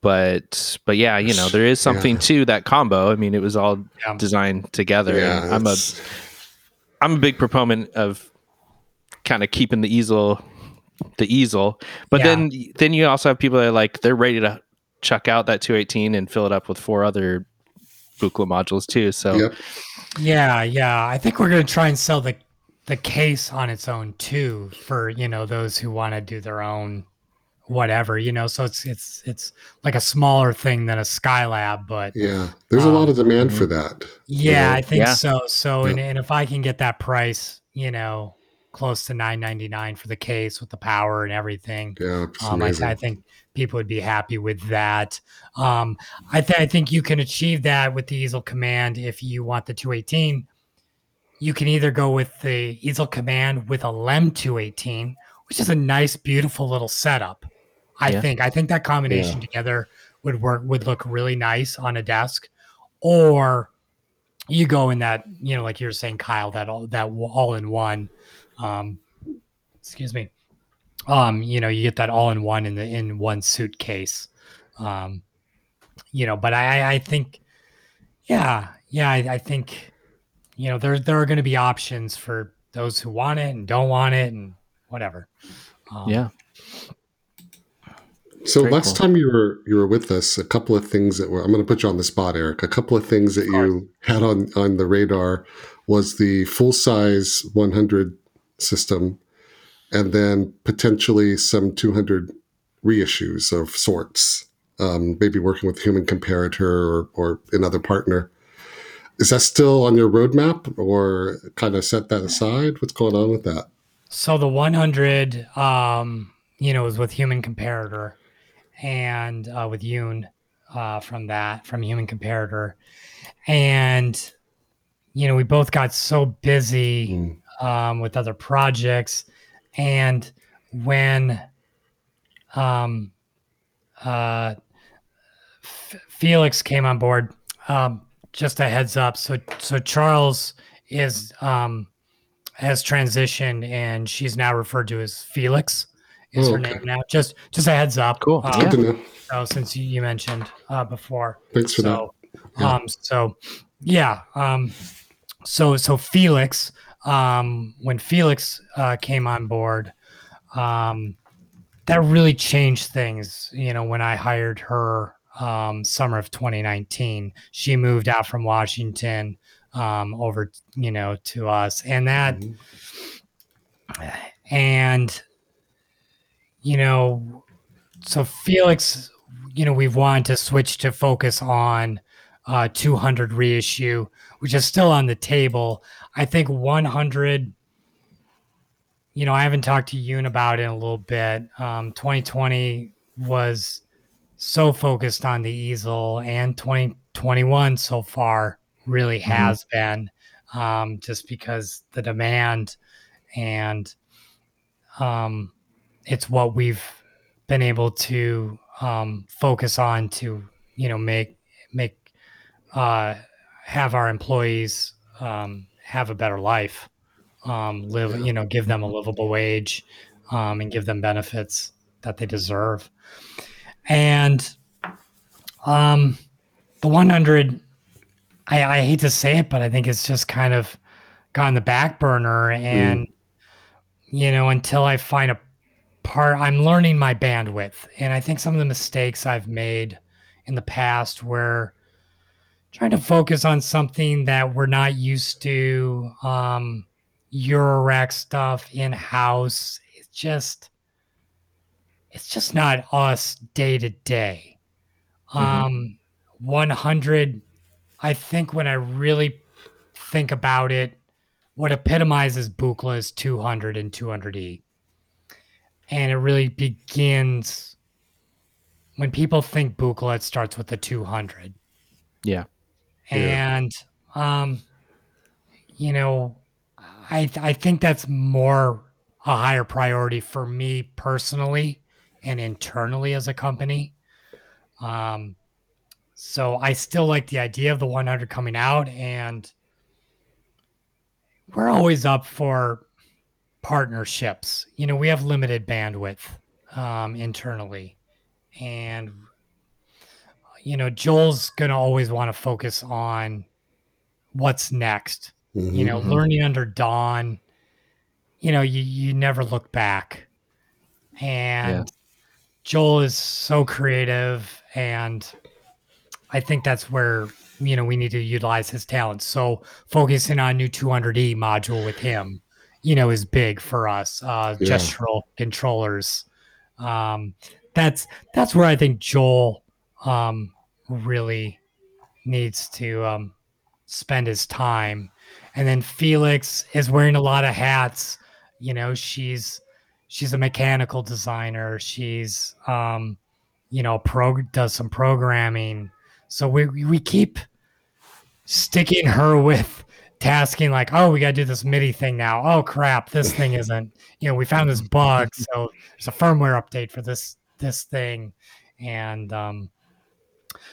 but but yeah, you know there is something yeah. to that combo. I mean, it was all yeah. designed together. Yeah, I'm a I'm a big proponent of kind of keeping the easel the easel. But yeah. then then you also have people that are like they're ready to chuck out that 218 and fill it up with four other Buchla modules too. So yep. yeah, yeah. I think we're gonna try and sell the the case on its own too for you know those who want to do their own whatever you know so it's it's it's like a smaller thing than a skylab but yeah there's um, a lot of demand for that yeah you know? i think yeah. so so yeah. and, and if i can get that price you know close to 999 for the case with the power and everything. Yeah, um, I, I, think people would be happy with that. Um, I, th- I think you can achieve that with the easel command if you want the 218. You can either go with the easel command with a LEM 218, which is a nice, beautiful little setup. I yeah. think. I think that combination yeah. together would work. Would look really nice on a desk, or you go in that you know, like you're saying, Kyle, that all that all in one um, excuse me. Um, you know, you get that all in one in the in one suitcase. Um, you know, but I I think, yeah, yeah, I, I think you know there there are going to be options for those who want it and don't want it and whatever. Um, yeah. So Very last cool. time you were you were with us, a couple of things that were I'm going to put you on the spot, Eric. A couple of things that you had on on the radar was the full size 100 system, and then potentially some 200 reissues of sorts. Um, maybe working with human comparator or, or another partner. Is that still on your roadmap, or kind of set that aside? What's going on with that? So the 100, um, you know, is with human comparator and uh, with Yoon uh, from that, from Human Comparator. And, you know, we both got so busy mm. Um, with other projects. And when um, uh, F- Felix came on board, um, just a heads up. So, so Charles is um, has transitioned and she's now referred to as Felix is oh, her okay. name now. Just just a heads up. Cool. Um, Good to know. So since you, you mentioned uh, before. Thanks for so, that. Yeah. Um, so yeah. Um, so so Felix, um, when Felix uh, came on board, um, that really changed things. You know, when I hired her um, summer of 2019, she moved out from Washington um, over, you know, to us, and that, mm-hmm. and you know, so Felix, you know, we've wanted to switch to focus on uh, 200 reissue, which is still on the table. I think 100, you know, I haven't talked to Yoon about it in a little bit. Um, 2020 was so focused on the easel, and 2021 so far really mm-hmm. has been um, just because the demand and um, it's what we've been able to um, focus on to you know make make uh, have our employees um, have a better life, um, live you know give them a livable wage, um, and give them benefits that they deserve, and um, the 100. I, I hate to say it, but I think it's just kind of gone the back burner, and mm. you know until I find a part I'm learning my bandwidth. And I think some of the mistakes I've made in the past were trying to focus on something that we're not used to, um, Eurorack stuff in house. It's just, it's just not us day to day. Mm-hmm. Um, 100, I think when I really think about it, what epitomizes Buchla is 200 and 200E and it really begins when people think Buchla, it starts with the 200. Yeah. And, um, you know, I, I think that's more a higher priority for me personally and internally as a company. Um, so I still like the idea of the 100 coming out, and we're always up for partnerships. You know, we have limited bandwidth um, internally, and you know, Joel's gonna always want to focus on what's next. Mm-hmm. You know, mm-hmm. learning under Don. You know, you you never look back, and yeah. Joel is so creative, and I think that's where you know we need to utilize his talents. So focusing on new 200e module with him you know is big for us uh yeah. gestural controllers um that's that's where i think joel um really needs to um spend his time and then felix is wearing a lot of hats you know she's she's a mechanical designer she's um you know pro does some programming so we we keep sticking her with tasking like, oh, we got to do this MIDI thing now. Oh crap, this thing isn't. You know, we found this bug, so there's a firmware update for this this thing, and um,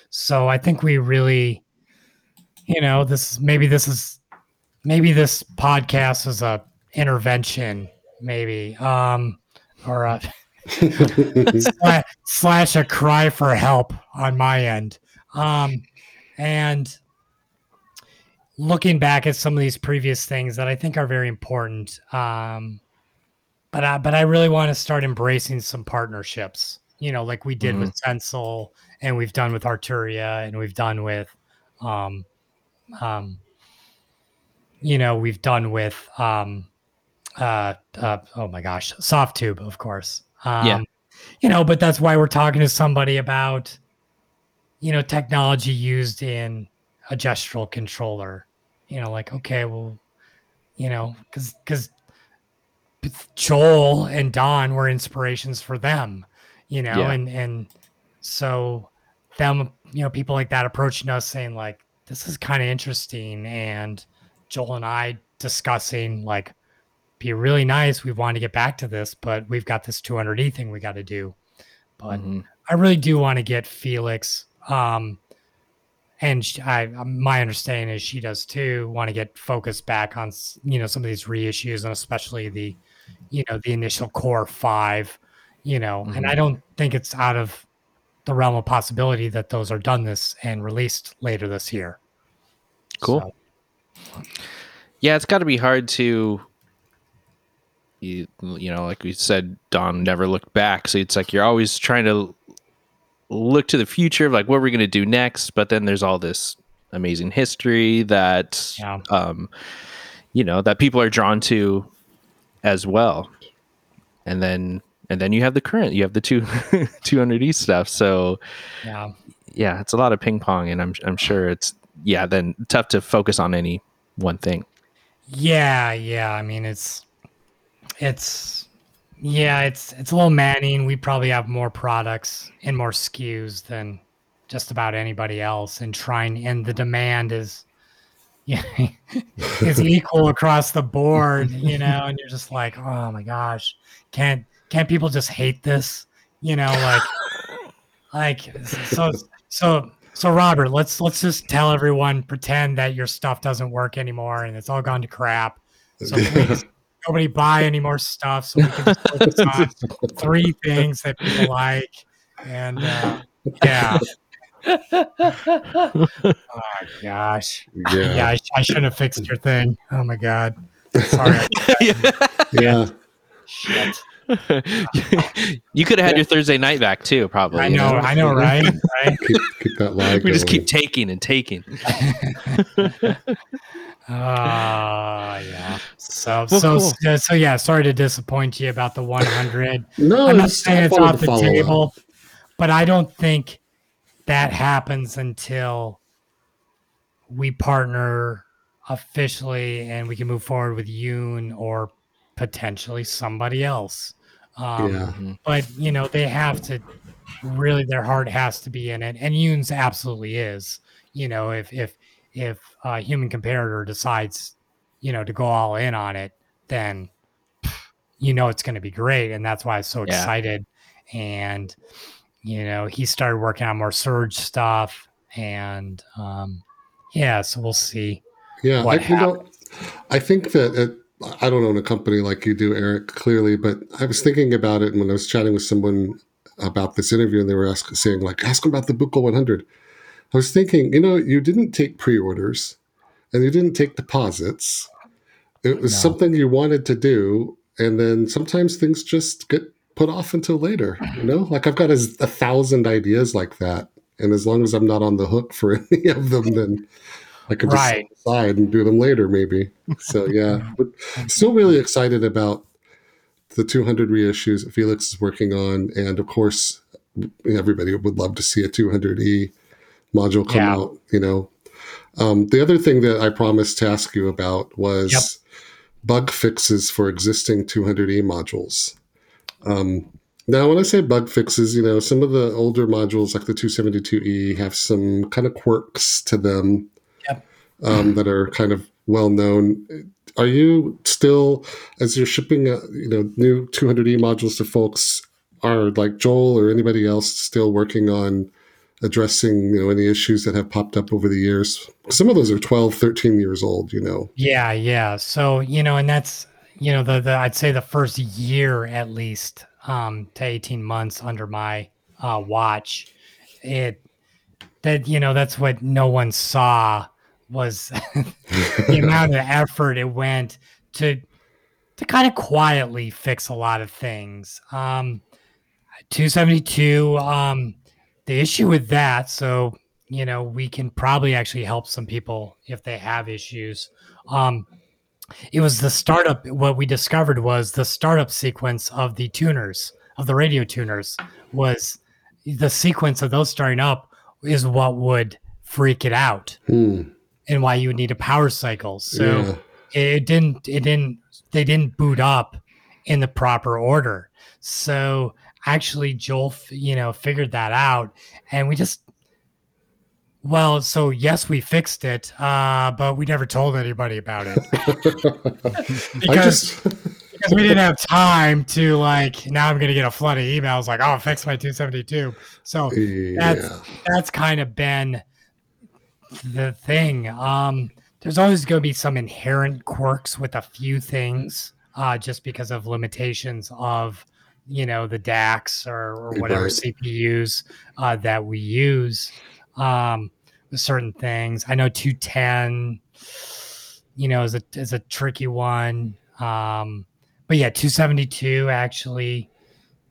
so I think we really, you know, this maybe this is maybe this podcast is a intervention, maybe, um, or a slash, slash a cry for help on my end, um, and looking back at some of these previous things that I think are very important. Um, but I, but I really want to start embracing some partnerships. You know, like we did mm-hmm. with Sensel, and we've done with Arturia, and we've done with, um, um, you know, we've done with, um, uh, uh oh my gosh, Softube, of course. Um, yeah. You know, but that's why we're talking to somebody about, you know, technology used in a gestural controller. You know, like okay, well, you know, because because Joel and Don were inspirations for them, you know, yeah. and and so them, you know, people like that approaching us saying like, this is kind of interesting, and Joel and I discussing like, be really nice. We want to get back to this, but we've got this 200e thing we got to do. But mm-hmm. I really do want to get Felix. Um, and she, I, my understanding is she does too. Want to get focused back on you know some of these reissues and especially the you know the initial core five you know mm-hmm. and i don't think it's out of the realm of possibility that those are done this and released later this year cool so. yeah it's got to be hard to you, you know like we said don never looked back so it's like you're always trying to look to the future of like what we're going to do next but then there's all this amazing history that yeah. um you know that people are drawn to as well. And then and then you have the current, you have the two 200e stuff. So yeah. Yeah, it's a lot of ping pong and I'm I'm sure it's yeah, then tough to focus on any one thing. Yeah, yeah. I mean, it's it's yeah, it's it's a little manning. We probably have more products and more SKUs than just about anybody else and trying and the demand is yeah, is equal across the board, you know, and you're just like, oh my gosh, can't can't people just hate this? You know, like like so so so Robert, let's let's just tell everyone, pretend that your stuff doesn't work anymore and it's all gone to crap. So please nobody buy any more stuff so we can focus on three things that people like. And uh, yeah oh gosh. Yeah. yeah I, I, shouldn't have fixed your thing. Oh my god. Sorry. yeah. Shit. you could have had your Thursday night back too, probably. I know, know? I know, right? right? Keep, keep that lag. We just keep taking and taking. Ah, uh, yeah. So, well, so, cool. so, yeah. Sorry to disappoint you about the 100. no, I'm not saying it's off the table, up. but I don't think that happens until we partner officially and we can move forward with Yoon or potentially somebody else. Um, yeah. But you know, they have to really their heart has to be in it, and Yoon's absolutely is. You know, if if if a human comparator decides, you know, to go all in on it, then you know it's going to be great, and that's why I'm so yeah. excited. And you know, he started working on more Serge stuff, and um, yeah, so we'll see. Yeah, I, you know, I think that it, I don't own a company like you do, Eric, clearly, but I was thinking about it when I was chatting with someone about this interview, and they were asking, saying like, "Ask them about the Buchla 100." I was thinking, you know, you didn't take pre-orders, and you didn't take deposits. It was no. something you wanted to do, and then sometimes things just get put off until later. You know, like I've got a, a thousand ideas like that, and as long as I'm not on the hook for any of them, then I can just right. decide and do them later, maybe. So yeah, but still really excited about the 200 reissues that Felix is working on, and of course, everybody would love to see a 200e module come yeah. out. You know, um, the other thing that I promised to ask you about was yep. bug fixes for existing 200e modules. Um, now, when I say bug fixes, you know, some of the older modules like the 272E have some kind of quirks to them. Um, that are kind of well known. Are you still, as you're shipping, uh, you know, new 200E modules to folks, are like Joel or anybody else still working on addressing, you know, any issues that have popped up over the years? Some of those are 12, 13 years old, you know. Yeah, yeah. So, you know, and that's you know the, the I'd say the first year at least um, to 18 months under my uh, watch it that you know that's what no one saw was the amount of effort it went to to kind of quietly fix a lot of things. Um, 272, um, the issue with that, so you know, we can probably actually help some people if they have issues. Um, it was the startup. What we discovered was the startup sequence of the tuners of the radio tuners was the sequence of those starting up is what would freak it out hmm. And why you would need a power cycle. So yeah. it didn't. It didn't. They didn't boot up in the proper order. So actually, Joel, you know, figured that out, and we just well, so yes, we fixed it, uh, but we never told anybody about it because, just... because we didn't have time to like. Now I'm gonna get a flood of emails like, "Oh, fix my 272." So yeah. that's that's kind of been the thing. Um, there's always going to be some inherent quirks with a few things, uh, just because of limitations of you know the DACs or, or whatever right. CPUs uh, that we use. Um, certain things. I know 210, you know, is a is a tricky one. Um, but yeah, 272 actually,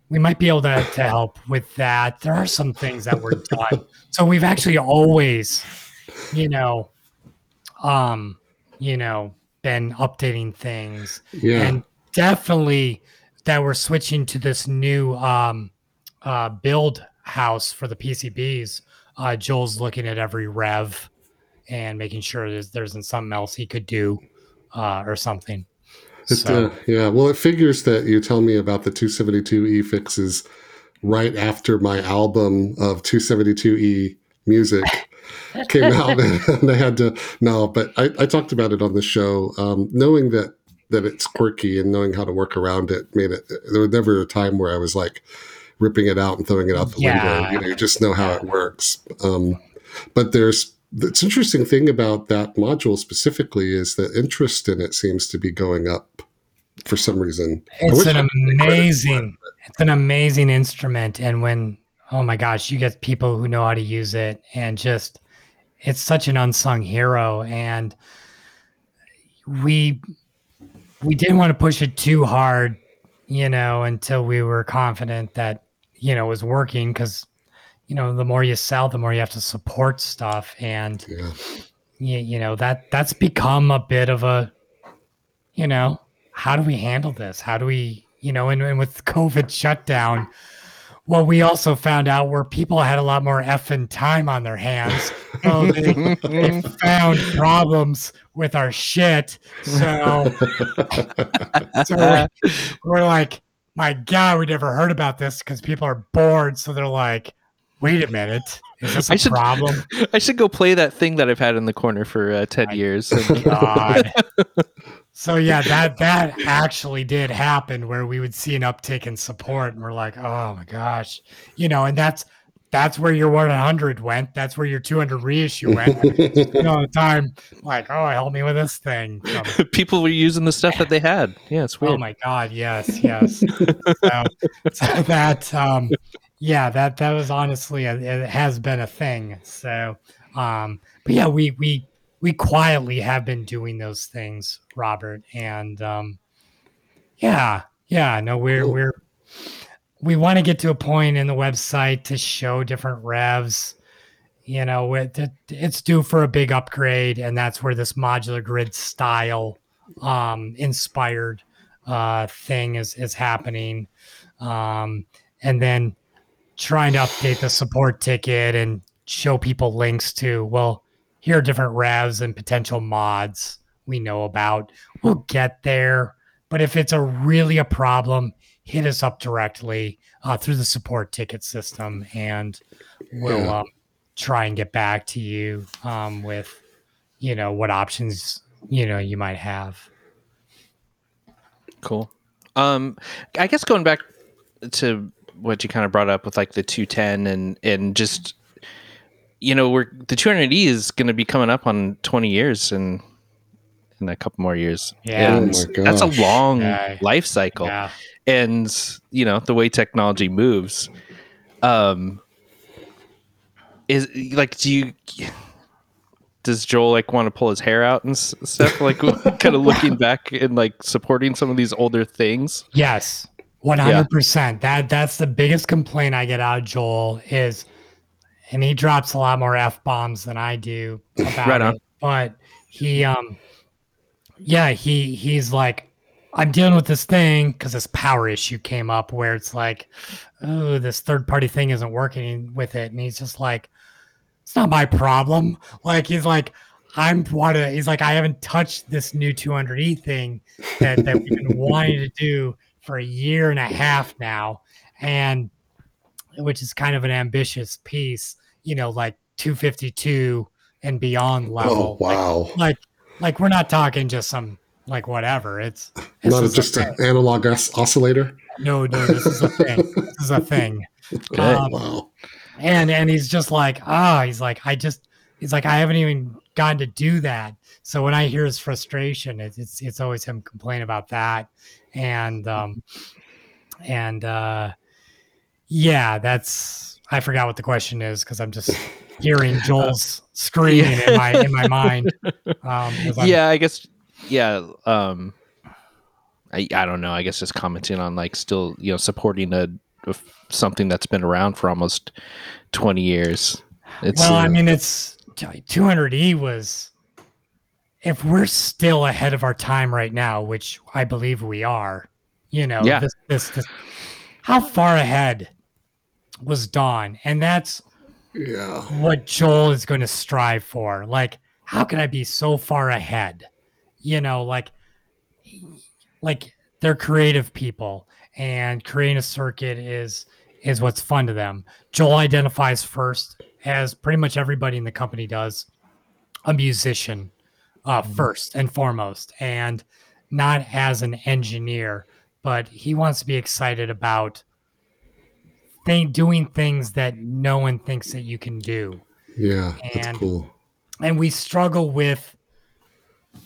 we might be able to, to help with that. There are some things that were done. so we've actually always, you know, um, you know, been updating things. Yeah. And definitely that we're switching to this new um uh build house for the PCBs uh, Joel's looking at every rev and making sure there's, there isn't something else he could do uh, or something. It, so. uh, yeah, well, it figures that you tell me about the 272E fixes right after my album of 272E music came out, and they had to no. But I, I talked about it on the show, um, knowing that that it's quirky and knowing how to work around it made it. There was never a time where I was like, ripping it out and throwing it out the yeah. window. You know, you just know how it works. Um, but there's it's interesting thing about that module specifically is that interest in it seems to be going up for some reason. It's an amazing, it's an amazing instrument, and when oh my gosh, you get people who know how to use it, and just it's such an unsung hero, and we we didn't want to push it too hard, you know, until we were confident that you know was working. Because you know the more you sell the more you have to support stuff. And yeah. you, you know that that's become a bit of a you know how do we handle this? How do we you know and, and with covid shutdown well, we also found out where people had a lot more effing time on their hands. So they, they found problems with our shit. So, so we're, we're like, my God, we never heard about this because people are bored. So they're like, wait a minute. Is this a I should, problem? I should go play that thing that I've had in the corner for uh, 10 my years. God. so yeah, that that actually did happen where we would see an uptick in support and we're like, oh my gosh. You know, and that's that's where your 100 went. That's where your 200 reissue went. you know, the time, like, oh, help me with this thing. People were using the stuff that they had. Yeah, it's weird. Oh my god, yes, yes. so, so, that, um, yeah, that that was honestly a, it has been a thing. So, um, but yeah, we we we quietly have been doing those things, Robert, and um, yeah, yeah, no, we're we're we want to get to a point in the website to show different revs. You know, it, it's due for a big upgrade, and that's where this modular grid style um, inspired uh, thing is is happening. Um, and then trying to update the support ticket and show people links to well, here are different revs and potential mods we know about. We'll get there, but if it's a really a problem, hit us up directly uh, through the support ticket system, and we'll yeah. um, try and get back to you um, with, you know, what options you know you might have. Cool. Um, I guess going back to what you kind of brought up with like the 210 and and just you know we're the 200e is going to be coming up on 20 years and in a couple more years. Yeah, oh that's a long yeah. life cycle. Yeah and you know the way technology moves um is like do you does Joel like want to pull his hair out and stuff? Like kind of looking back and like supporting some of these older things. Yes, one hundred percent. That that's the biggest complaint I get out of Joel is, and he drops a lot more f bombs than I do right on. it. But he, um, yeah, he he's like, I'm dealing with this thing because this power issue came up where it's like, oh, this third party thing isn't working with it, and he's just like it's not my problem. Like he's like, I'm want to. He's like, I haven't touched this new 200e thing that that we've been wanting to do for a year and a half now, and which is kind of an ambitious piece. You know, like 252 and beyond level. Oh wow! Like, like, like we're not talking just some like whatever. It's, it's not just an analog oscillator. No, no, this is a thing. this is a thing. Um, wow and and he's just like ah oh, he's like i just he's like i haven't even gotten to do that so when i hear his frustration it's it's, it's always him complain about that and um and uh yeah that's i forgot what the question is because i'm just hearing joel's screaming in my in my mind um yeah i guess yeah um I, I don't know i guess just commenting on like still you know supporting a something that's been around for almost 20 years. It's, well, uh, I mean, it's 200E was, if we're still ahead of our time right now, which I believe we are, you know, yeah. This, this, this, how far ahead was Don? And that's yeah what Joel is going to strive for. Like, how can I be so far ahead? You know, like, like they're creative people and creating a circuit is is what's fun to them. Joel identifies first, as pretty much everybody in the company does, a musician uh, mm-hmm. first and foremost, and not as an engineer, but he wants to be excited about th- doing things that no one thinks that you can do. Yeah, and, that's cool. And we struggle with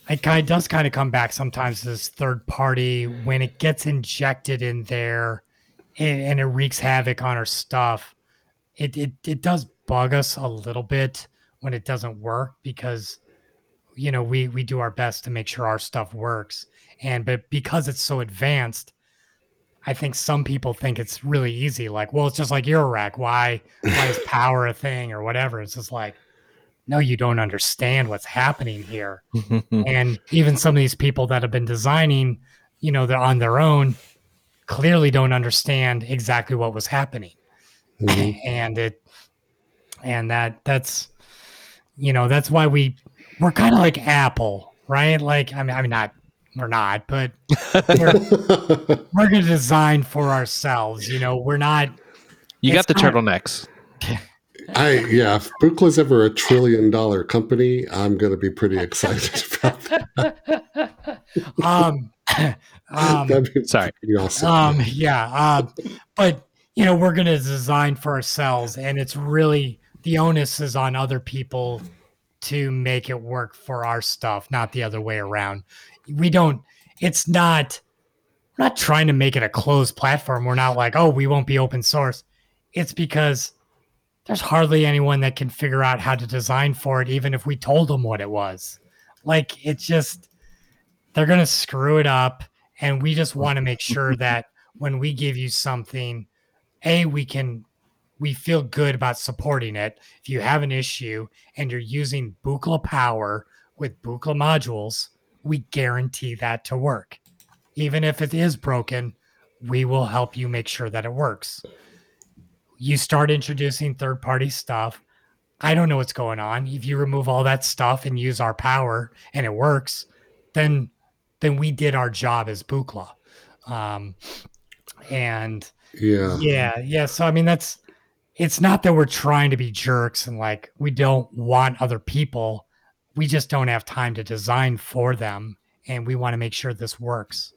it kind of does kind of come back sometimes this third party when it gets injected in there and, and, it wreaks havoc on our stuff. It, it it does bug us a little bit when it doesn't work because you know we we do our best to make sure our stuff works and but because it's so advanced I think some people think it's really easy like well it's just like Eurorack why why is power a thing or whatever it's just like no, you don't understand what's happening here. and even some of these people that have been designing, you know, they're on their own, clearly don't understand exactly what was happening. Mm-hmm. And it, and that, that's, you know, that's why we, we're kind of like Apple, right? Like, I mean, I mean, not, we're not, but we're, we're going to design for ourselves. You know, we're not. You got the not, turtlenecks. I yeah, if Buchla's ever a trillion dollar company, I'm going to be pretty excited about that. um, um sorry. Awesome. Um, yeah, uh, but you know, we're going to design for ourselves, and it's really the onus is on other people to make it work for our stuff, not the other way around. We don't. It's not. We're not trying to make it a closed platform. We're not like, oh, we won't be open source. It's because there's hardly anyone that can figure out how to design for it, even if we told them what it was. Like it's just they're gonna screw it up, and we just want to make sure that when we give you something, a we can we feel good about supporting it. If you have an issue and you're using Buchla power with Buchla modules, we guarantee that to work. Even if it is broken, we will help you make sure that it works you start introducing third party stuff. I don't know what's going on. If you remove all that stuff and use our power and it works, then then we did our job as Buchla. Um, and yeah, yeah, yeah. So I mean, that's it's not that we're trying to be jerks and like we don't want other people. We just don't have time to design for them, and we want to make sure this works.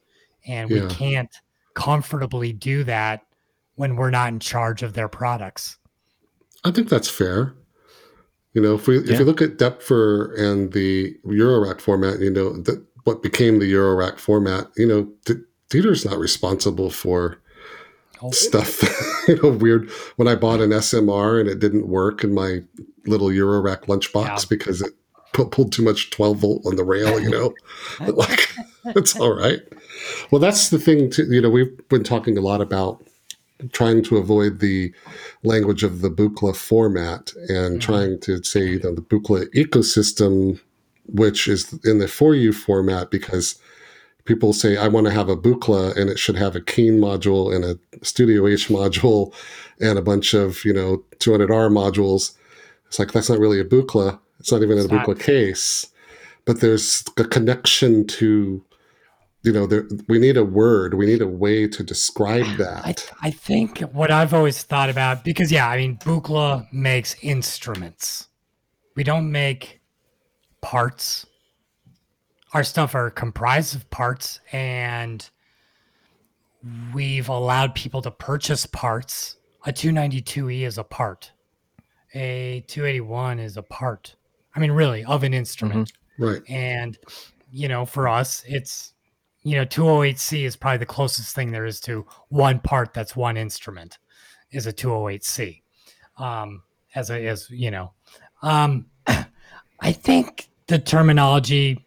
And yeah. we can't comfortably do that when we're not in charge of their products. I think that's fair. You know, if we yeah. if you look at Doepfer and the Eurorack format, you know, that what became the Eurorack format, you know, D- Dieter's not responsible for oh. stuff. you know, weird. When I bought an SMR and it didn't work in my little Eurorack lunchbox yeah. because it pulled too much 12 volt on the rail, you know, like it's all right. Well, that's the thing too. You know, we've been talking a lot about trying to avoid the language of the Buchla format and mm-hmm. trying to say, you know, the Buchla ecosystem, which is in the 4U format because people say, I want to have a Buchla and it should have a Keen module and a Studio H module and a bunch of, you know, 200R modules. It's like, that's not really a Buchla. It's not even it's a Buchla case. But there's a connection to you know, there, we need a word, we need a way to describe that. I, I, think what I've always thought about, because yeah, I mean, Buchla makes instruments. We don't make parts. Our stuff are comprised of parts, and we've allowed people to purchase parts. A 292E is a part. A 281 is a part. I mean, really, of an instrument. Mm-hmm. Right. And, you know, for us, it's you know 208c is probably the closest thing there is to one part that's one instrument is a 208c um, as a as you know um, i think the terminology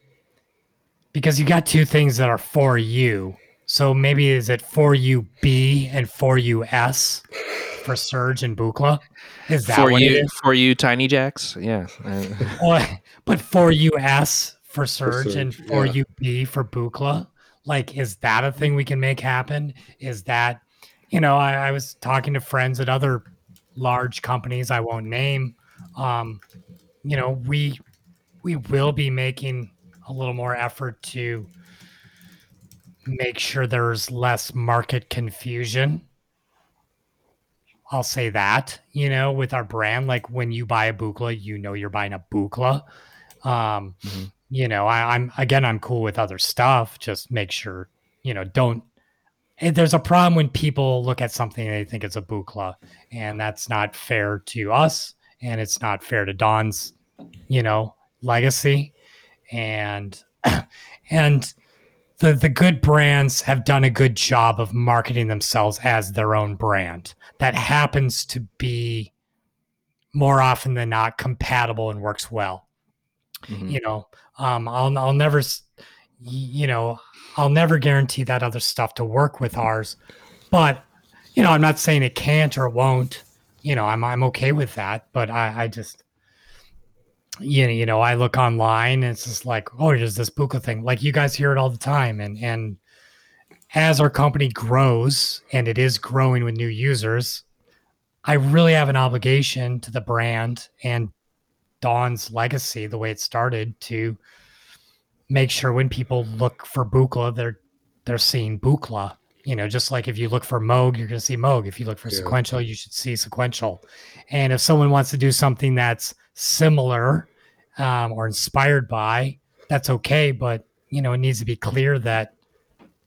because you got two things that are for you so maybe is it for you b and for you s for Serge and Buchla? Is that for you for you tiny jacks? Yeah. but for you s for Serge, for Serge and for yeah. you b for Buchla. like is that a thing we can make happen is that you know I, I was talking to friends at other large companies i won't name um, you know we we will be making a little more effort to make sure there's less market confusion I'll say that, you know, with our brand, like when you buy a Buchla, you know you're buying a Buchla. Um, mm-hmm you know, I, I'm again, I'm cool with other stuff. Just make sure, you know, don't. Eh, there's a problem when people look at something and they think it's a Buchla, and that's not fair to us, and it's not fair to Don's, you know, legacy, and and the the good brands have done a good job of marketing themselves as their own brand. That happens to be more often than not compatible and works well. Mm-hmm. You know, um, I'll I'll never, you know, I'll never guarantee that other stuff to work with ours, but you know, I'm not saying it can't or won't. You know, I'm I'm okay with that, but I I just you know, you know, I look online and it's just like, oh, there's this Buchla thing. Like you guys hear it all the time, and and as our company grows and it is growing with new users, I really have an obligation to the brand and Don's legacy, the way it started, to make sure when people look for Buchla, they're they're seeing Buchla. You know, just like if you look for Moog, you're going to see Moog. If you look for yeah. sequential, you should see sequential. And if someone wants to do something that's similar um, or inspired by, that's okay. But you know, it needs to be clear that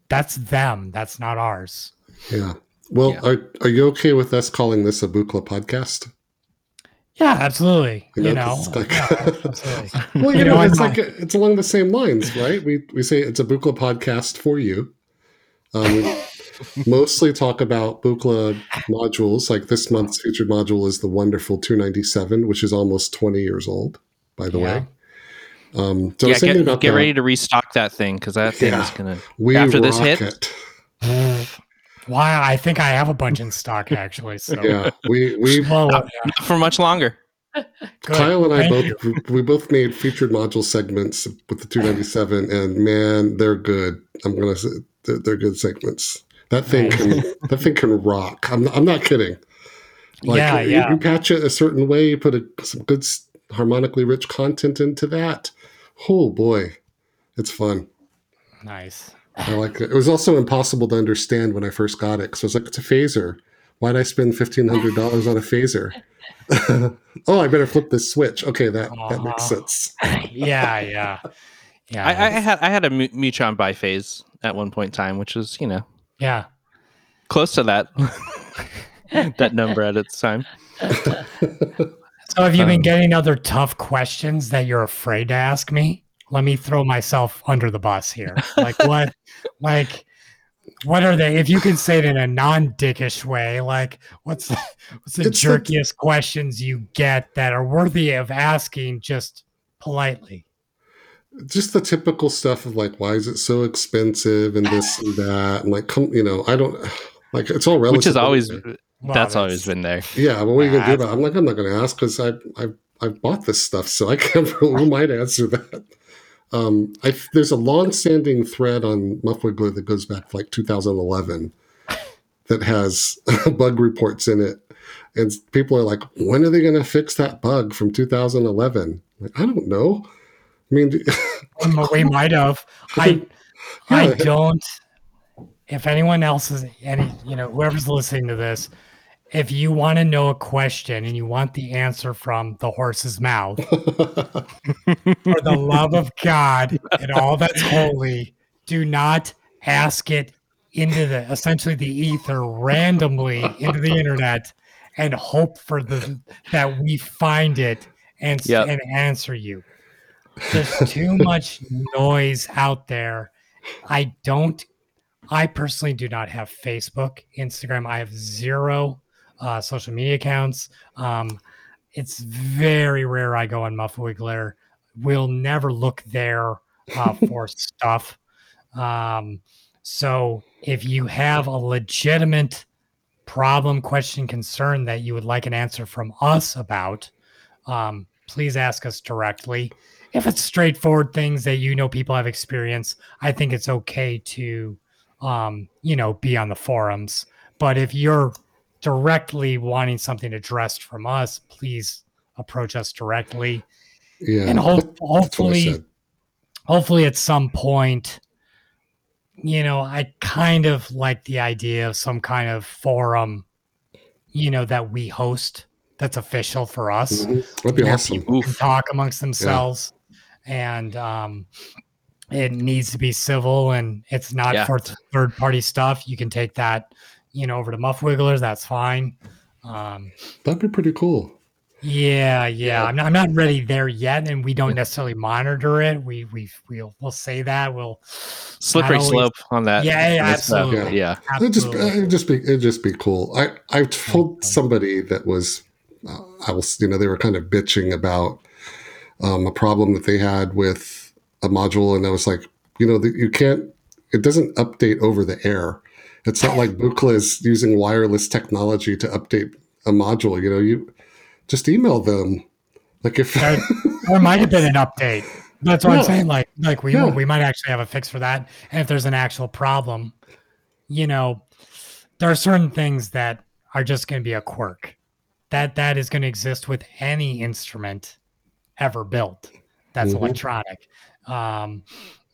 that's them. That's not ours. Yeah. Well, yeah. are are you okay with us calling this a Buchla podcast? Yeah, absolutely. You know, you know like, yeah, absolutely. well, you, you know, know, it's like it's along the same lines, right? We we say it's a Buchla podcast for you. Um, we mostly talk about Buchla modules. Like this month's featured module is the wonderful 297, which is almost 20 years old, by the yeah. way. Um, so yeah, get, get ready to restock that thing because that thing yeah, is gonna we after this hit. Wow, I think I have a bunch in stock actually. So yeah, we we well, not, not for much longer. Kyle and I Thank both you. we both made featured module segments with the 297, and man, they're good. I'm gonna say they're, they're good segments. That thing can that thing can rock. I'm I'm not kidding. Like, yeah, you, yeah. You patch it a certain way, you put a, some good harmonically rich content into that. Oh boy, it's fun. Nice. I like it. It was also impossible to understand when I first got it because I was like, it's a phaser. Why'd I spend fifteen hundred dollars on a phaser? oh, I better flip this switch. Okay, that uh, that makes sense. yeah, yeah, yeah. I, I, had I had a Mutron biphase at one point in time, which was you know yeah close to that that number at its time. so, have you been um, getting other tough questions that you're afraid to ask me? let me throw myself under the bus here. Like what like what are they if you can say it in a non-dickish way like what's the, what's the it's jerkiest questions you get that are worthy of asking just politely? Just the typical stuff of like, why is it so expensive and this and that, and like, come, you know, I don't like it's all relative. Which is always well, that's, always been there. Yeah, but what are you gonna do about? It? I'm like, I'm not gonna ask because I I I bought this stuff, so I can't. Who might answer that? Um, I, there's a long-standing thread on Muffwiggler that goes back to like 2011 that has bug reports in it, and people are like, "When are they going to fix that bug from 2011?" Like, I don't know. I mean, we might have. I yeah. I don't. If anyone else is any, you know, whoever's listening to this, if you want to know a question and you want the answer from the horse's mouth, for the love of God and all that's holy, do not ask it into the essentially the ether randomly into the internet and hope for the that we find it and yep. and answer you. There's too much noise out there. I don't I personally do not have Facebook, Instagram. I have zero uh, social media accounts. Um, it's very rare I go on Muffwiggler. We'll never look there uh, for stuff. Um, so if you have a legitimate problem, question, concern that you would like an answer from us about, um, please ask us directly. If it's straightforward things that you know people have experience, I think it's okay to, um, you know, be on the forums. But if you're directly wanting something addressed from us, please approach us directly. Yeah, and ho- hopefully, hopefully at some point, you know, I kind of like the idea of some kind of forum, you know, that we host that's official for us. Mm-hmm. That'd be awesome. People can talk amongst themselves. And um, it needs to be civil, and it's not yeah. for third party stuff. You can take that you know, over to Muffwigglers. that's fine. Um, That'd be pretty cool. Yeah, yeah. I'm not, I'm not ready there yet, and we don't necessarily monitor it. We we we'll we'll say that we'll slippery always, slope on that. Yeah, yeah absolutely. Yeah, yeah. It'd just it'd just be it'd just be cool. I I told somebody that was uh, I was you know they were kind of bitching about um, a problem that they had with a module, and I was like, you know, the, you can't. It doesn't update over the air. It's not like Buchla is using wireless technology to update a module. You know, you just email them. Like if there, there might have been an update. That's what. I'm saying. Like, like we yeah. we might actually have a fix for that. And if there's an actual problem, you know, there are certain things that are just going to be a quirk. That that is going to exist with any instrument ever built. That's mm-hmm. electronic. Um,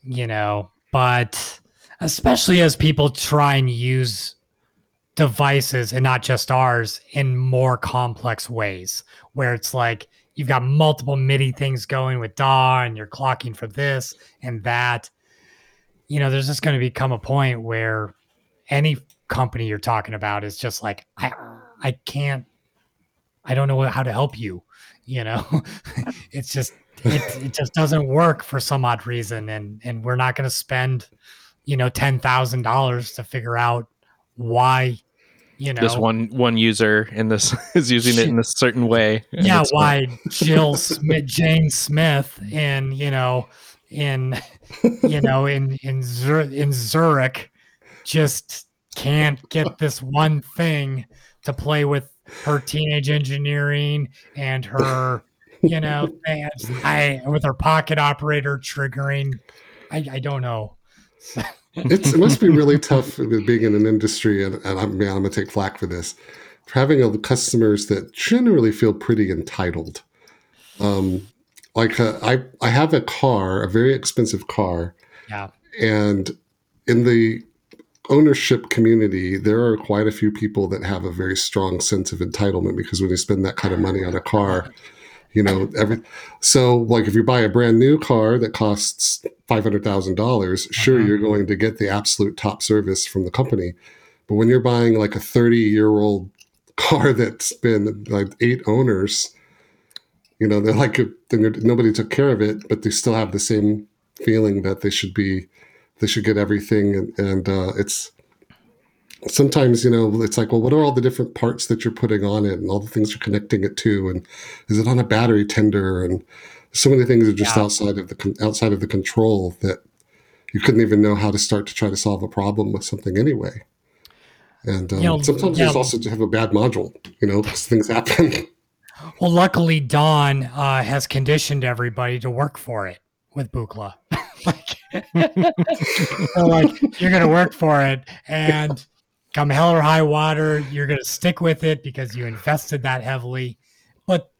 you know, but especially as people try and use devices and not just ours in more complex ways where it's like you've got multiple MIDI things going with DAW and you're clocking for this and that. You know, there's just going to become a point where any company you're talking about is just like, I, I can't, I don't know how to help you. You know, it's just, it, it just doesn't work for some odd reason. And, and we're not going to spend you know ten thousand dollars to figure out why you know this one one user in this is using it in a certain way. Yeah why jill smith jane smith in you know in you know in in, Zur- in zurich just can't get this one thing to play with her teenage engineering and her you know I, with her pocket operator triggering. I, I don't know. It must be really tough being in an industry, and, and I'm, man, I'm going to take flack for this, for having a, customers that generally feel pretty entitled. Um, like uh, I, I have a car, a very expensive car, yeah, and in the ownership community, there are quite a few people that have a very strong sense of entitlement because when you spend that kind of money on a car, you know every so like if you buy a brand new car that costs $500000 sure uh-huh. you're going to get the absolute top service from the company but when you're buying like a 30 year old car that's been like eight owners you know they're like they're, nobody took care of it but they still have the same feeling that they should be they should get everything and, and uh, it's sometimes you know it's like well what are all the different parts that you're putting on it and all the things you're connecting it to and is it on a battery tender and so many things are just yeah. outside of the outside of the control that you couldn't even know how to start to try to solve a problem with something anyway and um, you know, sometimes yeah. also to have a bad module you know because things happen well luckily don uh, has conditioned everybody to work for it with Buchla. like, so like you're gonna work for it and come hell or high water, you're gonna stick with it because you invested that heavily. But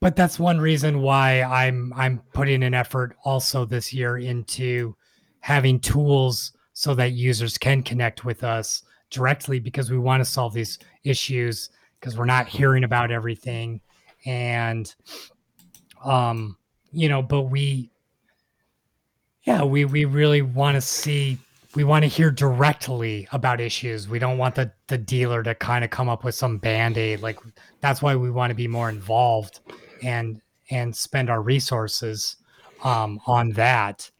but that's one reason why I'm I'm putting an effort also this year into having tools so that users can connect with us directly because we want to solve these issues because we're not hearing about everything and um you know but we yeah, we we really want to see we want to hear directly about issues. We don't want the the dealer to kind of come up with some band-aid. Like that's why we want to be more involved and and spend our resources um, on that.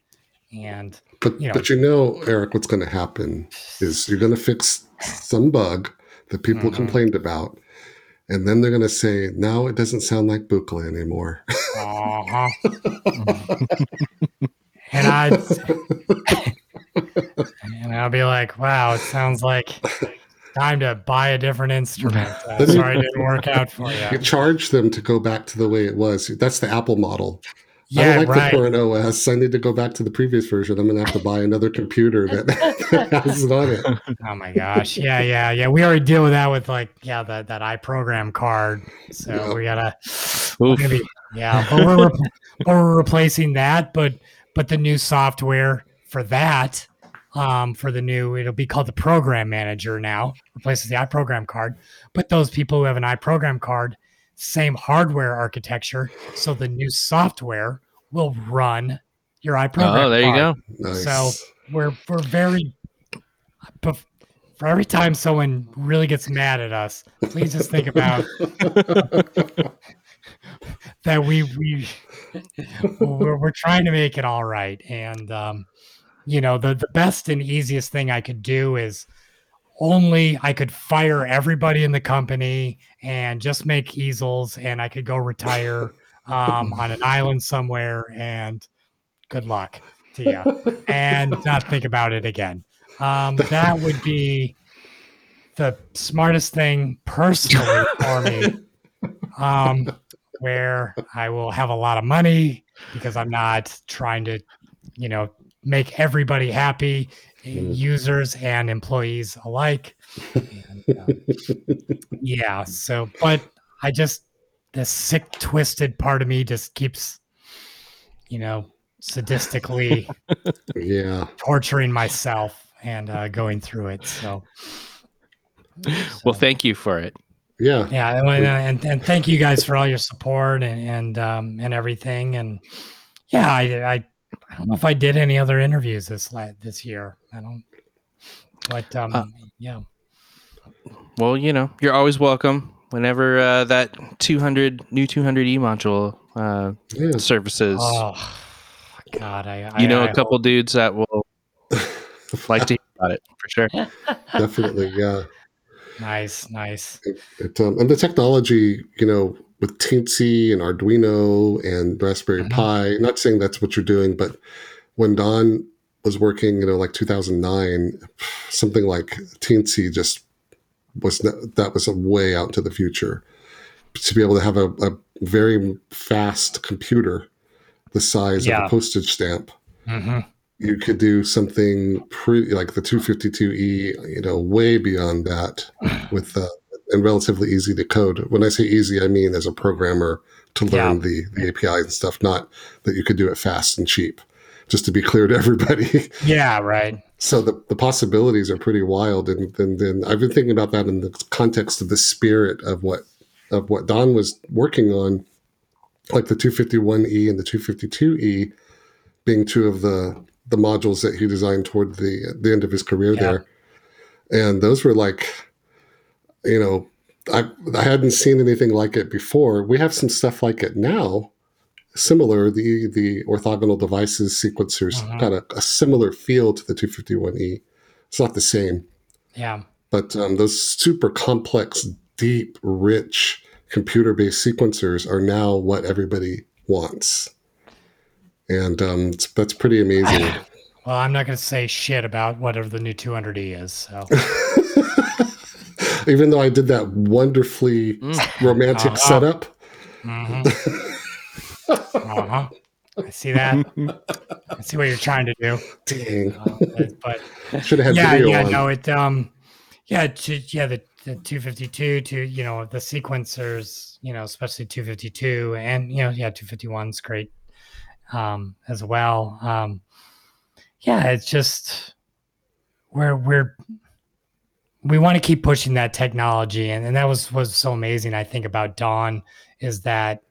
And but you know, but you know, Eric, what's going to happen is you're going to fix some bug that people mm-hmm. complained about, and then they're going to say, "Now it doesn't sound like Buchla anymore." Uh-huh. and I and I'll be like, "Wow, it sounds like time to buy a different instrument." Uh, sorry, it didn't work out for you. You charge them to go back to the way it was. That's the Apple model. Yeah, I don't like right. the current OS. I need to go back to the previous version. I'm going to have to buy another computer that, that has it on it. Oh my gosh! Yeah, yeah, yeah. We already deal with that with like yeah that that iProgram card. So yeah. we gotta, be, yeah. But we're, but we're replacing that, but but the new software for that, um, for the new, it'll be called the Program Manager now, replaces the iProgram card. But those people who have an iProgram card, same hardware architecture, so the new software will run your iProgram. Oh, there card. you go. Nice. So we're we're very for every time someone really gets mad at us, please just think about that we we we're, we're, trying to make it all right and um, you know the the best and easiest thing i could do is only i could fire everybody in the company and just make easels and i could go retire um, on an island somewhere and good luck to you and not think about it again. Um, that would be the smartest thing personally for me. Um, where I will have a lot of money because I'm not trying to, you know, make everybody happy, mm. users and employees alike. And, uh, yeah. So, but I just, the sick, twisted part of me just keeps, you know, sadistically yeah torturing myself and uh, going through it so, so well thank you for it yeah. Yeah and, and thank you guys for all your support and and um and everything. And yeah i i, I don't know if i did any other interviews this this year. I don't but um uh, yeah. well you know you're always welcome whenever uh, that 200 new 200e module uh yeah. services oh god i, I you know I, a couple dudes that will like to hear about it for sure. Definitely yeah Nice, nice. It, um, and the technology, you know, with Teensy and Arduino and Raspberry mm-hmm. Pi, not saying that's what you're doing, but when Don was working, you know, like 2009, something like Teensy just was that was a way out to the future. To be able to have a, a very fast computer the size yeah. of a postage stamp. Mm-hmm you could do something pretty like the 252e, you know, way beyond that with uh, and relatively easy to code. When I say easy, I mean as a programmer to learn yeah. the, the API and stuff, not that you could do it fast and cheap. Just to be clear to everybody. Yeah, right. So the, the possibilities are pretty wild, and then I've been thinking about that in the context of the spirit of what of what Don was working on, like the 251e and the 252e being two of the the modules that he designed toward the the end of his career yeah. there, and those were like, you know, I I hadn't seen anything like it before. We have some stuff like it now, similar. The the orthogonal devices sequencers uh-huh. got a, a, similar feel to the 251e. It's not the same. Yeah. but um, those super complex, deep, rich computer-based sequencers are now what everybody wants, and um, that's pretty amazing. Well, I'm not going to say shit about whatever the new 200e is. So. Even though I did that wonderfully mm. romantic uh-huh. setup. Mm-hmm. uh-huh. I see that. I see what you're trying to do. Dang. Uh, but should have had yeah, video yeah, on. no, it um, yeah, yeah, the, the 252 to you know the sequencers, you know, especially 252 and you know, yeah, 251's great um as well. Um, yeah, it's just we're we're we want to keep pushing that technology and, and that was was so amazing i think about don is that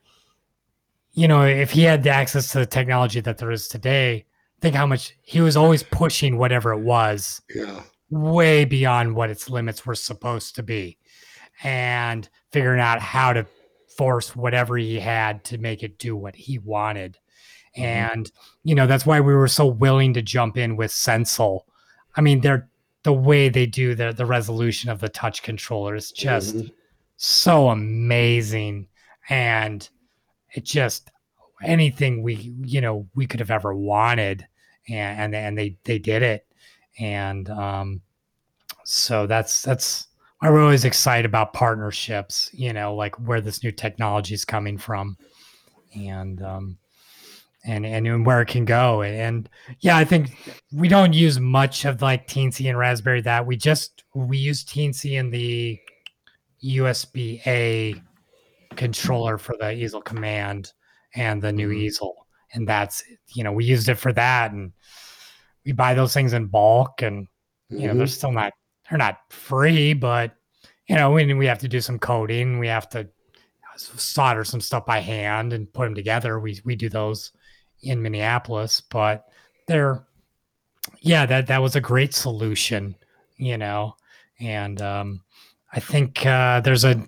you know if he had the access to the technology that there is today think how much he was always pushing whatever it was yeah. way beyond what its limits were supposed to be and figuring out how to force whatever he had to make it do what he wanted. And, you know, that's why we were so willing to jump in with Sensel. I mean, they're the way they do the the resolution of the touch controller is just mm-hmm. so amazing. And it just anything we you know we could have ever wanted and and, and they they did it and um so that's that's why we're always excited about partnerships you know like where this new technology is coming from and um and and where it can go. And yeah, I think we don't use much of like Teensy and Raspberry that we just we use Teensy in the USB A controller for the easel command and the new mm-hmm. easel. And that's you know, we used it for that and we buy those things in bulk and you mm-hmm. know, they're still not they're not free, but you know, we we have to do some coding, we have to solder some stuff by hand and put them together. We we do those in Minneapolis, but they're yeah, that that was a great solution, you know. And um, I think uh, there's a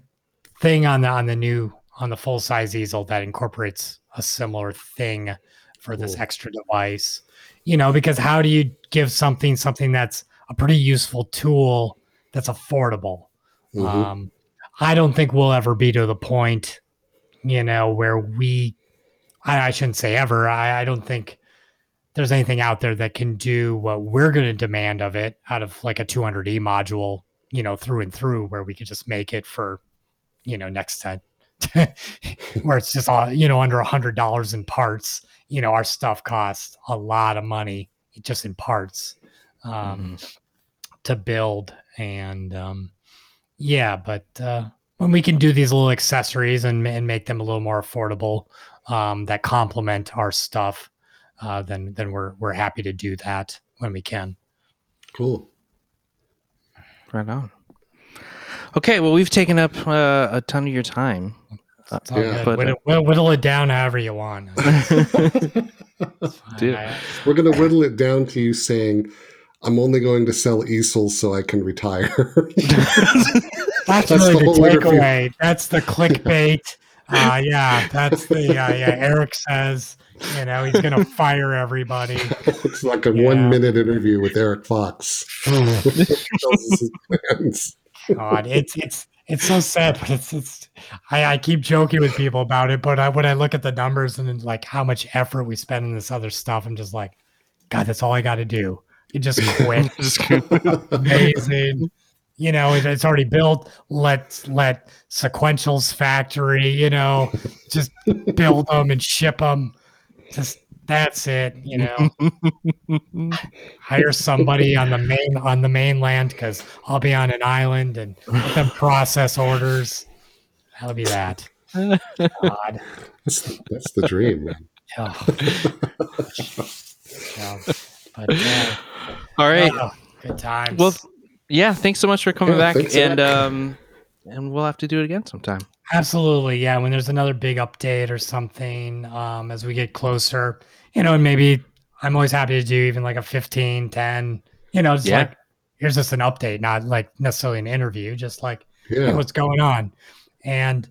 thing on the on the new on the full size easel that incorporates a similar thing for cool. this extra device. You know, because how do you give something something that's a pretty useful tool that's affordable? Mm-hmm. Um, I don't think we'll ever be to the point, you know, where we I, I shouldn't say ever. I, I don't think there's anything out there that can do what we're going to demand of it out of like a 200e module, you know, through and through, where we could just make it for, you know, next time, where it's just all, you know, under a hundred dollars in parts. You know, our stuff costs a lot of money just in parts um, mm-hmm. to build, and um, yeah, but uh, when we can do these little accessories and, and make them a little more affordable, um, that complement our stuff, uh, then then we're we're happy to do that when we can. Cool. Right on. Okay, well, we've taken up uh, a ton of your time. Uh, yeah. but, whittle, uh, whittle, it down however you want. We're going to whittle it down to you saying, I'm only going to sell easels so I can retire. That's, That's really the, the takeaway. That's the clickbait. Uh, yeah, that's the uh, yeah. Eric says, you know, he's gonna fire everybody. it's like a yeah. one minute interview with Eric Fox. God, it's it's it's so sad, but it's it's. I, I keep joking with people about it, but I, when I look at the numbers and like how much effort we spend in this other stuff, I'm just like, God, that's all I got to do. You just quit. Amazing you know it's already built let's let sequentials factory you know just build them and ship them just that's it you know hire somebody on the main on the mainland because i'll be on an island and let them process orders that'll be that God. That's, that's the dream man oh. yeah. but, uh, all right oh, good times well yeah, thanks so much for coming yeah, back, and um, and we'll have to do it again sometime. Absolutely, yeah. When there's another big update or something, um, as we get closer, you know, and maybe I'm always happy to do even like a 15, 10, you know, just yeah. like here's just an update, not like necessarily an interview, just like yeah. hey, what's going on, and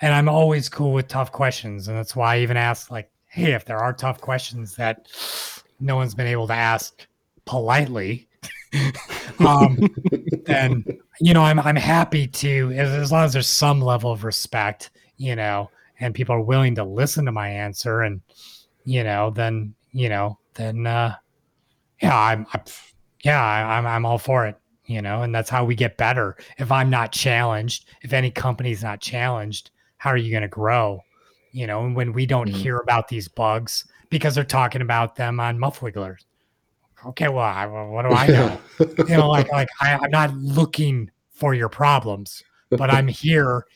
and I'm always cool with tough questions, and that's why I even ask like, hey, if there are tough questions that no one's been able to ask politely um, then you know I'm I'm happy to as, as long as there's some level of respect, you know, and people are willing to listen to my answer, and you know, then you know, then uh, yeah, I'm, I'm yeah, I'm I'm all for it, you know, and that's how we get better. If I'm not challenged, if any company's not challenged, how are you going to grow? You know, and when we don't mm-hmm. hear about these bugs because they're talking about them on Muffwiggler. Okay, well, I, what do I know? you know, like like I, I'm not looking for your problems, but I'm here.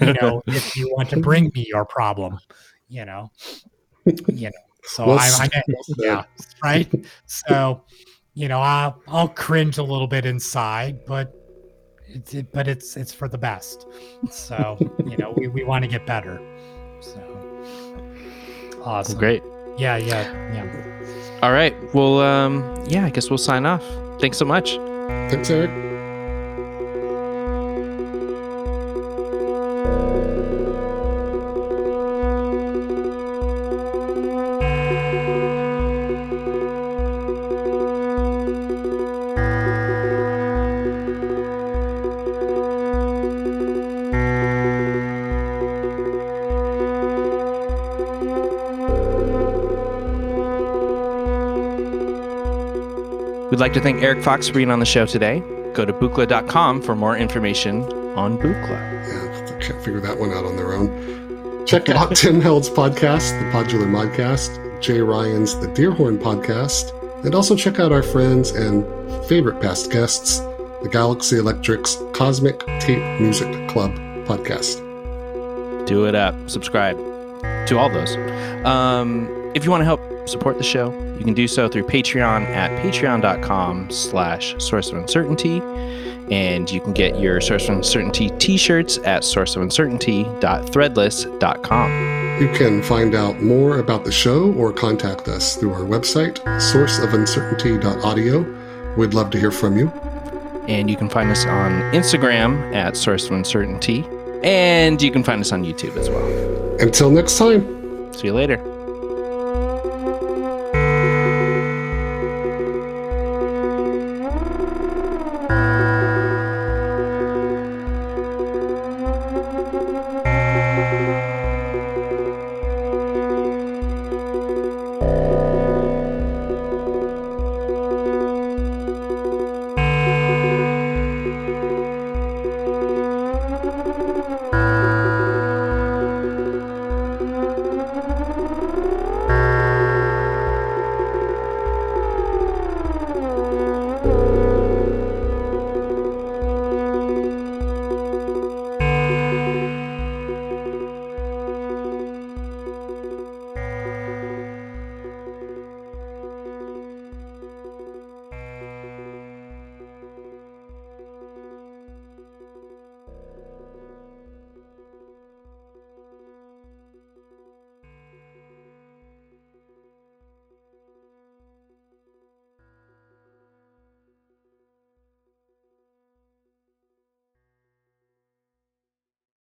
You know, if you want to bring me your problem, you know, you know. So well, I, I yeah, right. So, you know, I'll I'll cringe a little bit inside, but it's it, but it's it's for the best. So you know, we, we want to get better. So awesome, great. Yeah, yeah, yeah. All right. Well, um, yeah, I guess we'll sign off. Thanks so much. Thanks, Eric. We'd like to thank Eric Fox for being on the show today. Go to Buchla.com for more information on Buchla. Yeah, can't figure that one out on their own. Check out Tim Held's podcast, the Podular Modcast, Jay Ryan's The Deerhorn Podcast, and also check out our friends and favorite past guests, the Galaxy Electric's Cosmic Tape Music Club podcast. Do it up. Subscribe to all those. Um, if you want to help support the show, you can do so through Patreon at patreon.com slash source of uncertainty. And you can get your Source of Uncertainty t-shirts at sourceofuncertainty.threadless.com. You can find out more about the show or contact us through our website, sourceofuncertainty.audio. We'd love to hear from you. And you can find us on Instagram at Source of Uncertainty. And you can find us on YouTube as well. Until next time. See you later.